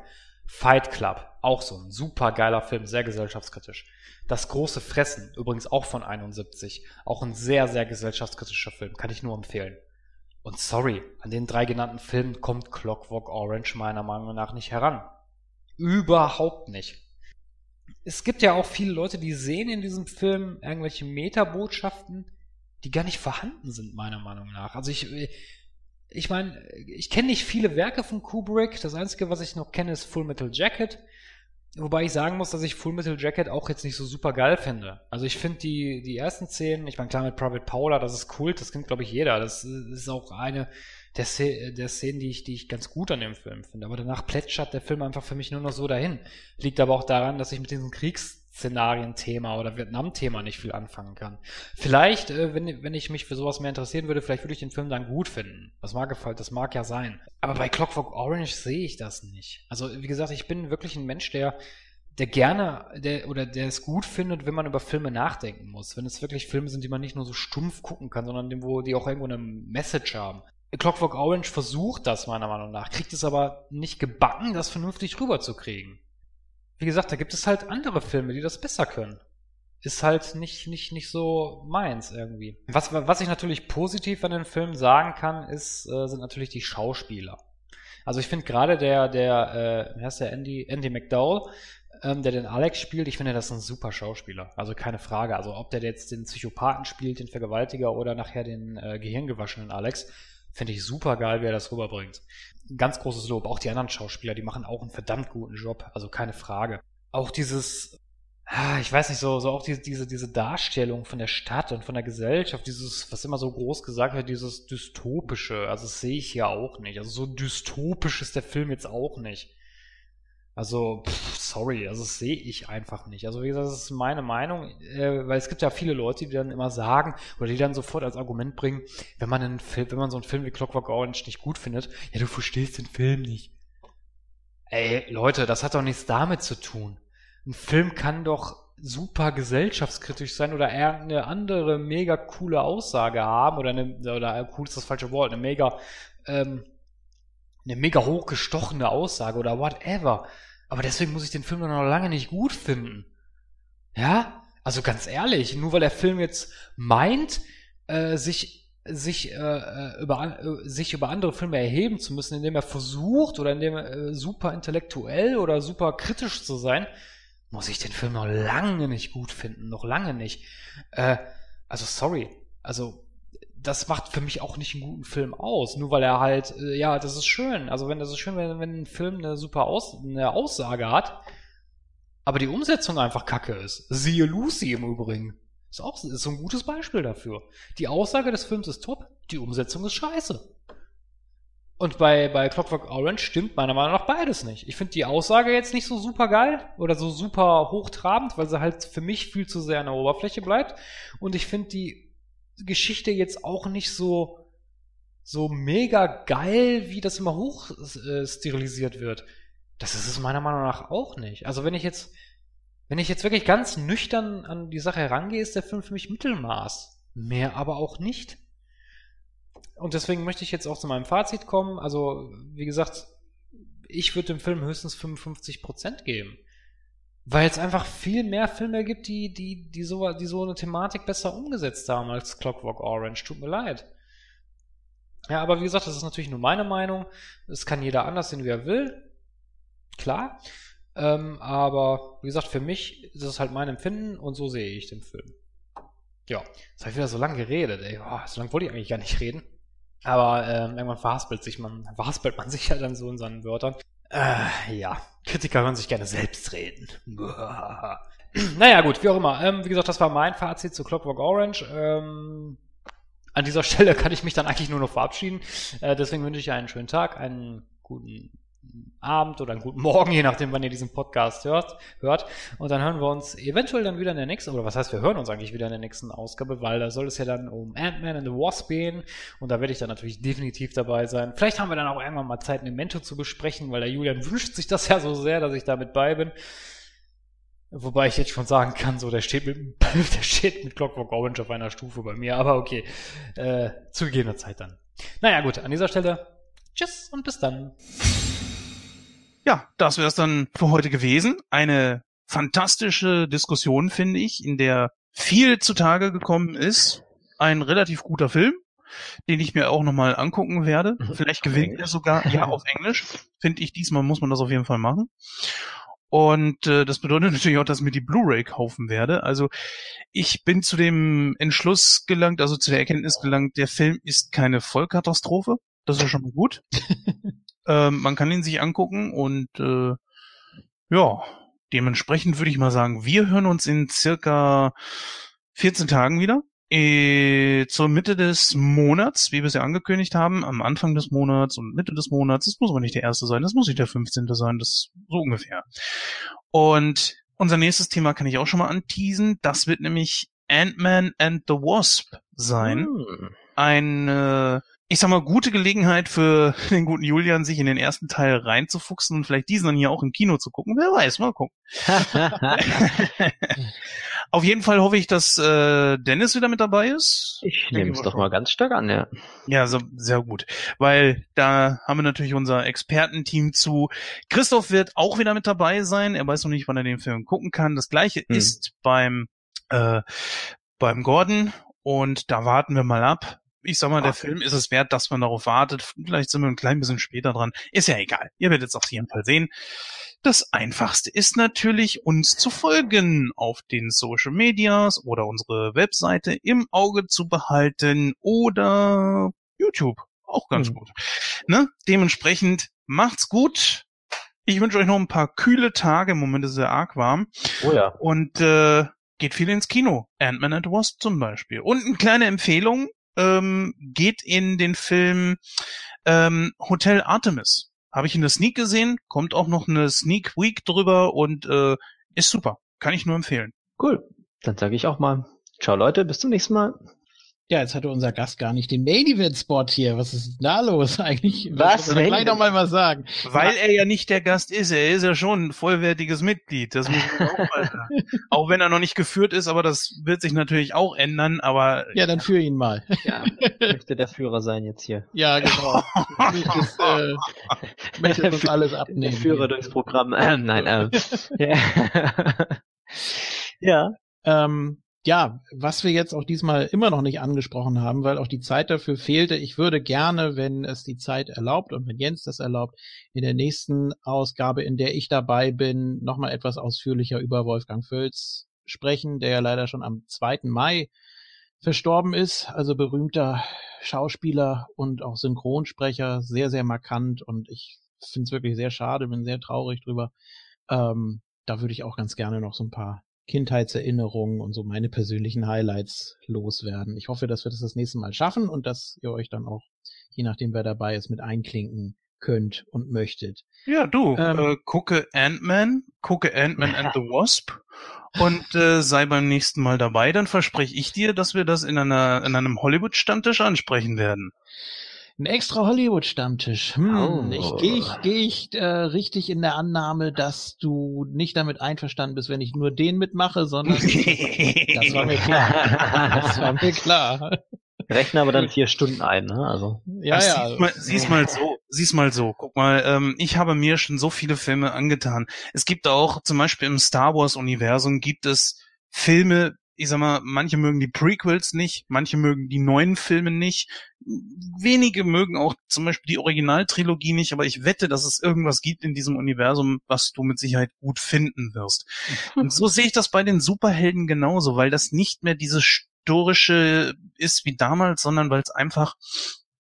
Fight Club, auch so ein super geiler Film, sehr gesellschaftskritisch. Das große Fressen, übrigens auch von 71, auch ein sehr, sehr gesellschaftskritischer Film, kann ich nur empfehlen. Und sorry, an den drei genannten Filmen kommt Clockwork Orange meiner Meinung nach nicht heran. Überhaupt nicht. Es gibt ja auch viele Leute, die sehen in diesem Film irgendwelche Metabotschaften, die gar nicht vorhanden sind, meiner Meinung nach. Also ich, ich meine, ich kenne nicht viele Werke von Kubrick. Das Einzige, was ich noch kenne, ist Full Metal Jacket. Wobei ich sagen muss, dass ich Full Metal Jacket auch jetzt nicht so super geil finde. Also ich finde die, die ersten Szenen, ich meine klar mit Private Paula, das ist Kult, das kennt glaube ich jeder. Das ist auch eine der, der Szenen, die ich, die ich ganz gut an dem Film finde. Aber danach plätschert der Film einfach für mich nur noch so dahin. Liegt aber auch daran, dass ich mit diesen Kriegs Szenarienthema oder Vietnam-Thema nicht viel anfangen kann. Vielleicht, äh, wenn, wenn ich mich für sowas mehr interessieren würde, vielleicht würde ich den Film dann gut finden. Das mag das mag ja sein. Aber bei Clockwork Orange sehe ich das nicht. Also, wie gesagt, ich bin wirklich ein Mensch, der der gerne, der, oder der es gut findet, wenn man über Filme nachdenken muss. Wenn es wirklich Filme sind, die man nicht nur so stumpf gucken kann, sondern wo die auch irgendwo eine Message haben. Clockwork Orange versucht das meiner Meinung nach, kriegt es aber nicht gebacken, das vernünftig rüberzukriegen. Wie gesagt, da gibt es halt andere Filme, die das besser können. ist halt nicht, nicht, nicht so meins irgendwie. Was, was ich natürlich positiv an den Film sagen kann, ist, äh, sind natürlich die Schauspieler. Also ich finde gerade der, der, äh, wie heißt der, Andy, Andy McDowell, ähm, der den Alex spielt, ich finde, das ist ein super Schauspieler. Also keine Frage. Also ob der jetzt den Psychopathen spielt, den Vergewaltiger oder nachher den äh, gehirngewaschenen Alex, finde ich super geil, wie er das rüberbringt. Ganz großes Lob. Auch die anderen Schauspieler, die machen auch einen verdammt guten Job. Also keine Frage. Auch dieses, ah, ich weiß nicht, so, so auch diese, diese, diese Darstellung von der Stadt und von der Gesellschaft, dieses, was immer so groß gesagt wird, dieses dystopische, also das sehe ich hier auch nicht. Also so dystopisch ist der Film jetzt auch nicht. Also, pff, sorry, also das sehe ich einfach nicht. Also wie gesagt, das ist meine Meinung, äh, weil es gibt ja viele Leute, die dann immer sagen oder die dann sofort als Argument bringen, wenn man einen Film, wenn man so einen Film wie Clockwork Orange nicht gut findet, ja, du verstehst den Film nicht. Ey, Leute, das hat doch nichts damit zu tun. Ein Film kann doch super gesellschaftskritisch sein oder eher eine andere mega coole Aussage haben oder eine, oder cool ist das falsche Wort, eine mega ähm, eine mega hochgestochene Aussage oder whatever. Aber deswegen muss ich den Film noch lange nicht gut finden. Ja? Also ganz ehrlich, nur weil der Film jetzt meint, äh, sich sich äh, äh über äh, sich über andere Filme erheben zu müssen, indem er versucht oder indem er äh, super intellektuell oder super kritisch zu sein, muss ich den Film noch lange nicht gut finden, noch lange nicht. Äh, also sorry, also das macht für mich auch nicht einen guten Film aus, nur weil er halt, äh, ja, das ist schön. Also wenn das ist schön, wenn, wenn ein Film eine super aus, eine Aussage hat, aber die Umsetzung einfach kacke ist. Siehe Lucy im Übrigen. Ist auch ist so ein gutes Beispiel dafür. Die Aussage des Films ist top, die Umsetzung ist scheiße. Und bei, bei Clockwork Orange stimmt meiner Meinung nach beides nicht. Ich finde die Aussage jetzt nicht so super geil oder so super hochtrabend, weil sie halt für mich viel zu sehr an der Oberfläche bleibt. Und ich finde die Geschichte jetzt auch nicht so, so mega geil, wie das immer hoch äh, sterilisiert wird. Das ist es meiner Meinung nach auch nicht. Also wenn ich jetzt, wenn ich jetzt wirklich ganz nüchtern an die Sache herangehe, ist der Film für mich Mittelmaß. Mehr aber auch nicht. Und deswegen möchte ich jetzt auch zu meinem Fazit kommen. Also, wie gesagt, ich würde dem Film höchstens 55% geben. Weil es einfach viel mehr Filme gibt, die, die, die, so, die so eine Thematik besser umgesetzt haben als Clockwork Orange. Tut mir leid. Ja, aber wie gesagt, das ist natürlich nur meine Meinung. Es kann jeder anders sehen, wie er will. Klar. Ähm, aber wie gesagt, für mich ist es halt mein Empfinden und so sehe ich den Film. Ja, jetzt habe ich wieder so lange geredet, ey. Oh, so lange wollte ich eigentlich gar nicht reden. Aber ähm, irgendwann verhaspelt sich man, verhaspelt man sich ja dann so in seinen Wörtern. Äh, ja, Kritiker hören sich gerne selbst reden. naja, gut, wie auch immer. Ähm, wie gesagt, das war mein Fazit zu Clockwork Orange. Ähm, an dieser Stelle kann ich mich dann eigentlich nur noch verabschieden. Äh, deswegen wünsche ich einen schönen Tag, einen guten Abend oder einen guten Morgen, je nachdem, wann ihr diesen Podcast hört, hört. Und dann hören wir uns eventuell dann wieder in der nächsten, oder was heißt, wir hören uns eigentlich wieder in der nächsten Ausgabe, weil da soll es ja dann um Ant-Man and the Wasp gehen. Und da werde ich dann natürlich definitiv dabei sein. Vielleicht haben wir dann auch irgendwann mal Zeit, ein Mento zu besprechen, weil der Julian wünscht sich das ja so sehr, dass ich damit bei bin. Wobei ich jetzt schon sagen kann, so, der steht mit, der steht mit Clockwork Orange auf einer Stufe bei mir, aber okay, äh, zu gegebener Zeit dann. Naja, gut, an dieser Stelle, tschüss und bis dann. Ja, das wäre es dann für heute gewesen. Eine fantastische Diskussion, finde ich, in der viel zutage gekommen ist. Ein relativ guter Film, den ich mir auch nochmal angucken werde. Mhm. Vielleicht gewinnt er sogar, ja, auf Englisch. Finde ich, diesmal muss man das auf jeden Fall machen. Und äh, das bedeutet natürlich auch, dass ich mir die Blu-ray kaufen werde. Also ich bin zu dem Entschluss gelangt, also zu der Erkenntnis gelangt, der Film ist keine Vollkatastrophe. Das ist ja schon mal gut. Ähm, man kann ihn sich angucken und äh, ja, dementsprechend würde ich mal sagen, wir hören uns in circa 14 Tagen wieder. Äh, zur Mitte des Monats, wie wir es ja angekündigt haben, am Anfang des Monats und Mitte des Monats, das muss aber nicht der erste sein, das muss nicht der 15. sein, das so ungefähr. Und unser nächstes Thema kann ich auch schon mal anteasen. Das wird nämlich Ant-Man and the Wasp sein. Hm. Ein äh, ich sag mal, gute Gelegenheit für den guten Julian, sich in den ersten Teil reinzufuchsen und vielleicht diesen dann hier auch im Kino zu gucken. Wer weiß, mal gucken. Auf jeden Fall hoffe ich, dass äh, Dennis wieder mit dabei ist. Ich nehme es doch mal ganz stark an, ja. Ja, so, sehr gut. Weil da haben wir natürlich unser Expertenteam zu. Christoph wird auch wieder mit dabei sein. Er weiß noch nicht, wann er den Film gucken kann. Das gleiche hm. ist beim äh, beim Gordon und da warten wir mal ab. Ich sag mal, der Film ist es wert, dass man darauf wartet. Vielleicht sind wir ein klein bisschen später dran. Ist ja egal. Ihr werdet es auf jeden Fall sehen. Das einfachste ist natürlich, uns zu folgen auf den Social Medias oder unsere Webseite im Auge zu behalten oder YouTube. Auch ganz Hm. gut. Ne? Dementsprechend macht's gut. Ich wünsche euch noch ein paar kühle Tage. Im Moment ist es sehr arg warm. Oh ja. Und äh, geht viel ins Kino. Ant-Man and Wasp zum Beispiel. Und eine kleine Empfehlung, ähm, geht in den Film ähm, Hotel Artemis. Habe ich in der Sneak gesehen, kommt auch noch eine Sneak Week drüber und äh, ist super. Kann ich nur empfehlen. Cool. Dann sage ich auch mal. Ciao Leute, bis zum nächsten Mal. Ja, jetzt hatte unser Gast gar nicht den Main Event Spot hier. Was ist denn da los eigentlich? Was? Main gleich noch mal was sagen? Weil er ja nicht der Gast ist, er ist ja schon ein vollwertiges Mitglied. Das muss man auch mal sagen. Auch wenn er noch nicht geführt ist, aber das wird sich natürlich auch ändern. Aber Ja, dann führ ihn mal. Ja, möchte der Führer sein jetzt hier. Ja, genau. Möchtest, äh, möchtest uns alles abnehmen. Der Führer durchs Programm. Ähm, nein, ähm. ja. ja. Ähm, ja, was wir jetzt auch diesmal immer noch nicht angesprochen haben, weil auch die Zeit dafür fehlte. Ich würde gerne, wenn es die Zeit erlaubt und wenn Jens das erlaubt, in der nächsten Ausgabe, in der ich dabei bin, nochmal etwas ausführlicher über Wolfgang Völz sprechen, der ja leider schon am 2. Mai verstorben ist. Also berühmter Schauspieler und auch Synchronsprecher, sehr, sehr markant und ich finde es wirklich sehr schade, bin sehr traurig drüber. Ähm, da würde ich auch ganz gerne noch so ein paar Kindheitserinnerungen und so meine persönlichen Highlights loswerden. Ich hoffe, dass wir das das nächste Mal schaffen und dass ihr euch dann auch, je nachdem wer dabei ist, mit einklinken könnt und möchtet. Ja, du, Ähm. äh, gucke Ant-Man, gucke Ant-Man and the Wasp und äh, sei beim nächsten Mal dabei. Dann verspreche ich dir, dass wir das in einer in einem Hollywood-Stammtisch ansprechen werden. Ein extra Hollywood-Stammtisch. Hm, Oh. Ich gehe ich, geh ich äh, richtig in der Annahme, dass du nicht damit einverstanden bist, wenn ich nur den mitmache, sondern das war mir klar. Das war mir klar. Rechne aber dann vier Stunden ein, ne? Also. Ja, ja. Sieh's mal, sieh's mal so, sieh's mal so. Guck mal, ähm, ich habe mir schon so viele Filme angetan. Es gibt auch zum Beispiel im Star Wars Universum gibt es Filme. Ich sag mal, manche mögen die Prequels nicht, manche mögen die neuen Filme nicht. Wenige mögen auch zum Beispiel die Originaltrilogie nicht, aber ich wette, dass es irgendwas gibt in diesem Universum, was du mit Sicherheit gut finden wirst. Und so sehe ich das bei den Superhelden genauso, weil das nicht mehr dieses storische ist wie damals, sondern weil es einfach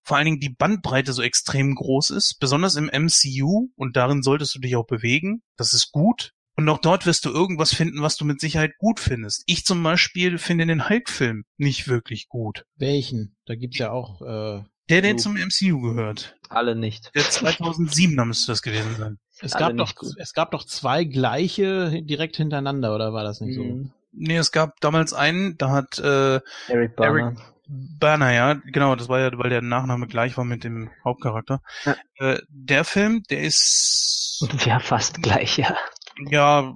vor allen Dingen die Bandbreite so extrem groß ist, besonders im MCU und darin solltest du dich auch bewegen. Das ist gut. Und auch dort wirst du irgendwas finden, was du mit Sicherheit gut findest. Ich zum Beispiel finde den Hulk-Film nicht wirklich gut. Welchen? Da gibt's ja auch äh, Der, der So. zum MCU gehört. Alle nicht. Der 2007er müsste das gewesen sein. Es Alle gab doch, gut. es gab doch zwei gleiche direkt hintereinander, oder war das nicht so? Mhm. Nee, es gab damals einen, da hat äh, Eric Barner. Berner, ja, genau, das war ja, weil der Nachname gleich war mit dem Hauptcharakter. Ja. Äh, der Film, der ist Ja, fast gleich, ja. Ja,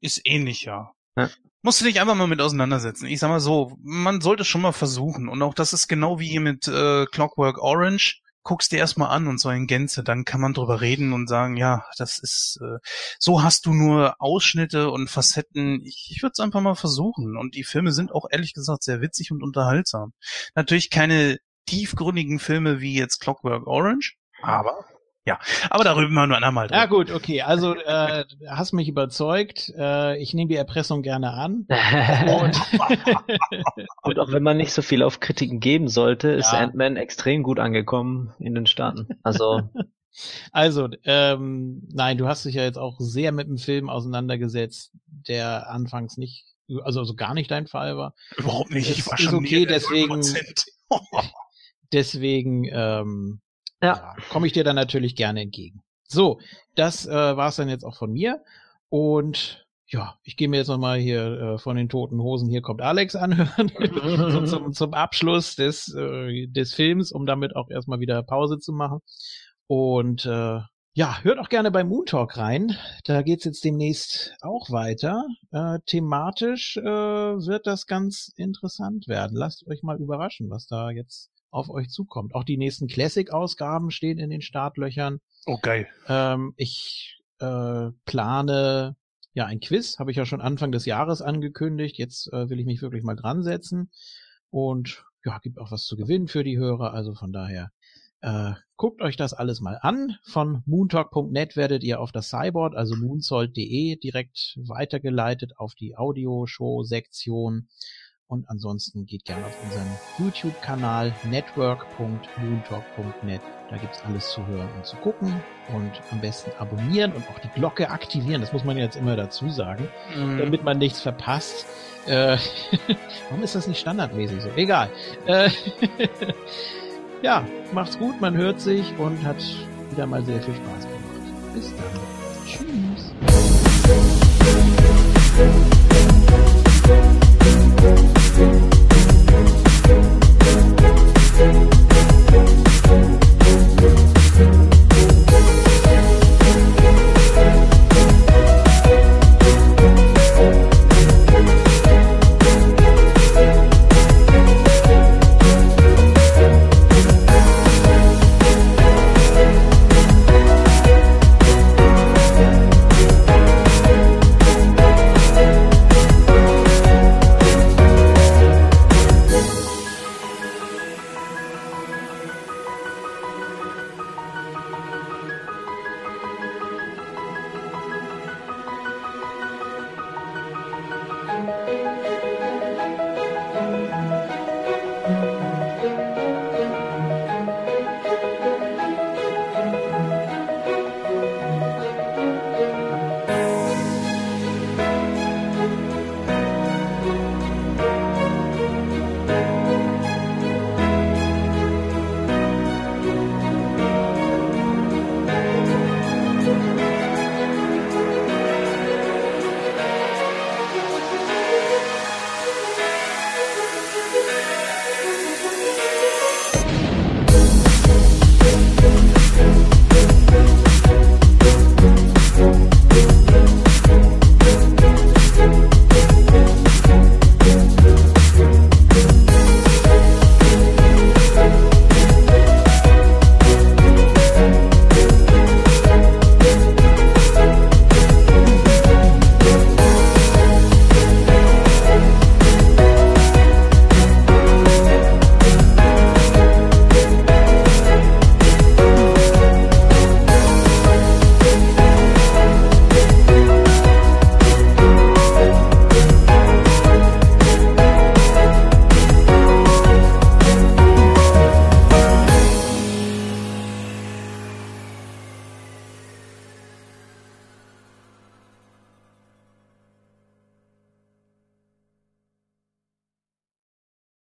ist ähnlich, ja. Ja. Musst du dich einfach mal mit auseinandersetzen. Ich sag mal so, man sollte schon mal versuchen. Und auch das ist genau wie hier mit äh, Clockwork Orange. Guckst dir erstmal an und so in Gänze, dann kann man drüber reden und sagen, ja, das ist, äh, so hast du nur Ausschnitte und Facetten. Ich, ich würde es einfach mal versuchen. Und die Filme sind auch ehrlich gesagt sehr witzig und unterhaltsam. Natürlich keine tiefgründigen Filme wie jetzt Clockwork Orange, aber ja, aber darüber mal nur einmal. Ja gut, okay. Also äh, hast mich überzeugt. Äh, ich nehme die Erpressung gerne an. Und Und auch wenn man nicht so viel auf Kritiken geben sollte, ist Ja. Ant-Man extrem gut angekommen in den Staaten. Also, also, ähm, nein, du hast dich ja jetzt auch sehr mit dem Film auseinandergesetzt, der anfangs nicht, also, also gar nicht dein Fall war. Überhaupt nicht. Ich Es war ist schon okay, deswegen- 0%. Deswegen ähm, ja. ja, komme ich dir dann natürlich gerne entgegen. So, das äh, war es dann jetzt auch von mir. Und ja, ich gehe mir jetzt nochmal hier äh, von den toten Hosen, hier kommt Alex anhören, so zum, zum Abschluss des, äh, des Films, um damit auch erstmal wieder Pause zu machen. Und äh, ja, hört auch gerne bei Moon Talk rein. Da geht's jetzt demnächst auch weiter. Äh, thematisch äh, wird das ganz interessant werden. Lasst euch mal überraschen, was da jetzt auf euch zukommt. Auch die nächsten Classic-Ausgaben stehen in den Startlöchern. Oh, geil. Ähm, ich äh, plane ja, ein Quiz, habe ich ja schon Anfang des Jahres angekündigt. Jetzt äh, will ich mich wirklich mal dran setzen. Und ja, gibt auch was zu gewinnen für die Hörer. Also von daher äh, guckt euch das alles mal an. Von moontalk.net werdet ihr auf das Cyborg, also moonsold.de, direkt weitergeleitet auf die Audioshow-Sektion. Und ansonsten geht gerne auf unseren YouTube-Kanal network.moontalk.net. Da gibt's alles zu hören und zu gucken. Und am besten abonnieren und auch die Glocke aktivieren. Das muss man jetzt immer dazu sagen, Mhm. damit man nichts verpasst. Äh, warum ist das nicht standardmäßig so? Egal. Äh, ja, macht's gut, man hört sich und hat wieder mal sehr viel Spaß gemacht. Bis dann. Tschüss.